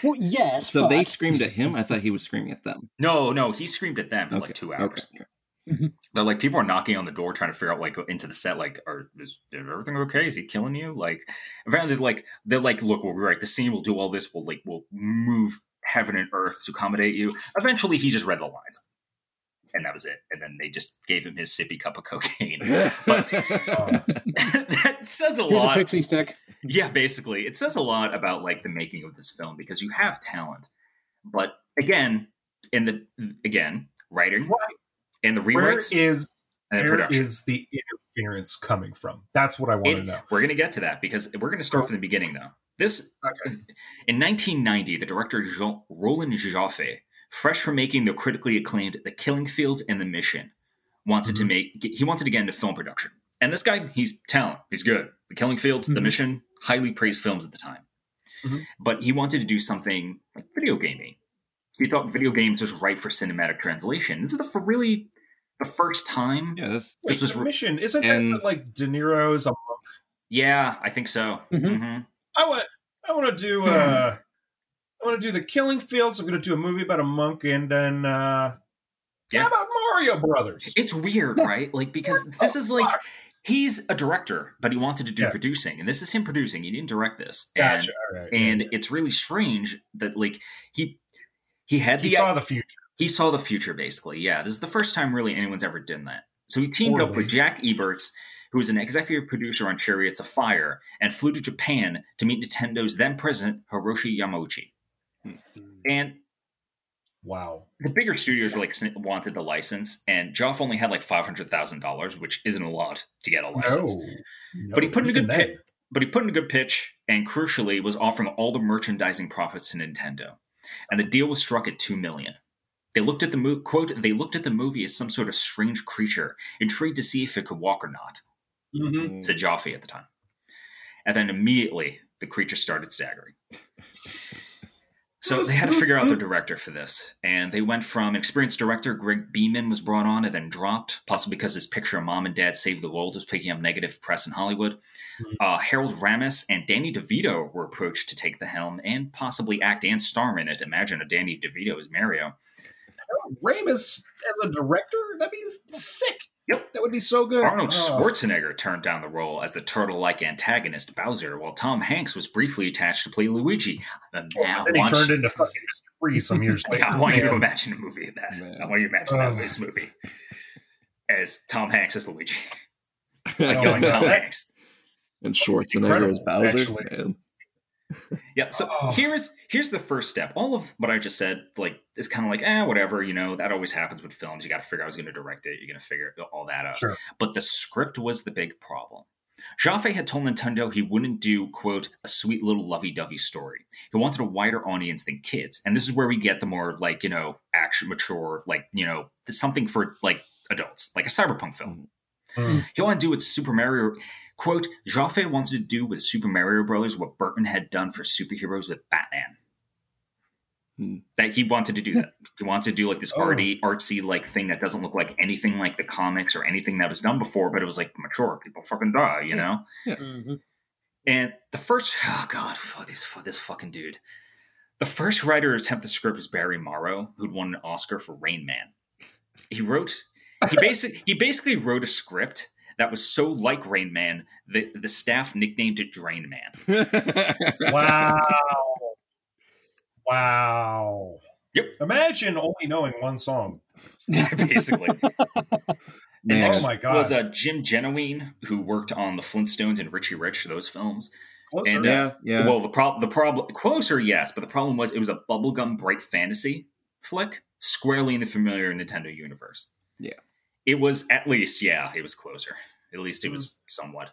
Well, yes. So but they screamed at him. I thought he was screaming at them. No, no, he screamed at them for like two hours. Okay. okay. They're like people are knocking on the door trying to figure out like into the set like are is, is everything okay? Is he killing you? Like apparently they're like they're like look we'll rewrite the scene. We'll do all this. We'll like we'll move heaven and earth to accommodate you. Eventually he just read the lines. And that was it. And then they just gave him his sippy cup of cocaine. But um, that says a Here's a lot. pixie stick. Yeah, basically, it says a lot about like the making of this film because you have talent, but again, in the again writing Why- and the Where rewrites is and the where production. is the interference coming from? That's what I want It- to know. We're going to get to that because we're going to start from the beginning though. This Okay. in 1990, the director Jean, Roland Joffe, fresh from making the critically acclaimed The Killing Fields and The Mission, wanted to Mhm. make he wanted to get into film production. And this guy, he's talent. He's good. The Killing Fields, The Mhm. Mission, highly praised films at the time. Mhm. But he wanted to do something like video gaming. He thought video games was ripe for cinematic translation. This is the for really the first time. Yeah, that's Wait, This was the mission isn't and- that like De Niro's a monk? Yeah, I think so. Mhm. Mhm. I want I want to do uh I want to do the Killing Fields. I'm going to do a movie about a monk, and then uh Yeah. about Mario Brothers? It's weird, right? Like because this the is like he's a director, but he wanted to do Yeah. producing, and this is him producing. He didn't direct this, and Gotcha. All right. and yeah, it's really strange that like he he had yeah. he the saw the future. he saw the future basically. Yeah, this is the first time really anyone's ever done that. So he teamed up with Jack Eberts, who was an executive producer on Chariots of Fire, and flew to Japan to meet Nintendo's then president Hiroshi Yamauchi. And Wow. the bigger studios were like wanted the license, and Joff only had like five hundred thousand dollars, which isn't a lot to get a license. No. No, But he put in a good pitch. But he put in a good pitch, and crucially, was offering all the merchandising profits to Nintendo. And the deal was struck at two million. They looked at the mo- quote. They looked at the movie as some sort of strange creature, intrigued to see if it could walk or not. Mhm. Said Jaffe at the time. And then immediately, the creature started staggering. So they had to figure out their director for this, and they went from experienced director Greg Beeman was brought on and then dropped, possibly because his picture of Mom and Dad Save the World was picking up negative press in Hollywood. Mhm. Uh, Harold Ramis and Danny DeVito were approached to take the helm and possibly act and star in it. Imagine a Danny DeVito as Mario. Harold Ramis as a director, that'd be sick. Yep. That would be so good. Arnold Oh. Schwarzenegger turned down the role as the turtle-like antagonist Bowser, while Tom Hanks was briefly attached to play Luigi. Uh, and now then he watch- turned into fucking Mr. Freeze some years later. I want you to imagine a movie of that. Man. I want you to imagine Ugh. this movie as Tom Hanks as Luigi, Oh, like young no. Tom Hanks. and Schwarzenegger as Bowser. Yeah. So Oh. here's here's the first step. All of what I just said, like, is kind of like, eh, whatever. You know, that always happens with films. You got to figure out who's going to direct it. You're going to figure all that out. Sure. But the script was the big problem. Jaffe had told Nintendo he wouldn't do, quote, a sweet little lovey dovey story. He wanted a wider audience than kids. And this is where we get the more, like, you know, action mature, like, you know, something for, like, adults, like a cyberpunk film. Mm. He wanted to do with Super Mario. Quote, Jaffe wanted to do with Super Mario Brothers what Burton had done for superheroes with Batman. Hmm. That he wanted to do that. He wanted to do like this Oh. arty, artsy like thing that doesn't look like anything like the comics or anything that was done before, but it was like mature. People fucking die, you know. Mhm. And the first, oh god, fuck this, fuck this fucking dude. The first writer to attempt the script was Barry Morrow, who'd won an Oscar for Rain Man. He wrote, he basically, he basically wrote a script that was so like Rain Man that the staff nicknamed it Drain Man. Wow. wow. Yep. Imagine only knowing one song. basically. And Man. next Oh my God. was uh, Jim Jennewein, who worked on the Flintstones and Richie Rich, those films. Closer. And, uh, yeah, yeah. Well, the problem, the problem, closer, yes, but the problem was it was a bubblegum bright fantasy flick, squarely in the familiar Nintendo universe. Yeah. It was at least, yeah, it was closer. At least it was somewhat.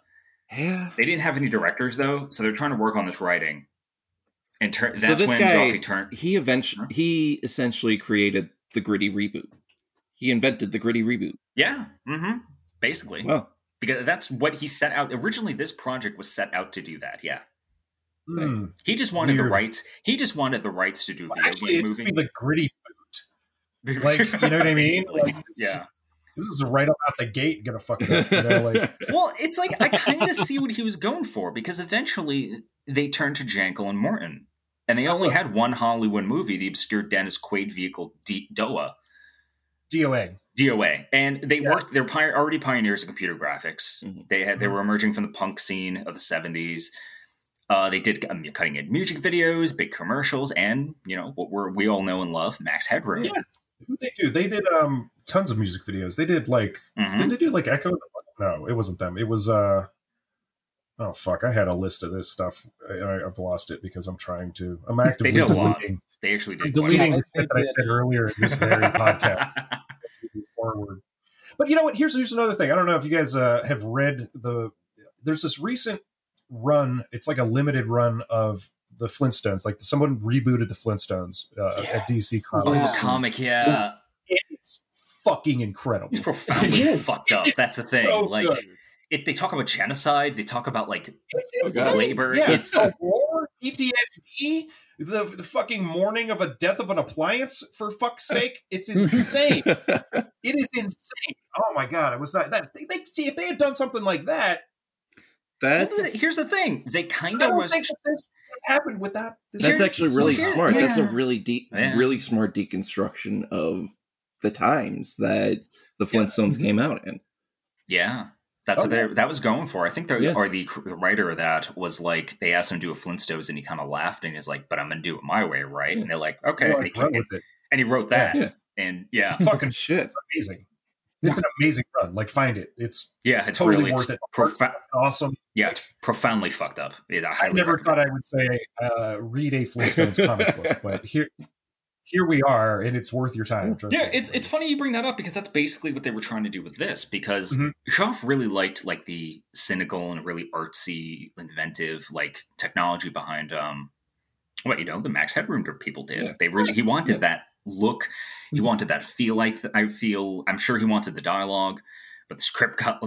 yeah. They didn't have any directors though, so they're trying to work on this writing. And tur- So that's this when guy- Joffrey turned. He eventually he essentially created the gritty reboot. He invented the gritty reboot. Yeah, mm-hmm. Basically, Well, because that's what he set out. Originally, this project was set out to do that. Yeah, Hmm. he just wanted the rights. He just wanted the rights to do a Well, video actually, game movie. the gritty boot. Like, you know what I mean? Like, yeah. This is right up out the gate gonna fuck it up. You know, like, Well, it's like I kind of see what he was going for because eventually they turned to Jankel and Morton, and they only had one Hollywood movie, the obscure Dennis Quaid vehicle D- DOA, DOA. DOA, and they Yeah. worked. They're pi- already pioneers of computer graphics. Mhm. They had they were emerging from the punk scene of the seventies. Uh, they did um, cutting edge music videos, big commercials, and you know what we're, we all know and love, Max Headroom. Yeah. Who they do? They did um tons of music videos. They did like Mhm. did they do like Echo? No, it wasn't them. It was uh oh fuck. I had a list of this stuff. I, I've lost it because I'm trying to. I'm actively did a lot. deleting, They actually I'm did. deleting Yeah, the shit that I said earlier in this very podcast. as we move forward. But you know what? Here's here's another thing. I don't know if you guys uh, have read the. There's this recent run. It's like a limited run of the Flintstones. Like someone rebooted the Flintstones uh, at DC Oh, Comics. the comic, yeah. It's fucking incredible. It's profoundly It is. fucked up. That's the thing. So like it, they talk about genocide. They talk about like It's Oh, labor. Yeah, It's a war, PTSD, the the fucking mourning of a death of an appliance. For fuck's sake, it's insane. it is insane. Oh my god, it was not that. They, they see if they had done something like that. Well, that's here's the thing. They kind of was. think that this would happen with that. This that's Here- actually really here- smart. That's a really deep, Yeah. really smart deconstruction of the times that the Flintstones Mhm. came out in. Yeah, that's Oh, what they yeah. that was going for. I think the Yeah. or the, the writer of that was like they asked him to do a Flintstones and he kind of laughed and he's like, "But I'm gonna do it my way, right?" And they're like, "Okay," Like, and, he, run with it. and he wrote that. Yeah. And yeah, Fucking Shit. amazing. It's an amazing run. Like, find it. It's yeah, it's totally really worth it's it. Awesome. yeah, it's profoundly fucked up. It, I I never thought I would say uh, read a Flintstones comic book, but here, here we are, and it's worth your time. trust Yeah, me. it's it's funny you bring that up because that's basically what they were trying to do with this. Because Mhm. Schaff really liked like the cynical and really artsy, inventive like technology behind um, what you know the Max Headroom people did. Yeah. They really he wanted Yeah. that look, he Mhm. wanted that feel. I I feel I'm sure he wanted the dialogue, but the script got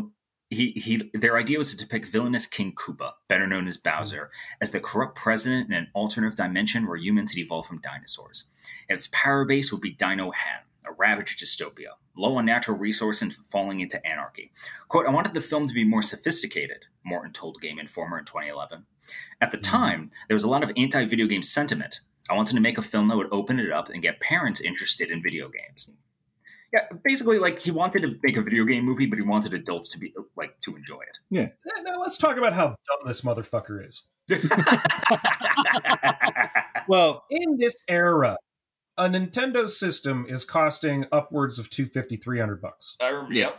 he, he their idea was to depict villainous King Koopa, better known as Bowser, as the corrupt president in an alternative dimension where humans had evolved from dinosaurs. Its power base would be Dinohattan, a ravaged dystopia, low on natural resources and falling into anarchy. Quote, I wanted the film to be more sophisticated, Morton told Game Informer in 2011. At the time, there was a lot of anti video game sentiment. I wanted to make a film that would open it up and get parents interested in video games. Yeah, basically, like he wanted to make a video game movie, but he wanted adults to be like to enjoy Eh, Now let's talk about how dumb this motherfucker is. Well, In this era, a Nintendo system is costing upwards of 250 300 bucks. I rem- Yeah.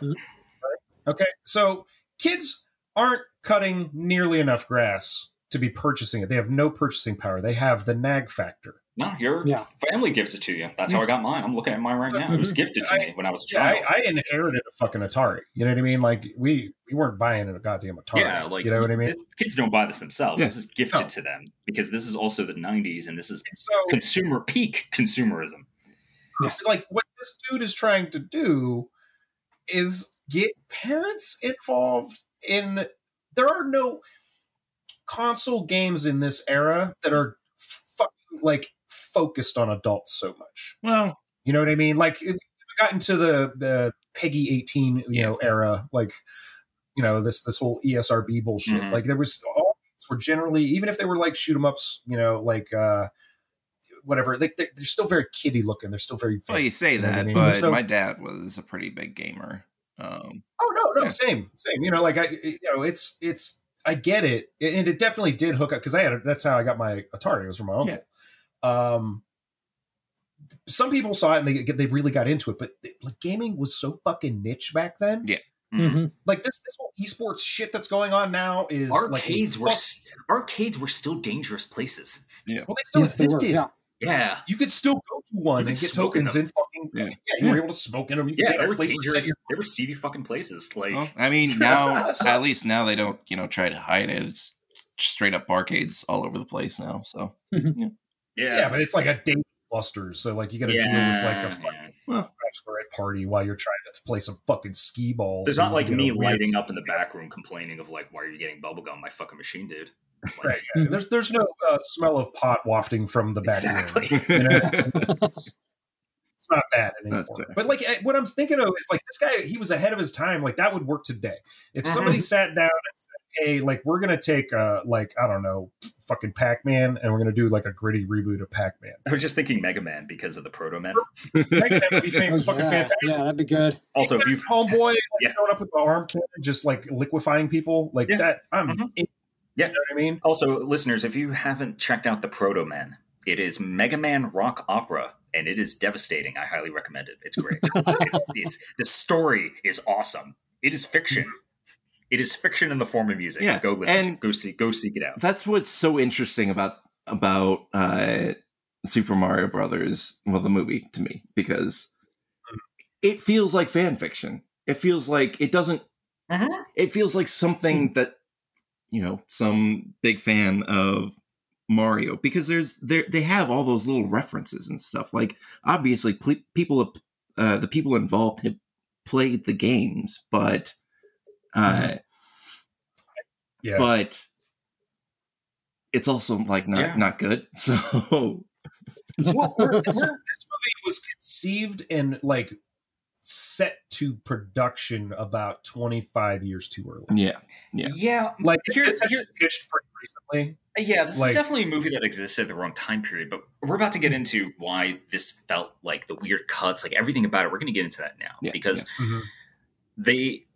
Okay, so kids aren't cutting nearly enough grass to be purchasing it. They have no purchasing power. They have the nag factor. No, your Yeah. family gives it to you. That's how I got mine. I'm looking at mine right now. It was mm-hmm. gifted to me when I was a Yeah, I, child. I inherited a fucking Atari. You know what I mean? Like we we weren't buying a goddamn Atari. Yeah, like you know what I mean. this- kids don't buy this themselves. Yeah. This is gifted No. to them because this is also the '90s, and this is So consumer peak consumerism. like what this dude is trying to do is get parents involved in there are no console games in this era that are fucking like focused on adults so much well, you know what i mean like it, we got into the the PEGI 18 you Yeah. know era like you know this this whole esrb bullshit Mhm. like there was all were generally even if they were like shoot 'em ups you know like uh whatever like they're, they're still very kiddie looking they're still very well, you say know I that, mean? But no- my dad was a pretty big gamer. Um, Oh no, no, Yeah. same, same. You know, like I, you know, it's it's. I get it, and it definitely did hook up because I had. A, that's how I got my Atari. It was from my uncle. Um, some people saw it and they they really got into it, but like gaming was so fucking niche back then. Yeah. hmm Like this this whole esports shit that's going on now is like Arcades were fuck- s- arcades were still dangerous places. Yeah, well, they still Yes, they were, existed. yeah. Yeah, You could still go to one You and get tokens them. in fucking Yeah. yeah. you were able to smoke in them. You yeah, get they were place to set dangerous. your They were seedy fucking places. Like, well, I mean, now at least now they don't, you know, try to hide it. It's straight up arcades all over the place now. So yeah, yeah, but it's like a date busters. So like you got to deal with like a fucking yeah. bachelorette party while you're trying to play some fucking skee balls. There's not like me lighting up in the back room complaining of like, why are you getting bubblegum, my fucking machine, dude? Like, Right, yeah. There's there's no uh, smell of pot wafting from the back Exactly. room. You know? it's, it's not that anymore. But like eh, what I'm thinking of is like this guy, he was ahead of his time. Like that would work today. If Mm-hmm. somebody sat down and said, "Hey, like we're gonna take uh like I don't know, fucking Pac Man, and we're gonna do like a gritty reboot of Pac Man," I was just thinking Mega Man because of the Protomen. Pac Man would be fucking yeah. fantastic. Yeah, that'd be good. Also, if you homeboy like, Yeah. showing up with the arm cannon, just like liquefying people like Yeah. that, I'm Mhm. in, Yeah. you know what I mean. Also, listeners, if you haven't checked out the Protomen, it is Mega Man rock opera, and it is devastating. I highly recommend it. It's great. it's, it's the story is awesome. It is fiction. It is fiction in the form of music. Yeah, Go listen. and- to, go see. Go seek it out. that's what's so interesting about about uh, Super Mario Brothers, well, the movie to me, because it feels like fan fiction. It feels like it doesn't. Mhm. It feels like something that you know some big fan of Mario because there's there they have all those little references and stuff. Like obviously, ple- people have uh, the people involved have played the games, but. Uh, Yeah, but it's also like not Yeah. not good. So well, we're- we're- this movie was conceived and like set to production about 25 years too early. yeah, Yeah. yeah. Like Here's- this had here- pitched pretty recently. Yeah, this Like- is definitely a movie that existed at the wrong time period, but we're about to get into why this felt like the weird cuts, like everything about it. We're going to get into that now Yeah, because they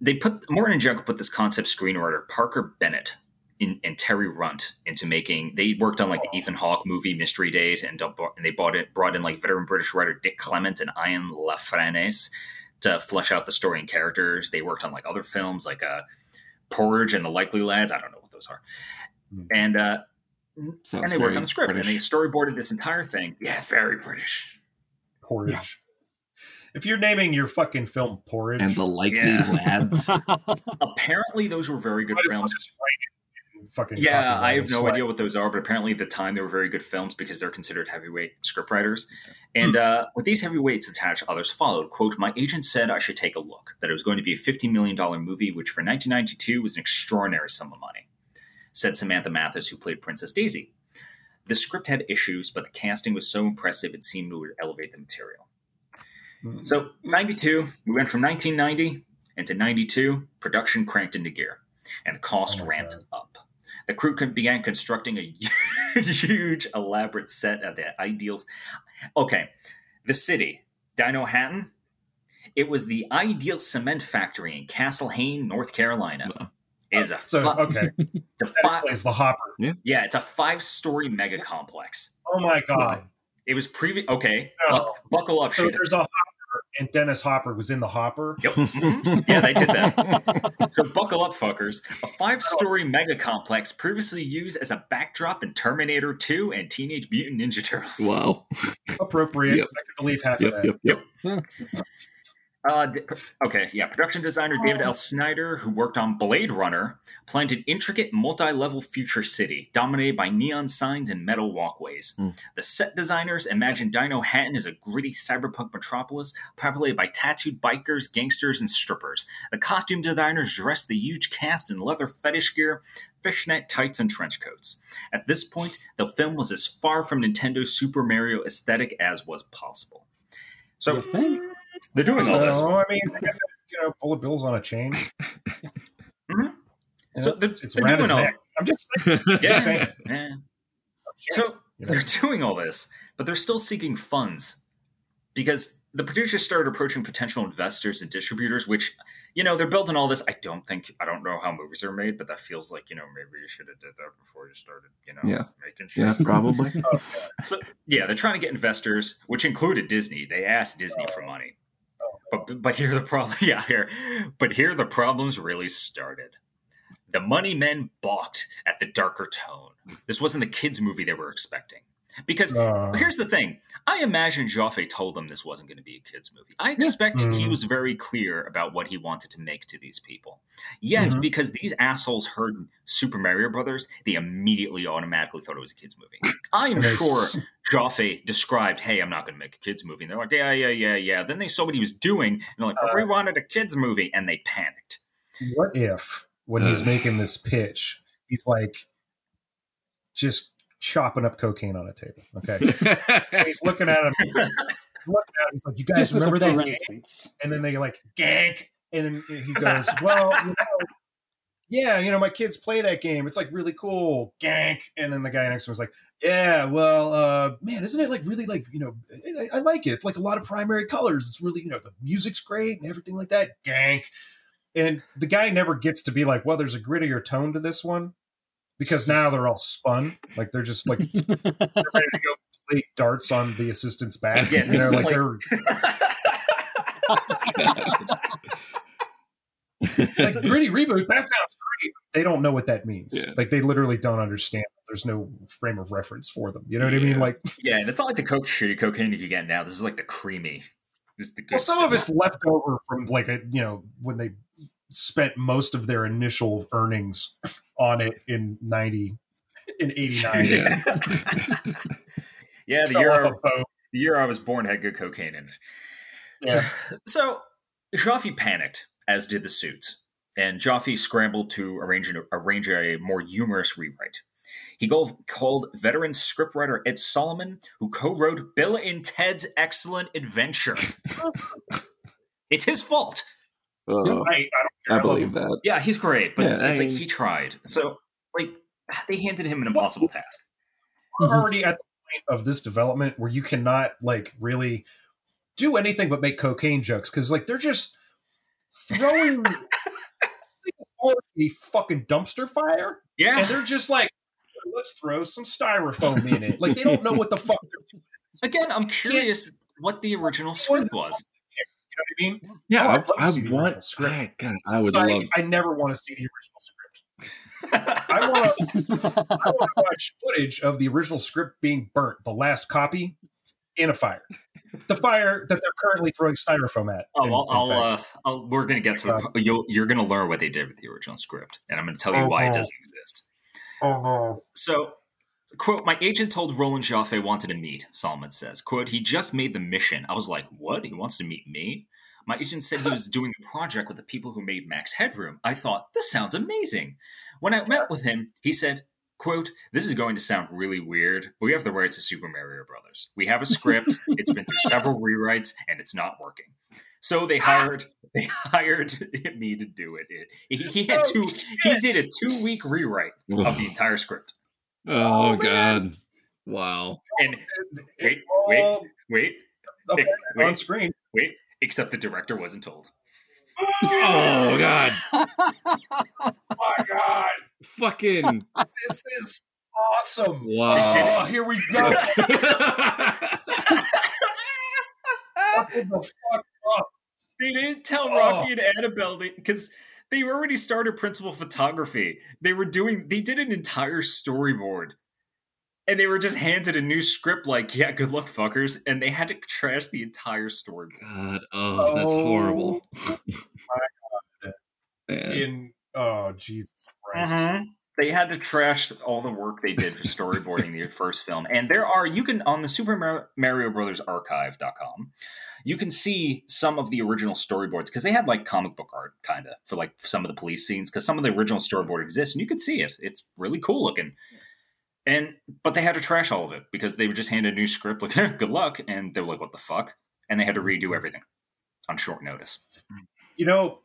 they put Morton and Jankel put this concept screenwriter Parker Bennett in, and Terry Runt into making. They worked on like the Ethan Hawke movie Mystery Date, and, and they bought it brought in like veteran British writer Dick Clement and Ian La Frenais to flesh out the story and characters. They worked on like other films like uh, Porridge and the Likely Lads. I don't know what those are. And uh, sounds and they worked on the script British. and they storyboarded this entire thing. Yeah, very British. Porridge. If you're naming your fucking film Porridge, and the likely Yeah. lads. Apparently, those were very good might as well films. just write it in fucking. Yeah, I have no slang. idea what those are, but apparently at the time they were very good films because they're considered heavyweight scriptwriters. And uh, with these heavyweights attached, others followed. "Quote: My agent said I should take a look. That it was going to be a fifty million dollar movie, which for 1992 was an extraordinary sum of money," said Samantha Mathis, who played Princess Daisy. The script had issues, but the casting was so impressive it seemed to elevate the material. Mm. So, 92, we went from 1990 into 92, production cranked into gear, and the cost Oh ramped God. up. The crew began constructing a huge, elaborate set of the ideals. Okay, the city, Dinohattan, it was the Ideal Cement Factory in Castle Hayne, North Carolina. Wow. It is a, So fi- okay, it's a that fi- explains the hopper. yeah, it's a five-story mega complex. Oh my god! It was previous. Okay, No. buck- buckle up, So shit. there's a hopper, and Dennis Hopper was in the hopper. Yep. Yeah, they did that. So buckle up, fuckers. A five-story oh. mega complex previously used as a backdrop in Terminator 2 and Teenage Mutant Ninja Turtles. wow. Appropriate. Yep. I can believe half Yep. of that. Yep. Yep. Uh, okay, yeah. Production designer David L. Snyder, who worked on Blade Runner, planned an intricate multi-level future city dominated by neon signs and metal walkways. Hmm. The set designers imagined Dinohattan as a gritty cyberpunk metropolis populated by tattooed bikers, gangsters, and strippers. The costume designers dressed the huge cast in leather fetish gear, fishnet tights, and trench coats. At this point, the film was as far from Nintendo's Super Mario aesthetic as was possible. So You think? They're doing all this. No, I mean, they got, you know, bullet bills on a chain. Mhm. You So know, they're- it's, it's they're around doing his all- neck. I'm just saying. Yeah. Just saying. Yeah. So You know? they're doing all this, but they're still seeking funds because the producers started approaching potential investors and distributors, which, you know, they're building all this. I don't think, I don't know how movies are made, but that feels like, you know, maybe you should have did that before you started, you know, Yeah. making shit. Yeah, probably. So, yeah, they're trying to get investors, which included Disney. They asked Disney for money. But but here the problem yeah, here but here the problems really started. The money men balked at the darker tone. This wasn't the kids movie they were expecting. Because Uh, here's the thing. I imagine Jaffe told them this wasn't going to be a kids movie. I expect he Mhm. was very clear about what he wanted to make to these people. Yet, Mhm. because these assholes heard Super Mario Brothers, they immediately automatically thought it was a kids movie. I am sure s- Jaffe described, "Hey, I'm not going to make a kids movie." And they're like, "Yeah, yeah, yeah, yeah." Then they saw what he was doing, and they're like, "But we wanted a kids movie," and they panicked. what if when he's making this pitch, he's like just chopping up cocaine on a table? Okay, he's looking at him. He's looking at him. He's like, "You guys Just remember that?" for instance. And then they're like, "Gank," and then he goes, "Well, you know." Yeah, you know, my kids play that game. It's like really cool. Gank. And then the guy next to him was like, Yeah, well, uh, man, isn't it like really like, you know, I, I like it. It's like a lot of primary colors. It's really, you know, the music's great and everything like that. Gank. And the guy never gets to be like, well, there's a grittier tone to this one because now they're all spun. Like they're just like they're ready to go play darts on the assistant's back. Yeah, know, it's like, like- they're like gritty reboot. That sounds great. They don't know what that means. Yeah. Like they literally don't understand. There's no frame of reference for them. You know what I mean? Like, yeah, and it's not like the coke shitty cocaine you get now. This is like the creamy. This is the well, some stuff. of it's left over from like a you know when they spent most of their initial earnings on it in ninety in eighty nine. Yeah. yeah, the year off I, a boat. the year I was born had good cocaine in it. Yeah. So, so Jaffe panicked, as did the suits, and Jaffe scrambled to arrange, an, arrange a more humorous rewrite. He go, called veteran scriptwriter Ed Solomon, who co-wrote Bill and Ted's Excellent Adventure. it's his fault. Right, I don't care. I believe him. that. Yeah, he's great, but Yeah, it's I like he tried. So, like, they handed him an impossible task. We're Mhm. already at the point of this development where you cannot like really do anything but make cocaine jokes because like they're just throwing a fucking dumpster fire Yeah, and they're just like let's throw some styrofoam in it like they don't know what the fuck they're doing again, I'm curious what the original script was. You know what i mean Yeah, Oh, I'd I, I want. script. I, God, I would Psych, love. i never want to see the original script i want to i want to watch footage of the original script being burnt the last copy in a fire the fire that they're currently throwing styrofoam at Oh, in- I'll, in I'll, uh, I'll we're gonna get to the. You'll, you're gonna learn what they did with the original script, and I'm gonna tell you why it Uh-huh. doesn't exist. Oh no. So, quote, my agent told Roland Jaffe wanted to meet, Solomon says. Quote, he just made the mission. I was like, what? He wants to meet me? My agent said he was doing a project with the people who made Max Headroom. I thought, this sounds amazing. When I met with him, he said, quote, this is going to sound really weird, but we have the rights to Super Mario Brothers. We have a script, it's been through several rewrites, and it's not working. So they hired they hired me to do it. He, he had Oh, two he did a two week rewrite of the entire script. Oh, Oh, man. god. Wow. And Wait, It wait. wait, apparent wait. on screen. wait, except the director wasn't told. Oh god. my god, Fucking this is awesome. wow. Oh, here we go. What the fuck up? They didn't tell Rocky Oh. Rocky and Annabel because they already started principal photography. They were doing they did an entire storyboard. And they were just handed a new script like, yeah, good luck, fuckers. And they had to trash the entire storyboard. God. Oh, that's Oh, horrible. God. Man. In oh Jesus Christ. Mm-hmm. They had to trash all the work they did for storyboarding the first film. And there are, you can, on the Super Mario Brothers archive.com, you can see some of the original storyboards because they had like comic book art kind of for like some of the police scenes because some of the original storyboard exists and you can see it. It's really cool looking. And, but they had to trash all of it because they were just handed a new script, like, good luck. And they were like, what the fuck? And they had to redo everything on short notice. You know,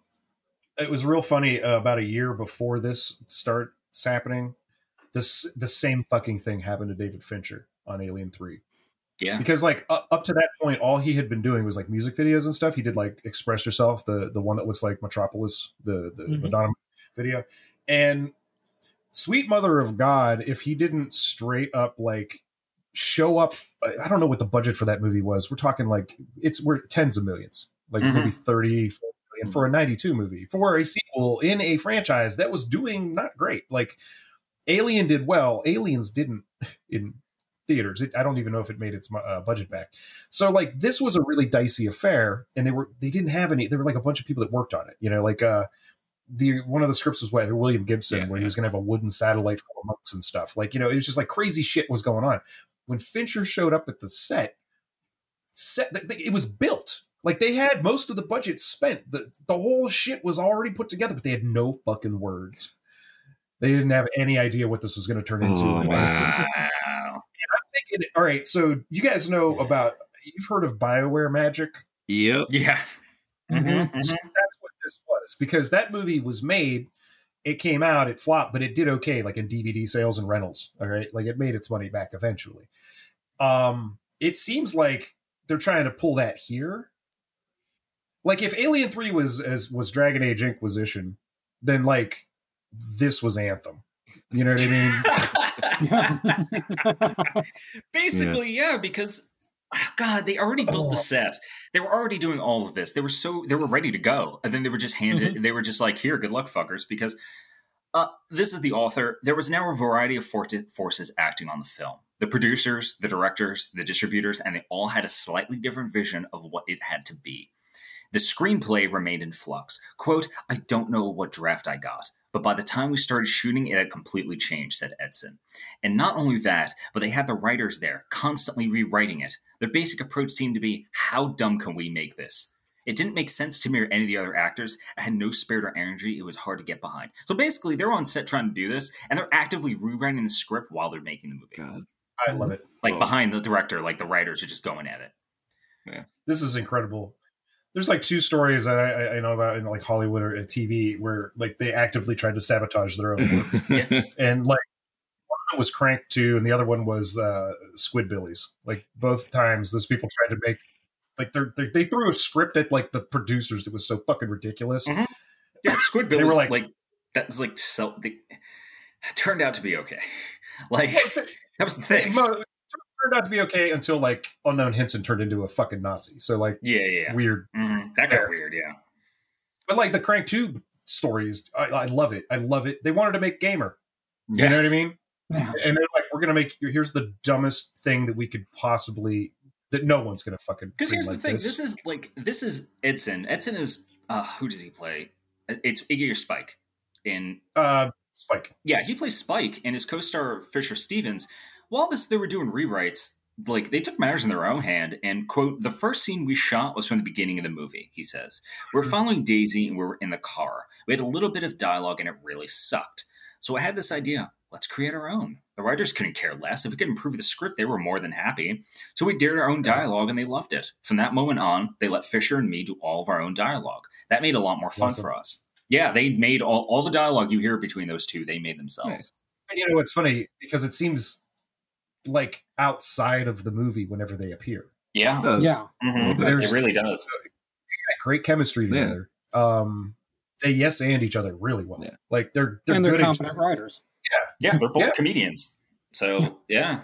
it was real funny uh, about a year before this starts happening. This the same fucking thing happened to David Fincher on Alien Three. Yeah. because like up, up to that point all he had been doing was like music videos and stuff he did like express yourself the the one that looks like metropolis the the Mhm. madonna video and sweet mother of god if he didn't straight up like show up i don't know what the budget for that movie was we're talking like it's we're tens of millions like Mhm. maybe 30 40 million for a 92 movie for a sequel in a franchise that was doing not great like alien did well aliens didn't in theaters. It, I don't even know if it made its uh, budget back. So like this was a really dicey affair, and they were they didn't have any. There were like a bunch of people that worked on it. You know, like uh, the one of the scripts was by William Gibson, Yeah, where he was going to have a wooden satellite of monks and stuff. Like you know, it was just like crazy shit was going on. When Fincher showed up at the set, set it was built. Like they had most of the budget spent. The the whole shit was already put together, but they had no fucking words. They didn't have any idea what this was going to turn into. Oh, And, like, wow. Wow. thinking, all right, so you guys know about you've heard of Bioware magic. Yep. Yeah. Mhm. Mhm, So mhm. that's what this was because that movie was made. It came out, it flopped, but it did okay, like in DVD sales and rentals. All right, like it made its money back eventually. Um, it seems like they're trying to pull that here. Like if Alien Three was as was Dragon Age Inquisition, then like this was Anthem. You know what I mean? Basically, yeah, because oh, God, they already built the Oh. set. They were already doing all of this. They were so they were ready to go, and then they were just handed. They were just like, "Here, good luck, fuckers." Because uh, this is the author. There was now a variety of for- forces acting on the film: the producers, the directors, the distributors, and they all had a slightly different vision of what it had to be. The screenplay remained in flux. Quote, I don't know what draft I got, but by the time we started shooting, it had completely changed, said Edson. And not only that, but they had the writers there, constantly rewriting it. Their basic approach seemed to be, how dumb can we make this? It didn't make sense to me or any of the other actors. I had no spirit or energy. It was hard to get behind. So basically, they're on set trying to do this, and they're actively rewriting the script while they're making the movie. God. I love it. Like Oh. behind the director, like the writers are just going at it. Yeah. This is incredible. There's like two stories that I, I- I know about in like Hollywood or TV where like they actively tried to sabotage their own work, and like one was Crank Two, and the other one was uh, Squidbillies. Like both times, those people tried to make like they're, they they threw a script at like the producers that was so fucking ridiculous. Mhm. Yeah, Squidbillies, They were like, like- that was like so. They, turned out to be okay. Like that was the thing. mo- turned out to be okay until like unknown Hinson turned into a fucking Nazi. So like Yeah, yeah, yeah. weird. Mhm. That got weird. Yeah. But like the Crank Two stories, I, I love it. I love it. They wanted to make gamer. You Yeah. know what I mean? Yeah. And they're like, we're gonna make here's the dumbest thing that we could possibly that no one's gonna fucking Because here's greenlight the thing: this. is like this is Edson. Edson is uh, who does he play? It's Iggy or Spike in uh Spike. Yeah, he plays Spike, and his co-star Fisher Stevens. While this, they were doing rewrites. Like they took matters in their own hand, and quote: "The first scene we shot was from the beginning of the movie." He says, "We're hmm. following Daisy, and we were in the car. We had a little bit of dialogue, and it really sucked. So I had this idea: let's create our own. The writers couldn't care less. If we could improve the script, they were more than happy. So we dared our own dialogue, and they loved it. From that moment on, they let Fisher and me do all of our own dialogue. That made a lot more fun Awesome. for us. Yeah, they made all all the dialogue you hear between those two. They made themselves. Nice. And you know, it's funny because it seems like outside of the movie whenever they appear. Yeah, Does. Yeah. Mhm. There's- it really does. got great chemistry Yeah. together. Um, they yes and each other really well. Yeah. Like they're they're and they're good competent writers. Yeah, yeah, they're both Yeah. comedians. So yeah,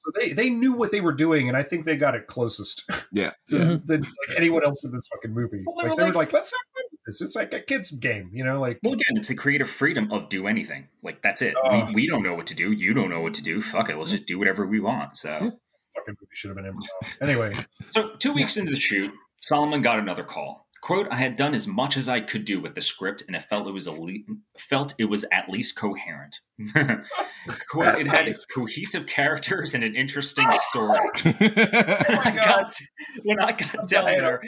So they they knew what they were doing, and I think they got it closest Yeah. to Yeah. than like anyone else in this fucking movie. Well, they like were they were like- like, let's have fun with. It's like a kids game, you know. Like well, again, it's the creative freedom of do anything. Like that's it. Oh. we, we don't know what to do. You don't know what to do. Fuck it. Let's just do whatever we want. So. fucking movie should have been improv. Anyway, So, two weeks into the shoot, Solomon got another call. "Quote: I had done as much as I could do with the script, and I felt it was a felt it was at least coherent. Quote: It had Nice. cohesive characters and an interesting story. Oh when, I got, when I got down there,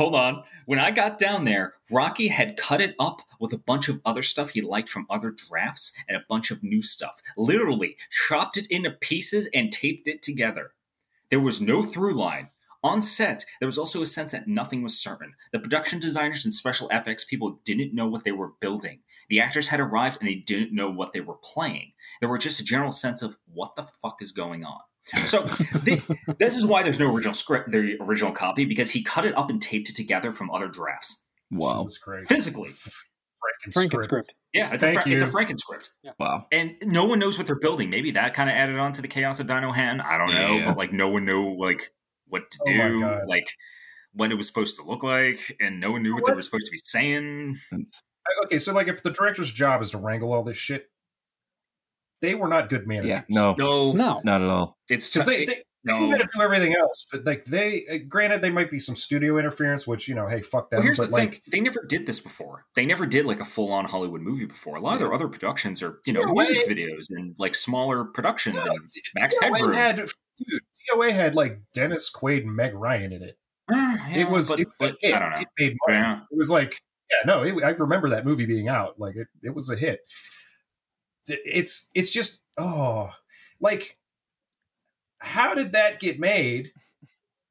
hold on. When I got down there, Rocky had cut it up with a bunch of other stuff he liked from other drafts and a bunch of new stuff. Literally, chopped it into pieces and taped it together. There was no through line. On set, there was also a sense that nothing was certain. The production designers and special FX people didn't know what they were building. The actors had arrived and they didn't know what they were playing. There was just a general sense of what the fuck is going on. So the, this is why there's no original script, the original copy, because he cut it up and taped it together from other drafts wow. Jesus Christ. physically. Franken Franken Yeah, it's, a, Thank Fra- it's a you. Frankenscript. Wow. and no one knows what they're building. Maybe that kind of added on to the chaos of Dinohattan. I don't know, Yeah. but like no one knew like what to Oh do, God. like what it was supposed to look like, and no one knew what they were supposed to be saying. Okay, so like if the director's job is to wrangle all this shit, they were not good managers. yeah. No. No, No. Not at all. it's because just they, it- they no. they got to do everything else. But like they, uh, granted, they might be some studio interference, which you know, hey, fuck them. Well, here's but the like, thing: they never did this before. They never did like a full-on Hollywood movie before. A lot of their other productions are, you know, Yeah, music videos and like smaller productions Yeah, and Max DOA Headroom. had dude, DOA had like Dennis Quaid and Meg Ryan in it. Ah, yeah, it was, but- it was but a hit. I don't know. It made money. Yeah. It was like, yeah, no, it, I remember that movie being out. Like it, it was a hit. It's, it's just, oh, like, how did that get made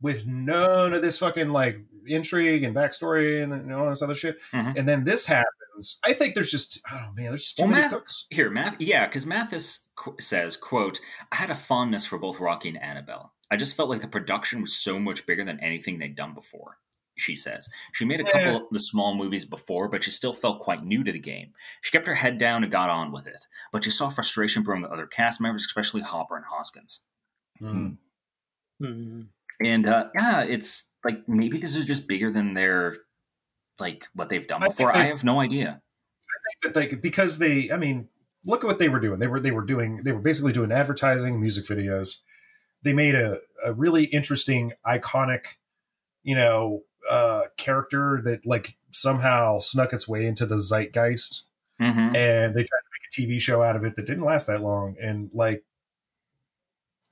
with none of this fucking like intrigue and backstory and, and all this other shit? Mhm. And then this happens. I think there's just, oh man, there's just too Well, many Matt- cooks. Here, Math, yeah, because Mathis qu- says, "quote I had a fondness for both Rocky and Annabel. I just felt like the production was so much bigger than anything they'd done before." She says she made a couple of the small movies before, but she still felt quite new to the game. She kept her head down and got on with it, but she saw frustration brewing with other cast members, especially Hopper and Hoskins. Mm. Hmm. And uh, yeah, it's like maybe this is just bigger than their like what they've done I before. they- I have no idea. I think that like because they I mean look at what they were doing. They were they were doing they were basically doing advertising, music videos. They made a, a really interesting, iconic, you know, uh character that like somehow snuck its way into the zeitgeist hmm and they tried to make a TV show out of it that didn't last that long. And like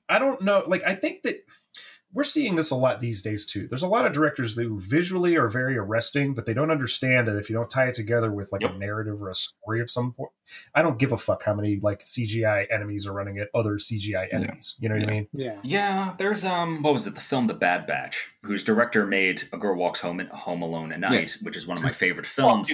I don't know, like I think that we're seeing this a lot these days too. There's a lot of directors who visually are very arresting, but they don't understand that if you don't tie it together with like Yep. a narrative or a story of some point, I don't give a fuck how many like CGI enemies are running at other CGI enemies. You know what I mean? Yeah. Yeah, there's um, what was it? The film The Bad Batch, whose director made A Girl Walks Home at Home Alone at Night, which is one of my favorite films.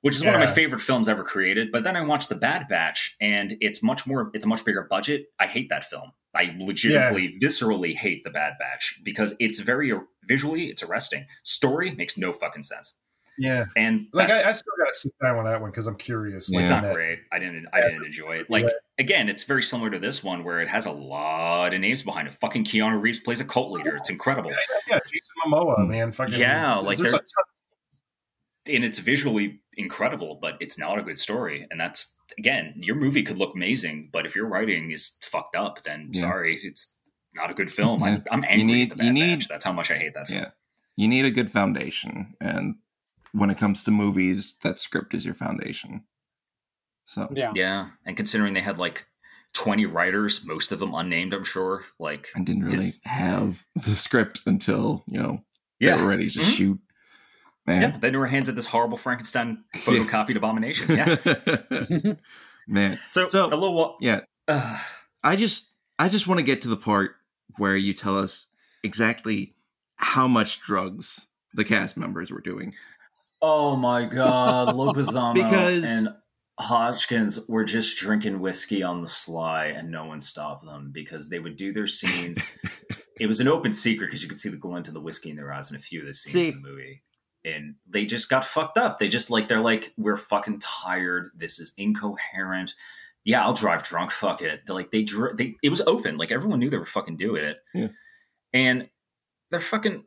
Which is one of my favorite films ever created. But then I watched The Bad Batch, and it's much more. It's a much bigger budget. I hate that film. I legitimately, viscerally hate The Bad Batch because it's very visually, it's arresting. Story makes no fucking sense. Yeah. And Like that- I, I still gotta sit down with that one because I'm curious. It's not great. I didn't. I didn't enjoy it. Like again, it's very similar to this one where it has a lot of names behind it. Fucking Keanu Reeves plays a cult leader. It's incredible, Yeah, yeah, Jason Momoa, Hmm. man. Fucking Yeah, like there's a they're- ton- and it's visually incredible, but it's not a good story. And that's again, your movie could look amazing, but if your writing is fucked up, then Yeah. sorry, it's not a good film. I'm, I'm angry need- at the you need-. That's how much I hate that film. Yeah. You need a good foundation. And when it comes to movies, that script is your foundation. So Yeah. Yeah, and considering they had like 20 writers, most of them unnamed, I'm sure. Like, I didn't really have the script until you know they yeah, were ready to Mhm. shoot. yeah. Man, Then they were hands at this horrible Frankenstein photocopied abomination. Yeah. man. So, So- a little while. Yeah, Uh, I just I just want to get to the part where you tell us exactly how much drugs the cast members were doing. Oh my god, Leguizamo Because- and Hoskins were just drinking whiskey on the sly and no one stopped them because they would do their scenes. it was an open secret because you could see the glint of the whiskey in their eyes in a few of the scenes See- in the movie. And they just got fucked up. They just like they're like, we're fucking tired. This is incoherent. Yeah, I'll drive drunk. Fuck it. They're like they dr- they it was open. Like everyone knew they were fucking doing it. Yeah. And they're fucking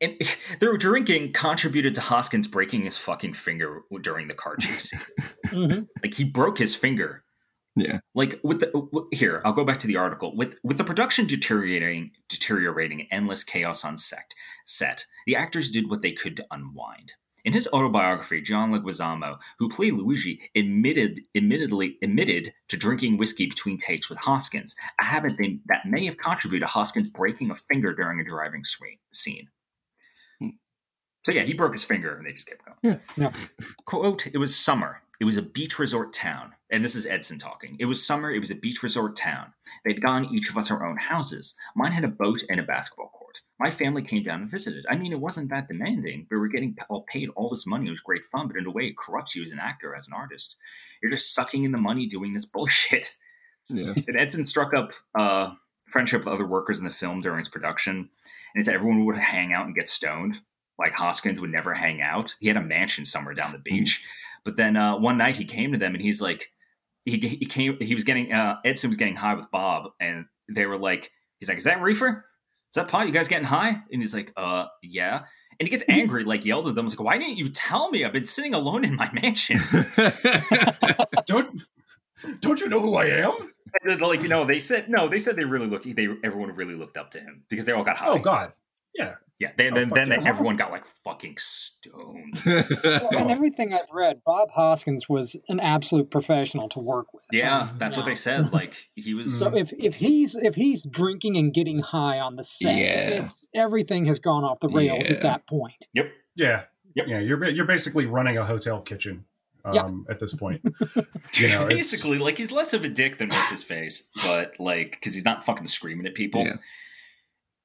and their drinking contributed to Hoskins breaking his fucking finger during the car chase. scene. Mhm. like he broke his finger. Yeah. Like with the here, I'll go back to the article. With with the production deteriorating, deteriorating, endless chaos on set. Set the actors did what they could to unwind. In his autobiography, John Leguizamo, who played Luigi, admitted admittedly admitted to drinking whiskey between takes with Hoskins, a habit they, that may have contributed to Hoskins breaking a finger during a driving scene. So yeah, he broke his finger, and they just kept going. Yeah. Yeah. Quote: It was summer. It was a beach resort town, and this is Edson talking. It was summer. It was a beach resort town. They'd gone each of us our own houses. Mine had a boat and a basketball court. My family came down and visited. I mean, it wasn't that demanding. We were getting all paid all this money. It was great fun, but in a way, it corrupts you as an actor, as an artist. You're just sucking in the money doing this bullshit. Yeah. And Edson struck up uh, friendship with other workers in the film during its production, and said everyone would hang out and get stoned. Like Hoskins would never hang out. He had a mansion somewhere down the beach, but then uh, one night he came to them and he's like, he, he came, he was getting uh, Edson was getting high with Bob, and they were like, he's like, is that reefer? Is that pot? You guys getting high? And he's like, uh, yeah. And he gets angry, like yelled at them, was like, why didn't you tell me? I've been sitting alone in my mansion. Don't don't you know who I am? And then, like you know, they said no. They said they really looked, They everyone really looked up to him because they all got high. Oh God. Yeah. Yeah. Then Oh, then, fuck then yeah. everyone got like fucking stoned. Well, and everything I've read, Bob Hoskins was an absolute professional to work with. Yeah, Um, that's what they said. Like he was. So if, if he's if he's drinking and getting high on the set, Yeah. everything has gone off the rails Yeah. at that point. Yep. Yeah. Yep. Yeah. You're you're basically running a hotel kitchen Yeah. um, at this point. You know, it's- basically, like he's less of a dick than what's his face, but like because he's not fucking screaming at people.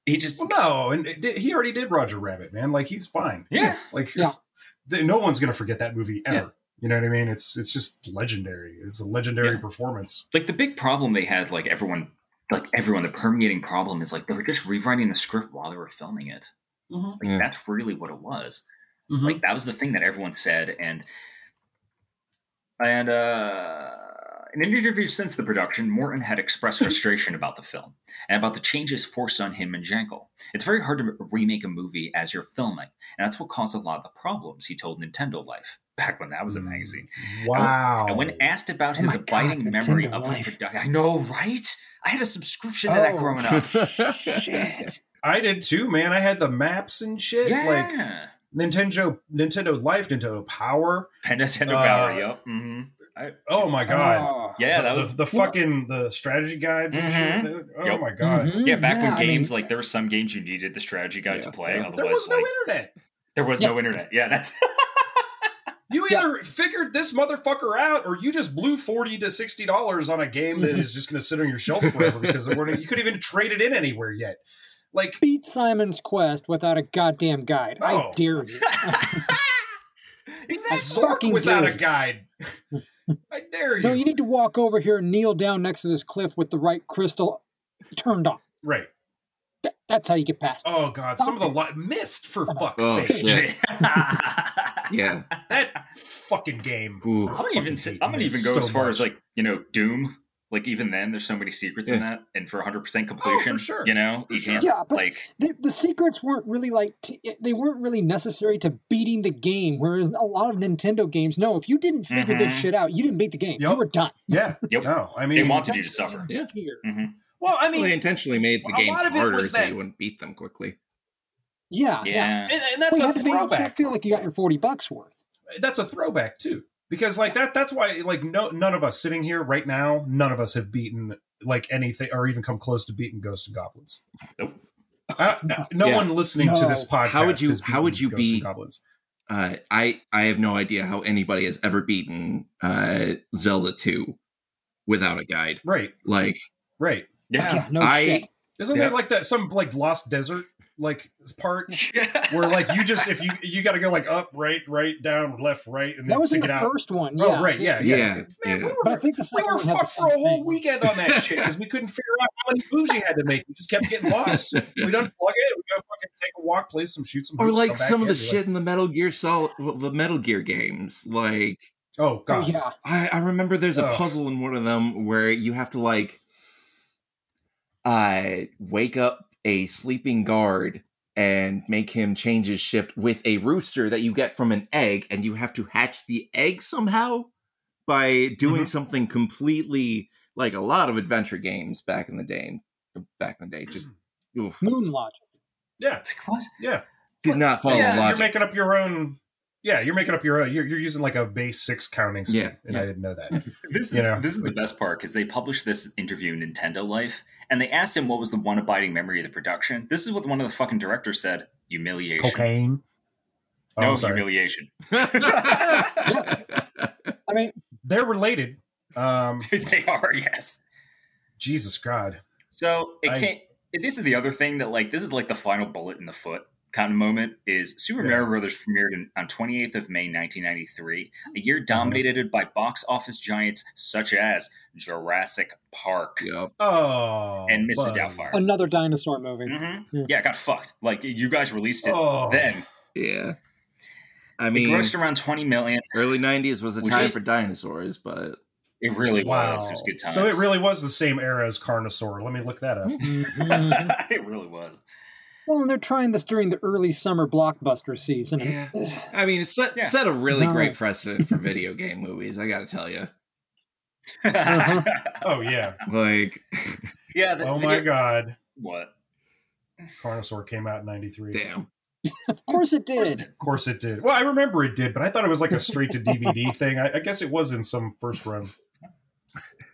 Yeah. He just Well, no, and it did- he already did Roger Rabbit, man. Like he's fine. Yeah. Like Yeah. no one's gonna forget that movie ever. Yeah. You know what I mean? It's it's just legendary. It's a legendary Yeah. performance. like the big problem they had. Like everyone, like everyone, the permeating problem is like they were just rewriting the script while they were filming it. Like Yeah. that's really what it was. Mhm. Like that was the thing that everyone said, and and uh, in an interview since the production, Morton had expressed frustration about the film and about the changes forced on him and Jankel. It's very hard to remake a movie as you're filming, and that's what caused a lot of the problems. He told Nintendo Life back when that was a Mm. magazine. Wow. And when asked about Oh his God, abiding memory Nintendo of the production, I know, right? I had a subscription to that Oh. growing up. Shit. I did too, man. I had the maps and shit. Like Yeah, Nintendo Nintendo Life, Nintendo Power. Nintendo Uh, Power. Yep. Hmm Oh my god. Oh. Yeah, the, that was the, the fucking the strategy guides and Mhm. shit. Oh Yep. my god. Mhm. Yeah, back when I mean, games like there were some games you needed the strategy guide to play. Otherwise, There was no like, internet. there was Yeah. no internet. Yeah, that's You Yeah. either figured this motherfucker out, or you just blew forty to sixty dollars on a game that Mhm. just going to sit on your shelf forever because there weren't, you couldn't even trade it in anywhere yet. Like, beat Simon's Quest without a goddamn guide. I Oh. dare you. it's I Zork fucking without dare a guide. I dare you. No, you need to walk over here and kneel down next to this cliff with the right crystal turned on. right. Th- that's how you get past. Oh god, some of the li- missed for fuck's Oh, sake. shit. Yeah. That fucking game. Ooh. gonna even say, I'm gonna even go so as far much. as like you know Doom. Like even then, there's so many secrets in that, and for 100 percent completion, sure. you know, you sure. can't Yeah, but- like The, the secrets weren't really like t- they weren't really necessary to beating the game. Whereas a lot of Nintendo games, no, if you didn't figure this Mhm. shit out, you didn't beat the game. You were done. Yeah. Yep. No, I mean they wanted you to suffer. Yeah. Here. hmm well, I Well, they intentionally made the game lot of it harder so that- you wouldn't beat them quickly. Yeah, yeah. Yeah, and, and that's Well, you a have be- throwback. to feel like you got your forty bucks worth. That's a throwback too, because like that that's why like no none of us sitting here right now none of us have beaten like anything or even come close to beating Ghosts and Goblins. Nope. Uh, no no Yeah. one listening to this podcast. How would you- has how would you Ghosts and Goblins? Uh, I I have no idea how anybody has ever beaten uh, Zelda 2 without a guide. Right, Like right. Yeah. no I- shit. Isn't Yeah. there like that some like lost desert like part Yeah. where like you just if you you got to go like up, right, right, down, left, right, and then That was to in get the out. first one. Oh, Yeah. right, yeah, yeah. Yeah, Man, yeah. we were I think we were one had the fucked for a whole thing. weekend on that shit because we couldn't figure out how many moves you had to make. We just kept getting lost. We'd unplug it. We'd go fucking take a walk, play some, shoot some, or boots, like some of the be shit in the Metal Gear Solid well, the Metal Gear games. Like oh Oh, god, yeah. I, I remember there's a Ugh. puzzle in one of them where you have to like uh wake up a sleeping guard and make him change his shift with a rooster that you get from an egg and you have to hatch the egg somehow by doing Mhm. something completely like a lot of adventure games back in the day back in the day just oof, Moon logic. yeah, What? yeah. did not follow yeah, you're making up your own. Yeah, you're making up your own. You're, you're using like a base six counting scheme, Yeah, and yeah. I didn't know that. This is You know, this is the best part because they published this interview in Nintendo Life, and they asked him what was the one abiding memory of the production. This is what one of the fucking directors said: humiliation. Cocaine. Oh, No I'm sorry. humiliation. I mean, They're related. Um, they are, yes. Jesus God. So it I- can't. This is the other thing that like this is like the final bullet in the foot kind of moment is Super Yeah. Mario Brothers premiered in, on 28th of May 1993, a year Uh-huh. dominated by box office giants such as Jurassic Park Yep. Oh, and Mrs. buddy. Doubtfire. another dinosaur movie. hmm Yeah. Yeah, it got fucked. Like you guys released it Oh. then. yeah i mean, It mean grossed around 20 million. early 90s was a time is- for dinosaurs but It really Wow. was. It was good times. So it really was the same era as Carnosaur. Let me look that up. It really was. Well, and they're trying this during the early summer blockbuster season. Yeah. I mean, it set, Yeah. set a really No. great precedent for video game movies. I got to tell you, Uh-huh. Oh yeah. like, yeah. The Oh my video- God. What? Carnosaur came out in '93. damn. Of course it did. Of course it did. Well, I remember it did, but I thought it was like a straight to DVD thing. I, I guess it was in some first run.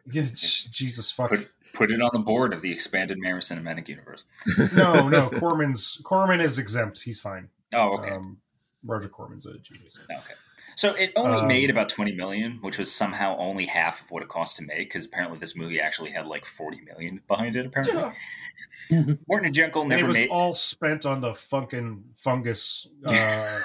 Yes, Jesus fuck. Put, put it on the board of the expanded Marvel Cinematic Universe. No, no. Corman's Corman is exempt. He's fine. Oh, okay. Um, Roger Corman's a genius. Okay. So it only Um, made about 20 million, which was somehow only half of what it cost to make because apparently this movie actually had like 40 million behind it apparently. Morton and Jankel And never it was made all spent on the funkin' fungus. Uh,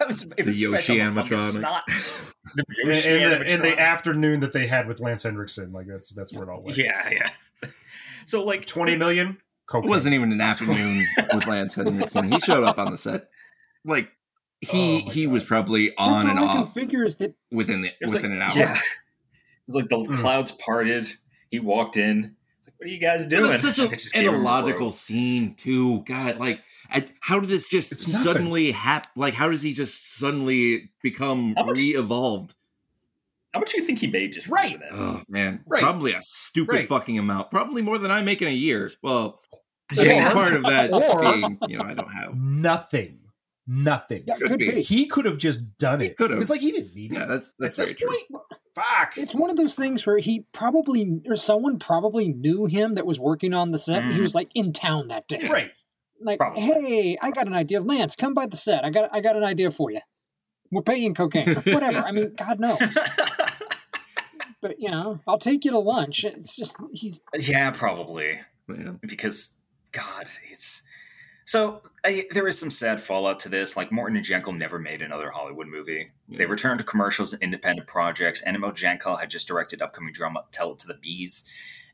it was, it The was Yoshi spent on the fucking animatronic. Snot. The in, in the, in the afternoon that they had with Lance Henriksen, like that's that's where it all went. Yeah, yeah. So like twenty million. It Cocaine. wasn't even an afternoon with Lance Henriksen. He showed up on the set. Like, he Oh my he was God. probably That's on and all I can off figure is that within the within like, an hour. Yeah. It was like the Mm. clouds parted. He walked in. It's like, what are you guys And doing? it's such a, an gave him a illogical scene too. God, like, I, how did this just suddenly happen? Like, how does he just suddenly become How much- re-evolved? How much do you think he made just Right. Oh man, Right. probably a stupid Right. fucking amount. Probably more than I make in a year. Well, I Yeah. part of that Or- being, you know, I don't have. nothing. Nothing. yeah, Could could be. be. He could have just done He it. could've. Because like he didn't need it. Yeah, that's that's At very true. point, fuck. It's one of those things where he probably or someone probably knew him that was working on the set. and He Mhm. was like in town that day. Right. Like, Probably. hey, I got an idea. Lance, come by the set. I got I got an idea for you. We're paying cocaine. Whatever. I mean, God knows. But you know, I'll take you to lunch. It's just he's yeah, probably. Yeah. because God, it's so I, there is some sad fallout to this. Like Morton and Jankel never made another Hollywood movie. They returned to commercials and independent projects. Annabel Jankel had just directed upcoming drama "Tell It to the Bees,"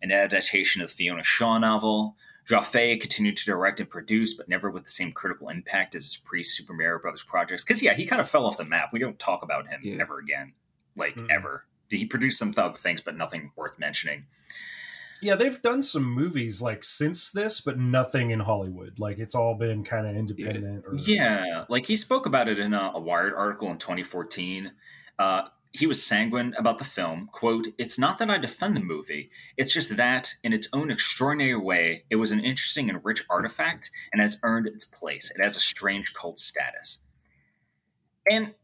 an adaptation of the Fiona Shaw novel. Jaffe continued to direct and produce, but never with the same critical impact as his pre-Super Mario Brothers projects. Because yeah, he kind of fell off the map. We don't talk about him Yeah. ever again, like Mm. ever. He produced some other things, but nothing worth mentioning. Yeah, they've done some movies like since this, but nothing in Hollywood. Like it's all been kind of independent. Or, Yeah, like he spoke about it in a, a Wired article in 2014. Uh, he was sanguine about the film. "Quote: It's not that I defend the movie. It's just that, in its own extraordinary way, it was an interesting and rich artifact, and has earned its place. It has a strange cult status." And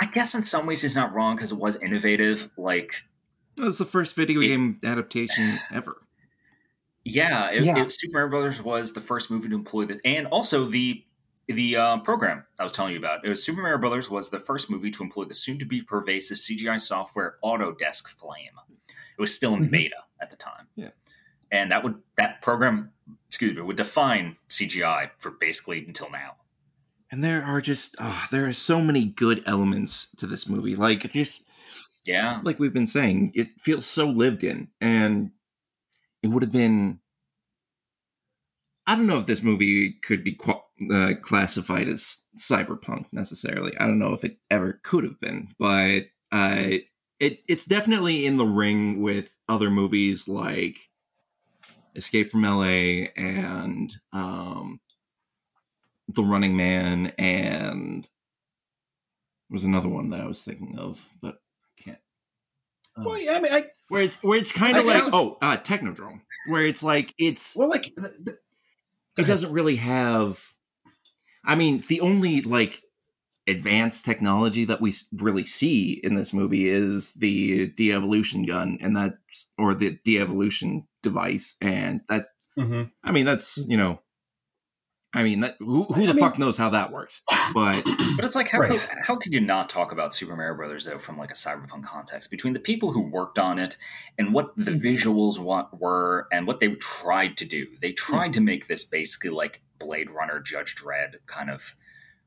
I guess in some ways he's not wrong because it was innovative. Like, It was the first video It- game adaptation ever. yeah, it, Yeah. It, Super Mario Brothers was the first movie to employ the, and also the the uh, program I was telling you about. It was Super Mario Brothers was the first movie to employ the soon-to-be pervasive CGI software Autodesk Flame. It was still in Mhm. beta at the time. Yeah. and that would that program, excuse me, would define CGI for basically until now. And there are just oh, there are so many good elements to this movie. Like if you're Yeah, like we've been saying, it feels so lived in, and it would have been. I don't know if this movie could be qu- uh, classified as cyberpunk necessarily. I don't know if it ever could have been, but uh, it it's definitely in the ring with other movies like Escape from L.A. and um, The Running Man, and there was another one that I was thinking of, but I can't. Oh Well, yeah, I mean, I where it's where it's kind of like oh uh technodrome where it's like it's well, like the, the, it doesn't really have i mean the only like advanced technology that we really see in this movie is the de-evolution gun and that or the de-evolution device and that Mhm. i mean that's you know i mean that who, who I the mean- fuck knows how that works but but it's like how Right. could, how could you not talk about Super Mario Brothers though from like a cyberpunk context between the people who worked on it and what the Mm-hmm. visuals wa- were and what they tried to do. They tried to make this basically like Blade Runner, Judge Dredd kind of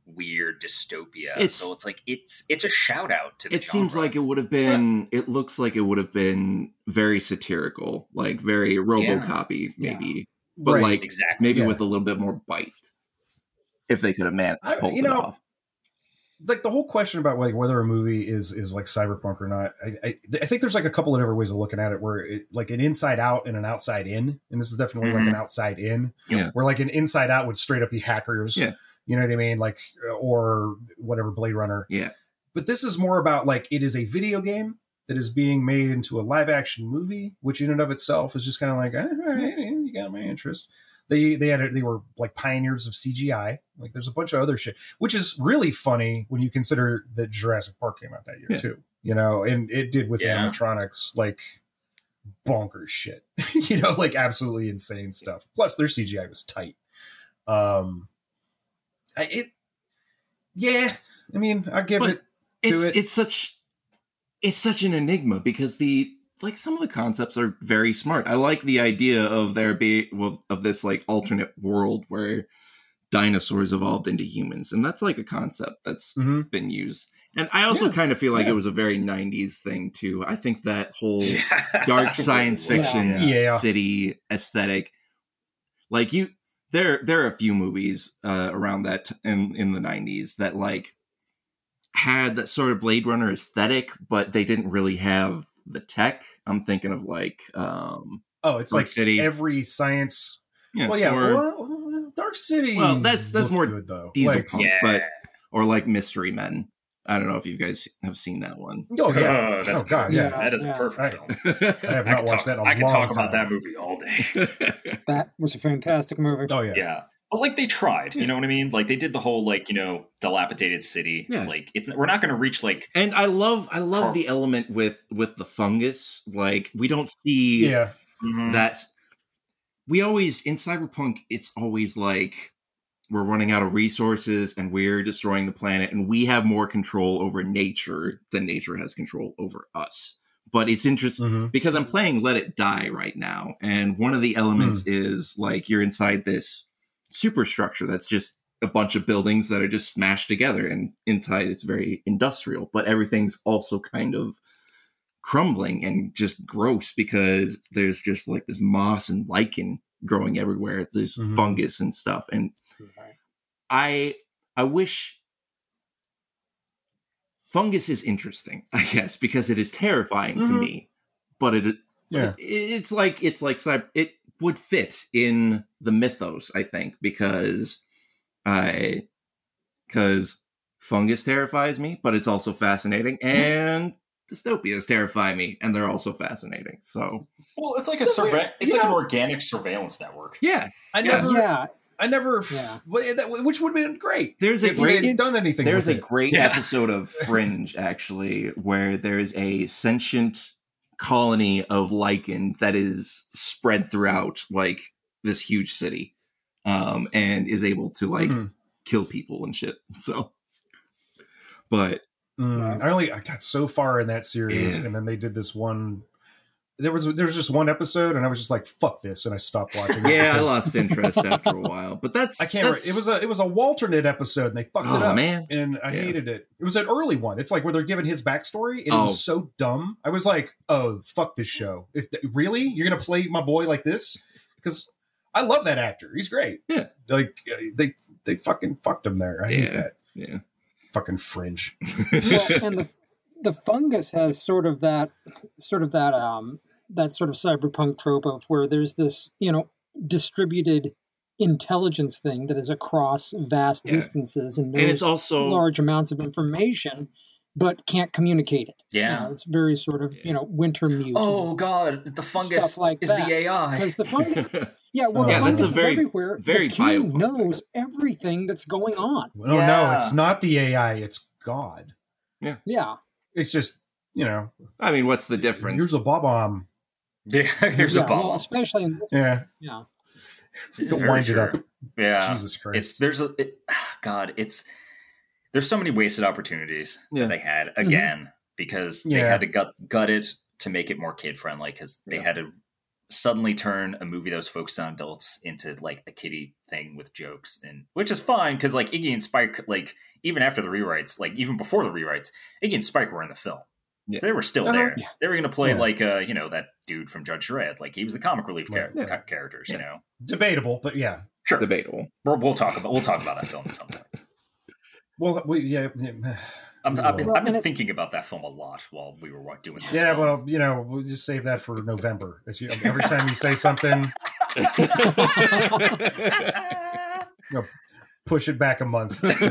weird dystopia. It's- so it's like it's it's a shout out to the it seems like it would have been it looks like it would have been very satirical like very robocopy maybe but Right. like exactly maybe Yeah. with a little bit more bite if they could have man I- pulled you it know, off. like the whole question about like whether a movie is is like cyberpunk or not. I, I, I think there's like a couple of different ways of looking at it, where it, like an inside out and an outside in, and this is definitely like Mhm. an outside in. Yeah. Where like an inside out would straight up be hackers. Yeah. You know what I mean? Like or whatever Blade Runner. Yeah. But this is more about like it is a video game that is being made into a live action movie, which in and of itself is just kind of like, eh, all right, you got my interest. They they had a, they were like pioneers of CGI. Like there's a bunch of other shit, which is really funny when you consider that Jurassic Park came out that year Yeah. too. You know, and it did with Yeah. animatronics like bonkers shit. you know, like absolutely insane stuff. Plus their CGI was tight. Um, I, it, yeah. I mean, I give But it to It's it. it's such it's such an enigma because the like some of the concepts are very smart. I like the idea of there be of this like alternate world where dinosaurs evolved into humans, and that's like a concept that's Mhm. been used. And I also Yeah. kind of feel like Yeah. it was a very '90s thing too. I think that whole Yeah. dark science Yeah. fiction Yeah. city aesthetic. Like you, there there are a few movies uh, around that t- in in the '90s that like had that sort of Blade Runner aesthetic, but they didn't really have the tech. I'm thinking of like, um, Oh, it's Dark like City. every science. yeah, well, yeah, or well, Dark City. Well, that's- that's more good though. Diesel Like, Punk, Yeah. but or like Mystery Men. I don't know if you guys have seen that one. oh yeah, Oh, that's oh god, yeah. That is Yeah. a perfect I- film. I have not could watched talk, that. In a I could long talk about that movie all day. That was a fantastic movie. Oh yeah, Yeah. But like they tried, you know what I mean? Like they did the whole like, you know, dilapidated city. Yeah. Like it's we're not gonna reach like and I love I love Carl. the element with with the fungus. Like we don't see yeah. mhm. that's we always in cyberpunk it's always like we're running out of resources and we're destroying the planet and we have more control over nature than nature has control over us but it's interesting Mhm. because i'm playing let it die right now and one of the elements is like you're inside this superstructure that's just a bunch of buildings that are just smashed together and inside it's very industrial but everything's also kind of crumbling and just gross because there's just like this moss and lichen growing everywhere there's Mhm. fungus and stuff and i i wish fungus is interesting i guess because it is terrifying to Mhm. me but it Yeah. it, it's like it's like it would fit in the mythos i think because i because fungus terrifies me but it's also fascinating mm-hmm. and dystopias terrify me and they're also fascinating so Well, it's like a No, surve- it's you like an organic surveillance network. yeah I never. Yeah, I never, Yeah. which would have been great. There's a if great done anything. There's with a it. great Yeah. episode of Fringe actually where there's a sentient colony of lichen that is spread throughout like this huge city, um, and is able to like Mhm. kill people and shit. So, but Mm, I only I got so far in that series, Yeah. and then they did this one. There was there was just one episode, and I was just like, "Fuck this," and I stopped watching. it yeah, I lost interest after a while. But that's I can't. Re- that's- it was a it was a alternate episode, and they fucked it oh up. man, and I Yeah. hated it. It was an early one. It's like where they're giving his backstory, and it Oh. was so dumb. I was like, "Oh, fuck this show! If th- really you're gonna play my boy like this?" Because I love that actor. He's great. Yeah. like uh, they they fucking fucked him there. I hate Yeah. that yeah. fucking fringe. well, and the the fungus has sort of that sort of that um that sort of cyberpunk trope of where there's this you know distributed intelligence thing that is across vast Yeah. distances and and it's also large amounts of information but can't communicate it. You Yeah. know, it's very sort of you know Wintermute. Oh god, the fungus Stuff like is that. the AI. because the fungus, yeah, well, Yeah, the that's fungus a is very- everywhere. very the king knows everything that's going on. Oh no, it's not the AI. It's God. Yeah, yeah. It's just you know. I mean, what's the difference? Here's a Bob-omb. Yeah, here's yeah, a bomb. well, especially in this. Yeah, Yeah, Go Very wind it up. Yeah, Jesus Christ. it's there's a it, God. It's there's so many wasted opportunities Yeah. that they had mm-hmm. again because they had to gut gut it to make it more kid friendly because they Yeah. had to suddenly turn a movie that was focused on adults into like a kiddie thing with jokes and which is fine because like Iggy and Spike like even after the rewrites like even before the rewrites Iggy and Spike were in the film. Yeah. They were still Uh-huh. there. Yeah. They were going to play Yeah. like uh you know that dude from Judge Dredd. Like he was the comic relief char- Right. Yeah. ca- characters. You know, debatable, but yeah. sure. debatable. We'll, we'll talk about we'll talk about that film at some point. Well, we yeah. yeah. I'm, I've been, Well, I've been it- thinking about that film a lot while we were doing this. Yeah, film. well, you know, we'll just save that for November. You, every time you say something, push it back a month. you know?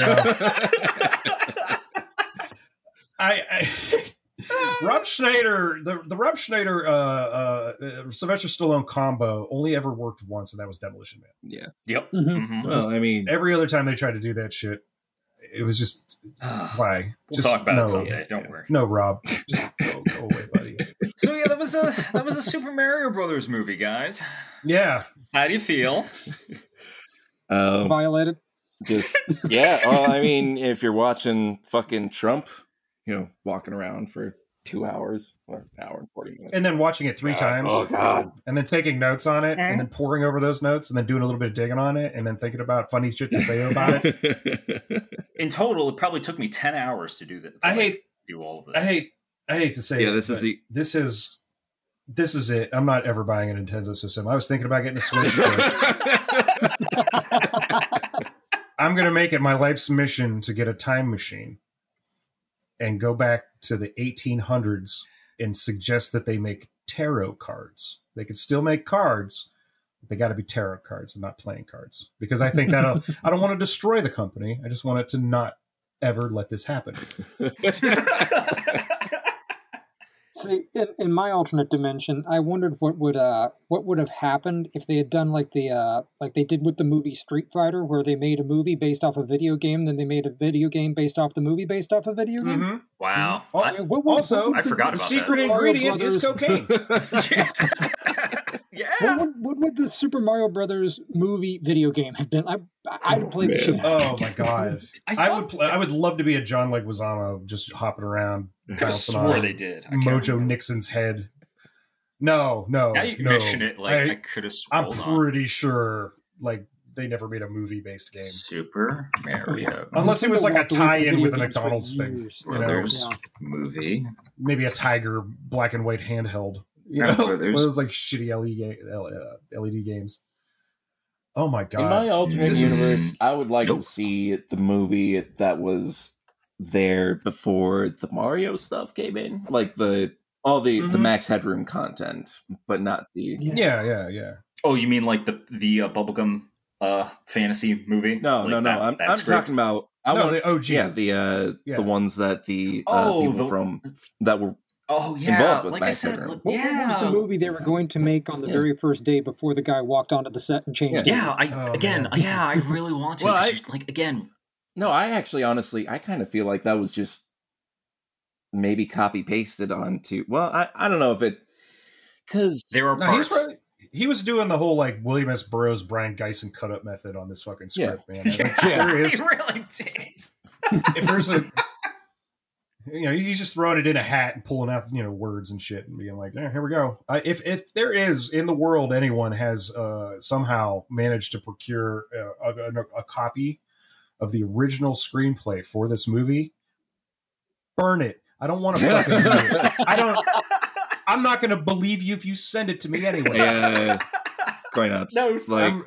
I, I Rob Schneider, the the Rob Schneider, uh, uh, uh, Sylvester Stallone combo only ever worked once, and that was Demolition Man. yeah. Yep. Mhm. Mhm. Well, I mean, Every other time they tried to do that shit, it was just why. We'll just talk about no, it someday. Don't worry. no, Rob, just go, go away, buddy. So yeah, that was a that was a Super Mario Brothers movie, guys. Yeah, How do you feel? um, violated. just yeah. Well, I mean, if you're watching fucking Trump, you know, walking around for two hours or an hour and forty minutes. and then watching it three God. times. Oh god. and then taking notes on it, and eh? then poring over those notes, and then doing a little bit of digging on it, and then thinking about funny shit to say about it. In total, it probably took me ten hours to do that. I like, hate- do all of this. I hate, I hate to say, Yeah, it, this is the- this is, this is it. I'm not ever buying a Nintendo system. I was thinking about getting a Switch. I'm gonna make it my life's mission to get a time machine and go back to the 1800s and suggest that they make tarot cards. They could still make cards, but they got to be tarot cards and not playing cards because I think that'll. Uh, I don't want to destroy the company. I just want it to not ever let this happen. See, in, in my alternate dimension, I wondered what would uh what would have happened if they had done like the uh like they did with the movie Street Fighter, where they made a movie based off a video game, then they made a video game based off the movie based off a video game. Mhm. wow. Oh, I- I mean, what would- Also, what would I forgot The about secret that. Mario ingredient is cocaine. yeah. What would, what would the Super Mario Brothers movie video game have been? I I'd play the man. shit. out of Oh my god! I, I would. Play, I would love to be a John Leguizamo, just hopping around, I could have bouncing swore they did. I Mojo remember. Nixon's head. No, no, Now you no. mention it like I, I, could have sworn. I'm sworn. on. pretty sure, like they never made a movie-based game, Super Mario unless it was like a Walked away from tie-in with a video games for McDonald's thing. years. You know, Yeah. movie. maybe a Tiger black and white handheld. You know, Brothers. one of those like shitty LED, ga- L- uh, LED games. Oh my god! In my alternate This is- universe, I would like Nope. to see the movie that was there before the Mario stuff came in, like the all the the Mhm. Max Headroom content, but not the. yeah, yeah, yeah. Oh, you mean like the the uh, bubblegum uh fantasy movie? No, Like no, no. that- I'm, that I'm talking about. I no, want, the OG. yeah, the uh, Yeah. the ones that the uh, Oh, people the- from that were Oh yeah, Involved with like I said, Turner. like, What was the movie they were going to make on the Yeah. very first day before the guy walked onto the set and changed it? Yeah, I Oh, again, man. yeah, I really want to. Well, 'cause I- like again, No, I actually, honestly, I kind of feel like that was just maybe copy pasted onto. Well, I, I don't know if it because there are parts. right. He was doing the whole like William S. Burroughs, Brion Gysin cut up method on this fucking script, man. Like, Yeah. there is he really did. if there's a you know he's just throwing it in a hat and pulling out you know words and shit and being like eh, here we go I, if if there is in the world anyone has uh somehow managed to procure uh, a, a, a copy of the original screenplay for this movie. Burn it. I don't want to fucking read it. i don't i'm not going to believe you if you send it to me anyway. Yeah, going nuts. No, like I'm-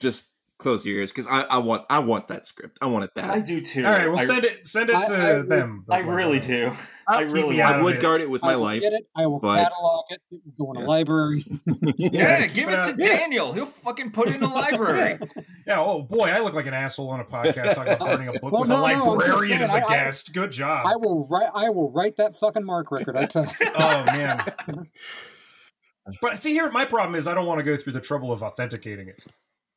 just close your ears because I, I want I want that script. I want it bad. I do too. all right well I, send it send it I- to I them I really do. I really I would it. guard it with I my will life. get it. I will but- catalog it. It will go in Yeah. a library. Yeah, Yeah, give it it to out. Daniel. He'll fucking put it in the library. Yeah, oh boy, I look like an asshole on a podcast talking about burning a book Well, with no, a no, librarian as saying, a I- I- guest. Good job. I will write. I will write that fucking MARC record. I tell you. oh man. But see here, my problem is I don't want to go through the trouble of authenticating it.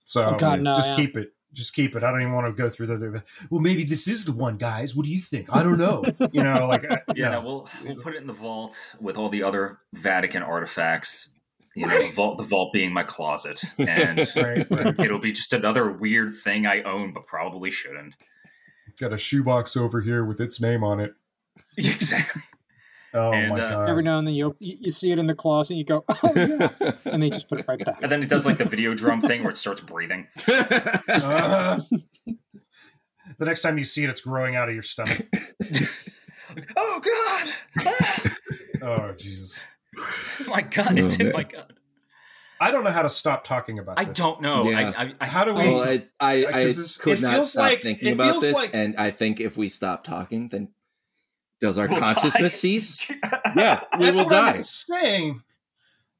So Oh, God, no, just yeah. keep it. Just keep it. I don't even want to go through the. Well, maybe this is the one, guys. What do you think? I don't know. you know, like I- uh, Yeah, no. no, we'll we'll put it in the vault with all the other Vatican artifacts. You know, the vault, the vault being my closet, and Right, right. it'll be just another weird thing I own, but probably shouldn't. got a shoebox over here with its name on it. Exactly. Oh And, my uh. Every now and then you, you you see it in the closet. and You go, oh yeah, and they just put it right back. And then it does like the Videodrome thing where it starts breathing. Uh, the next time you see it, it's growing out of your stomach. Oh God! Ah! Oh Jesus. my God! It's Oh, in my God. I don't know how to stop talking about This. I don't know. Yeah. I, I, I, How do we? well, I I, I 'cause this- could not stop like- thinking about this, like- and I think if we stop talking, then does our We'll consciousness die. cease? Yeah, we That's will what die. I'm saying.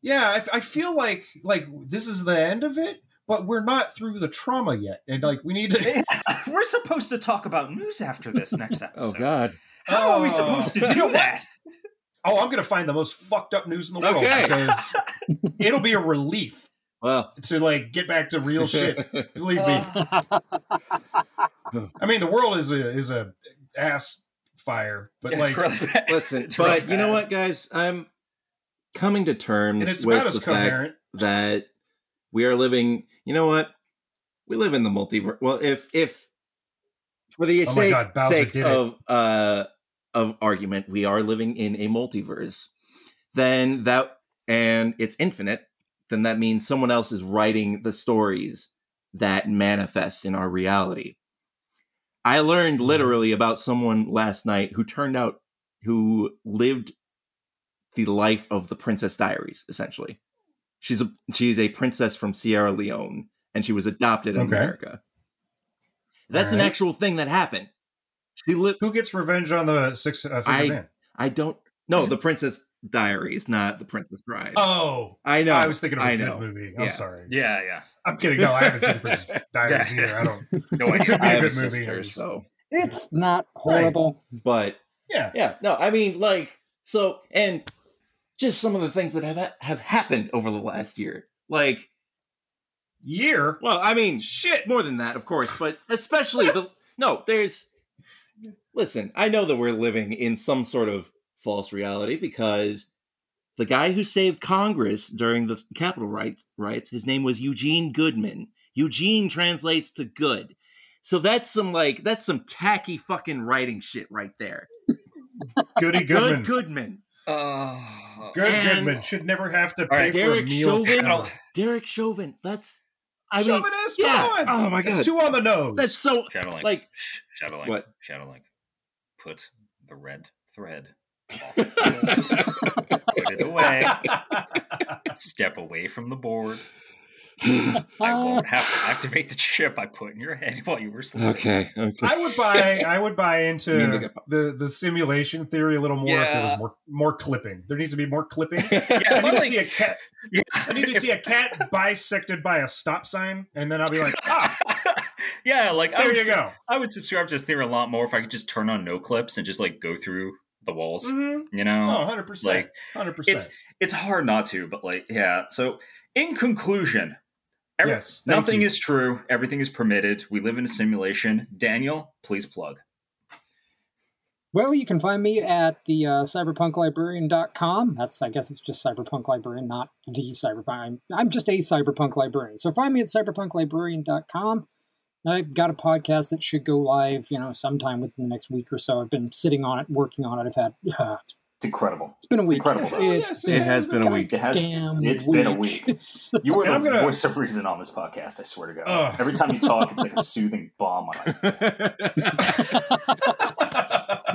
Yeah, I feel like like this is the end of it, but we're not through the trauma yet, and like we need to. We're supposed to talk about news after this next episode. Oh God! How are we Oh. supposed to You know do what? that? Oh, I'm gonna find the most fucked up news in the world Okay. because it'll be a relief Well, to like get back to real shit. Believe me. I mean, the world is a is a ass fire, but it's like really listen, It's but really you know what, guys? I'm coming to terms and it's with about as the fact that we are living. You know what? We live in the multiverse. Well, if if for the Oh sake, God, sake of uh of argument, we are living in a multiverse. Then that and it's infinite. Then that means someone else is writing the stories that manifest in our reality. I learned Mm-hmm. literally about someone last night who turned out who lived the life of the Princess Diaries, essentially. She's a she's a princess from Sierra Leone, and she was adopted in Okay. America. That's an actual thing that happened. She lived. Who gets revenge on the six uh, I- man? I don't. No, the Princess Diaries, not the Princess Bride. Oh, I know. I was thinking of a I good know. movie. I'm Yeah. sorry. Yeah, yeah. I'm kidding. No, I haven't seen The Princess Diaries Yeah. either. I don't. No, It could be I a have a good movie. sister, so it's not horrible. but Yeah. yeah, no, I mean like so, and just some of the things that have have happened over the last year, like Year. well, I mean Shit. more than that, of course, but especially the no, there's listen, I know that we're living in some sort of false reality because the guy who saved Congress during the Capitol rights riots, his name was Eugene Goodman. Eugene translates to good. So that's some like that's some tacky fucking writing shit right there. Goody Goodman. Good Goodman. Uh, Good And- Goodman should never have to pay right, for a Derek meal. Chauvin. I don't- Derek Chauvin. That's I mean Chauvinist, yeah. on. Oh my god. It's two on the nose. that's so Shadowlink. like Shadowlink. What? Shadowlink. Put the red thread. Off. Put it away. Step away from the board. I won't have to activate the chip I put in your head while you were sleeping. Okay. Okay. I would buy. I would buy into the the simulation theory a little more if there was more more clipping. There needs to be more clipping. Yeah, I if need to see a cat. yeah. I need to see a cat bisected by a stop sign, and then I'll be like, ah, yeah, like I there would, you go. I would subscribe to this theory a lot more if I could just turn on no clips and just like go through the walls. Mhm. You know, Oh, 100%. like 100%. it's it's hard not to, but like yeah. So in conclusion, every- Yes, nothing you. is true. Everything is permitted. We live in a simulation. Daniel, please plug. Well, you can find me at the uh, cyberpunklibrarian.com. That's, I guess it's just cyberpunk librarian, not the cyberpunk. I'm, I'm just a cyberpunk librarian. So find me at cyberpunklibrarian.com. I've got a podcast that should go live, you know, sometime within the next week or so. I've been sitting on it, working on it. I've had, uh, It's incredible. it's been a week. Incredible. Oh, It's yes, It has been a week. It has. Damn It's been a week. You were the I'm gonna- voice of reason on this podcast. I swear to God. Ugh. Every time you talk, it's like a soothing bomb on it.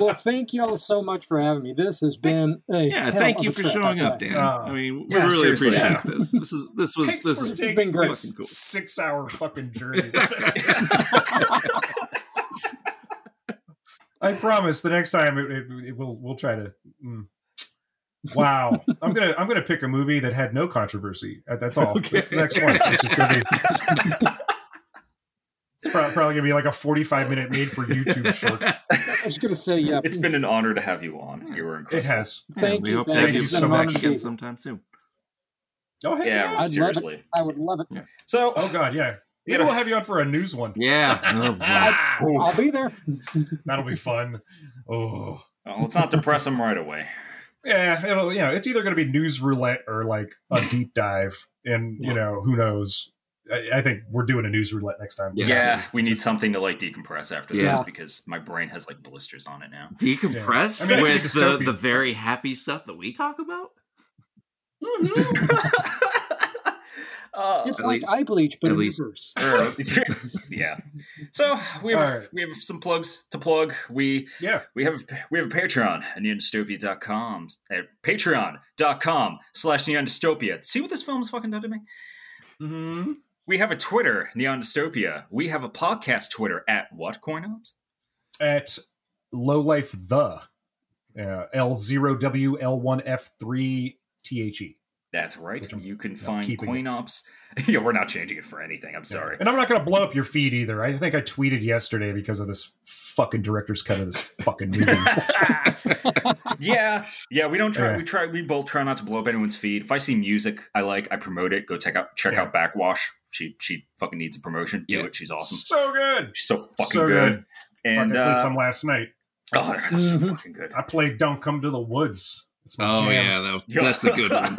well, thank you all so much for having me. This has been a yeah, hell thank of you a for trip, showing up, tell Dan. Uh, I mean, we yeah, really seriously. appreciate this. This is this was Thanks this for is taking been great. this cool. six-hour fucking journey. I promise. The next time, it, it, it will we'll try to. mm. Wow, I'm gonna I'm gonna pick a movie that had no controversy. That's all. Okay. That's the next one. It's just gonna be. It's prob- probably gonna be like a 45 minute made for YouTube short. I was going to say, yeah. It's been an honor to have you on. You were incredible. It has. Thank we you. hope to thank you you so much. again sometime soon. Oh heck Yeah, yeah. love it. seriously. I would love it. So, Oh god, yeah. You Maybe know- we'll have you on for a news one. Yeah. Oh, boy. I'll be there. that'll be fun. Oh. well, let's not depress him right away. Yeah, it'll you know, it's either gonna be news roulette or like a deep dive. And you know, who knows? I, I think we're doing a news roulette next time. Yeah. Yeah, we need something to like decompress after Yeah. this because my brain has like blisters on it now. Decompress Yeah. I mean, with the, the very happy stuff that we talk about. Uh, It's At like least- eye bleach, but at in least- reverse. yeah. So we have All right. we have some plugs to plug. We Yeah. we have we have a Patreon at neondystopia.com at patreon.com slash neondystopia. See what this film's fucking done to me? Mm-hmm. We have a Twitter, Neon Dystopia. We have a podcast Twitter at what coinops? At low life the uh, L zero W L one F three T H E. That's right. You can find coinops. yeah, we're not changing it for anything. I'm sorry. And I'm not going to blow up your feed either. I think I tweeted yesterday because of this fucking director's cut of this fucking movie. yeah, yeah. We don't try. Yeah. We try. We both try not to blow up anyone's feed. If I see music I like, I promote it. Go check out check Yeah. out Backxwash. She she fucking needs a promotion. Do Yeah. it. She's awesome. so good. She's so fucking So good. good. And Fucking played uh, some last night. oh, they're so fucking good. I played "Don't Come to the Woods." It's my Oh jam. yeah, that was, that's a good one.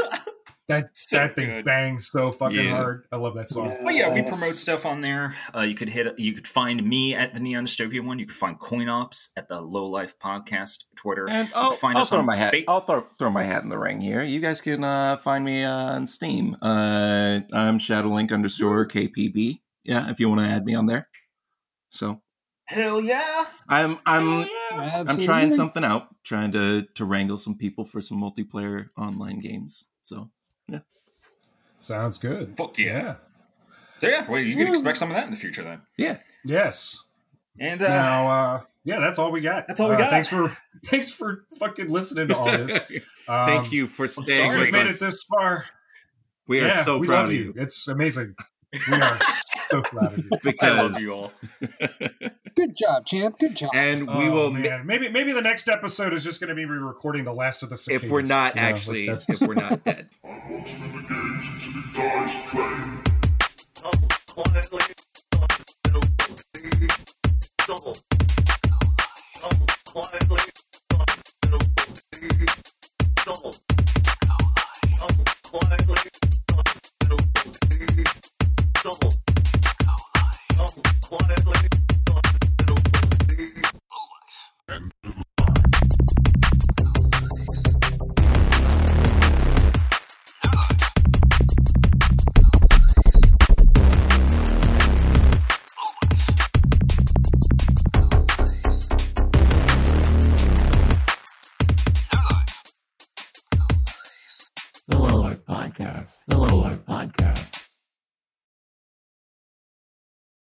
That So that thing good. bangs so fucking Yeah. hard. I love that song. But yeah, we promote stuff on there. Uh, you could hit. You could find me at the Neon Dystopia one. You could find CoinOps at the Low Life Podcast Twitter. And I'll, Find I'll us throw on my hat. Fa- I'll throw, throw my hat in the ring here. You guys can uh, find me uh, on Steam. Uh, I'm Shadowlink underscore KPB. Yeah, if you want to add me on there. So Hell yeah! I'm I'm Oh, I'm trying something out, trying to to wrangle some people for some multiplayer online games. So Sounds good. Fuck yeah. So yeah, well, you can expect some of that in the future then. yeah, Yes. And uh, now, uh, yeah, that's all we got. That's all we Uh, got. Thanks for thanks for fucking listening to all this. Um, thank you for staying sorry. We've with made us. it this far. we are yeah, so we proud love of you. you It's amazing. We are so proud of you. I because love you all. Good job, champ. Good job. And we oh, will maybe maybe the next episode is just going to be re-recording the last of the cicadas. If we're not yeah, actually, if we're not dead. quietly and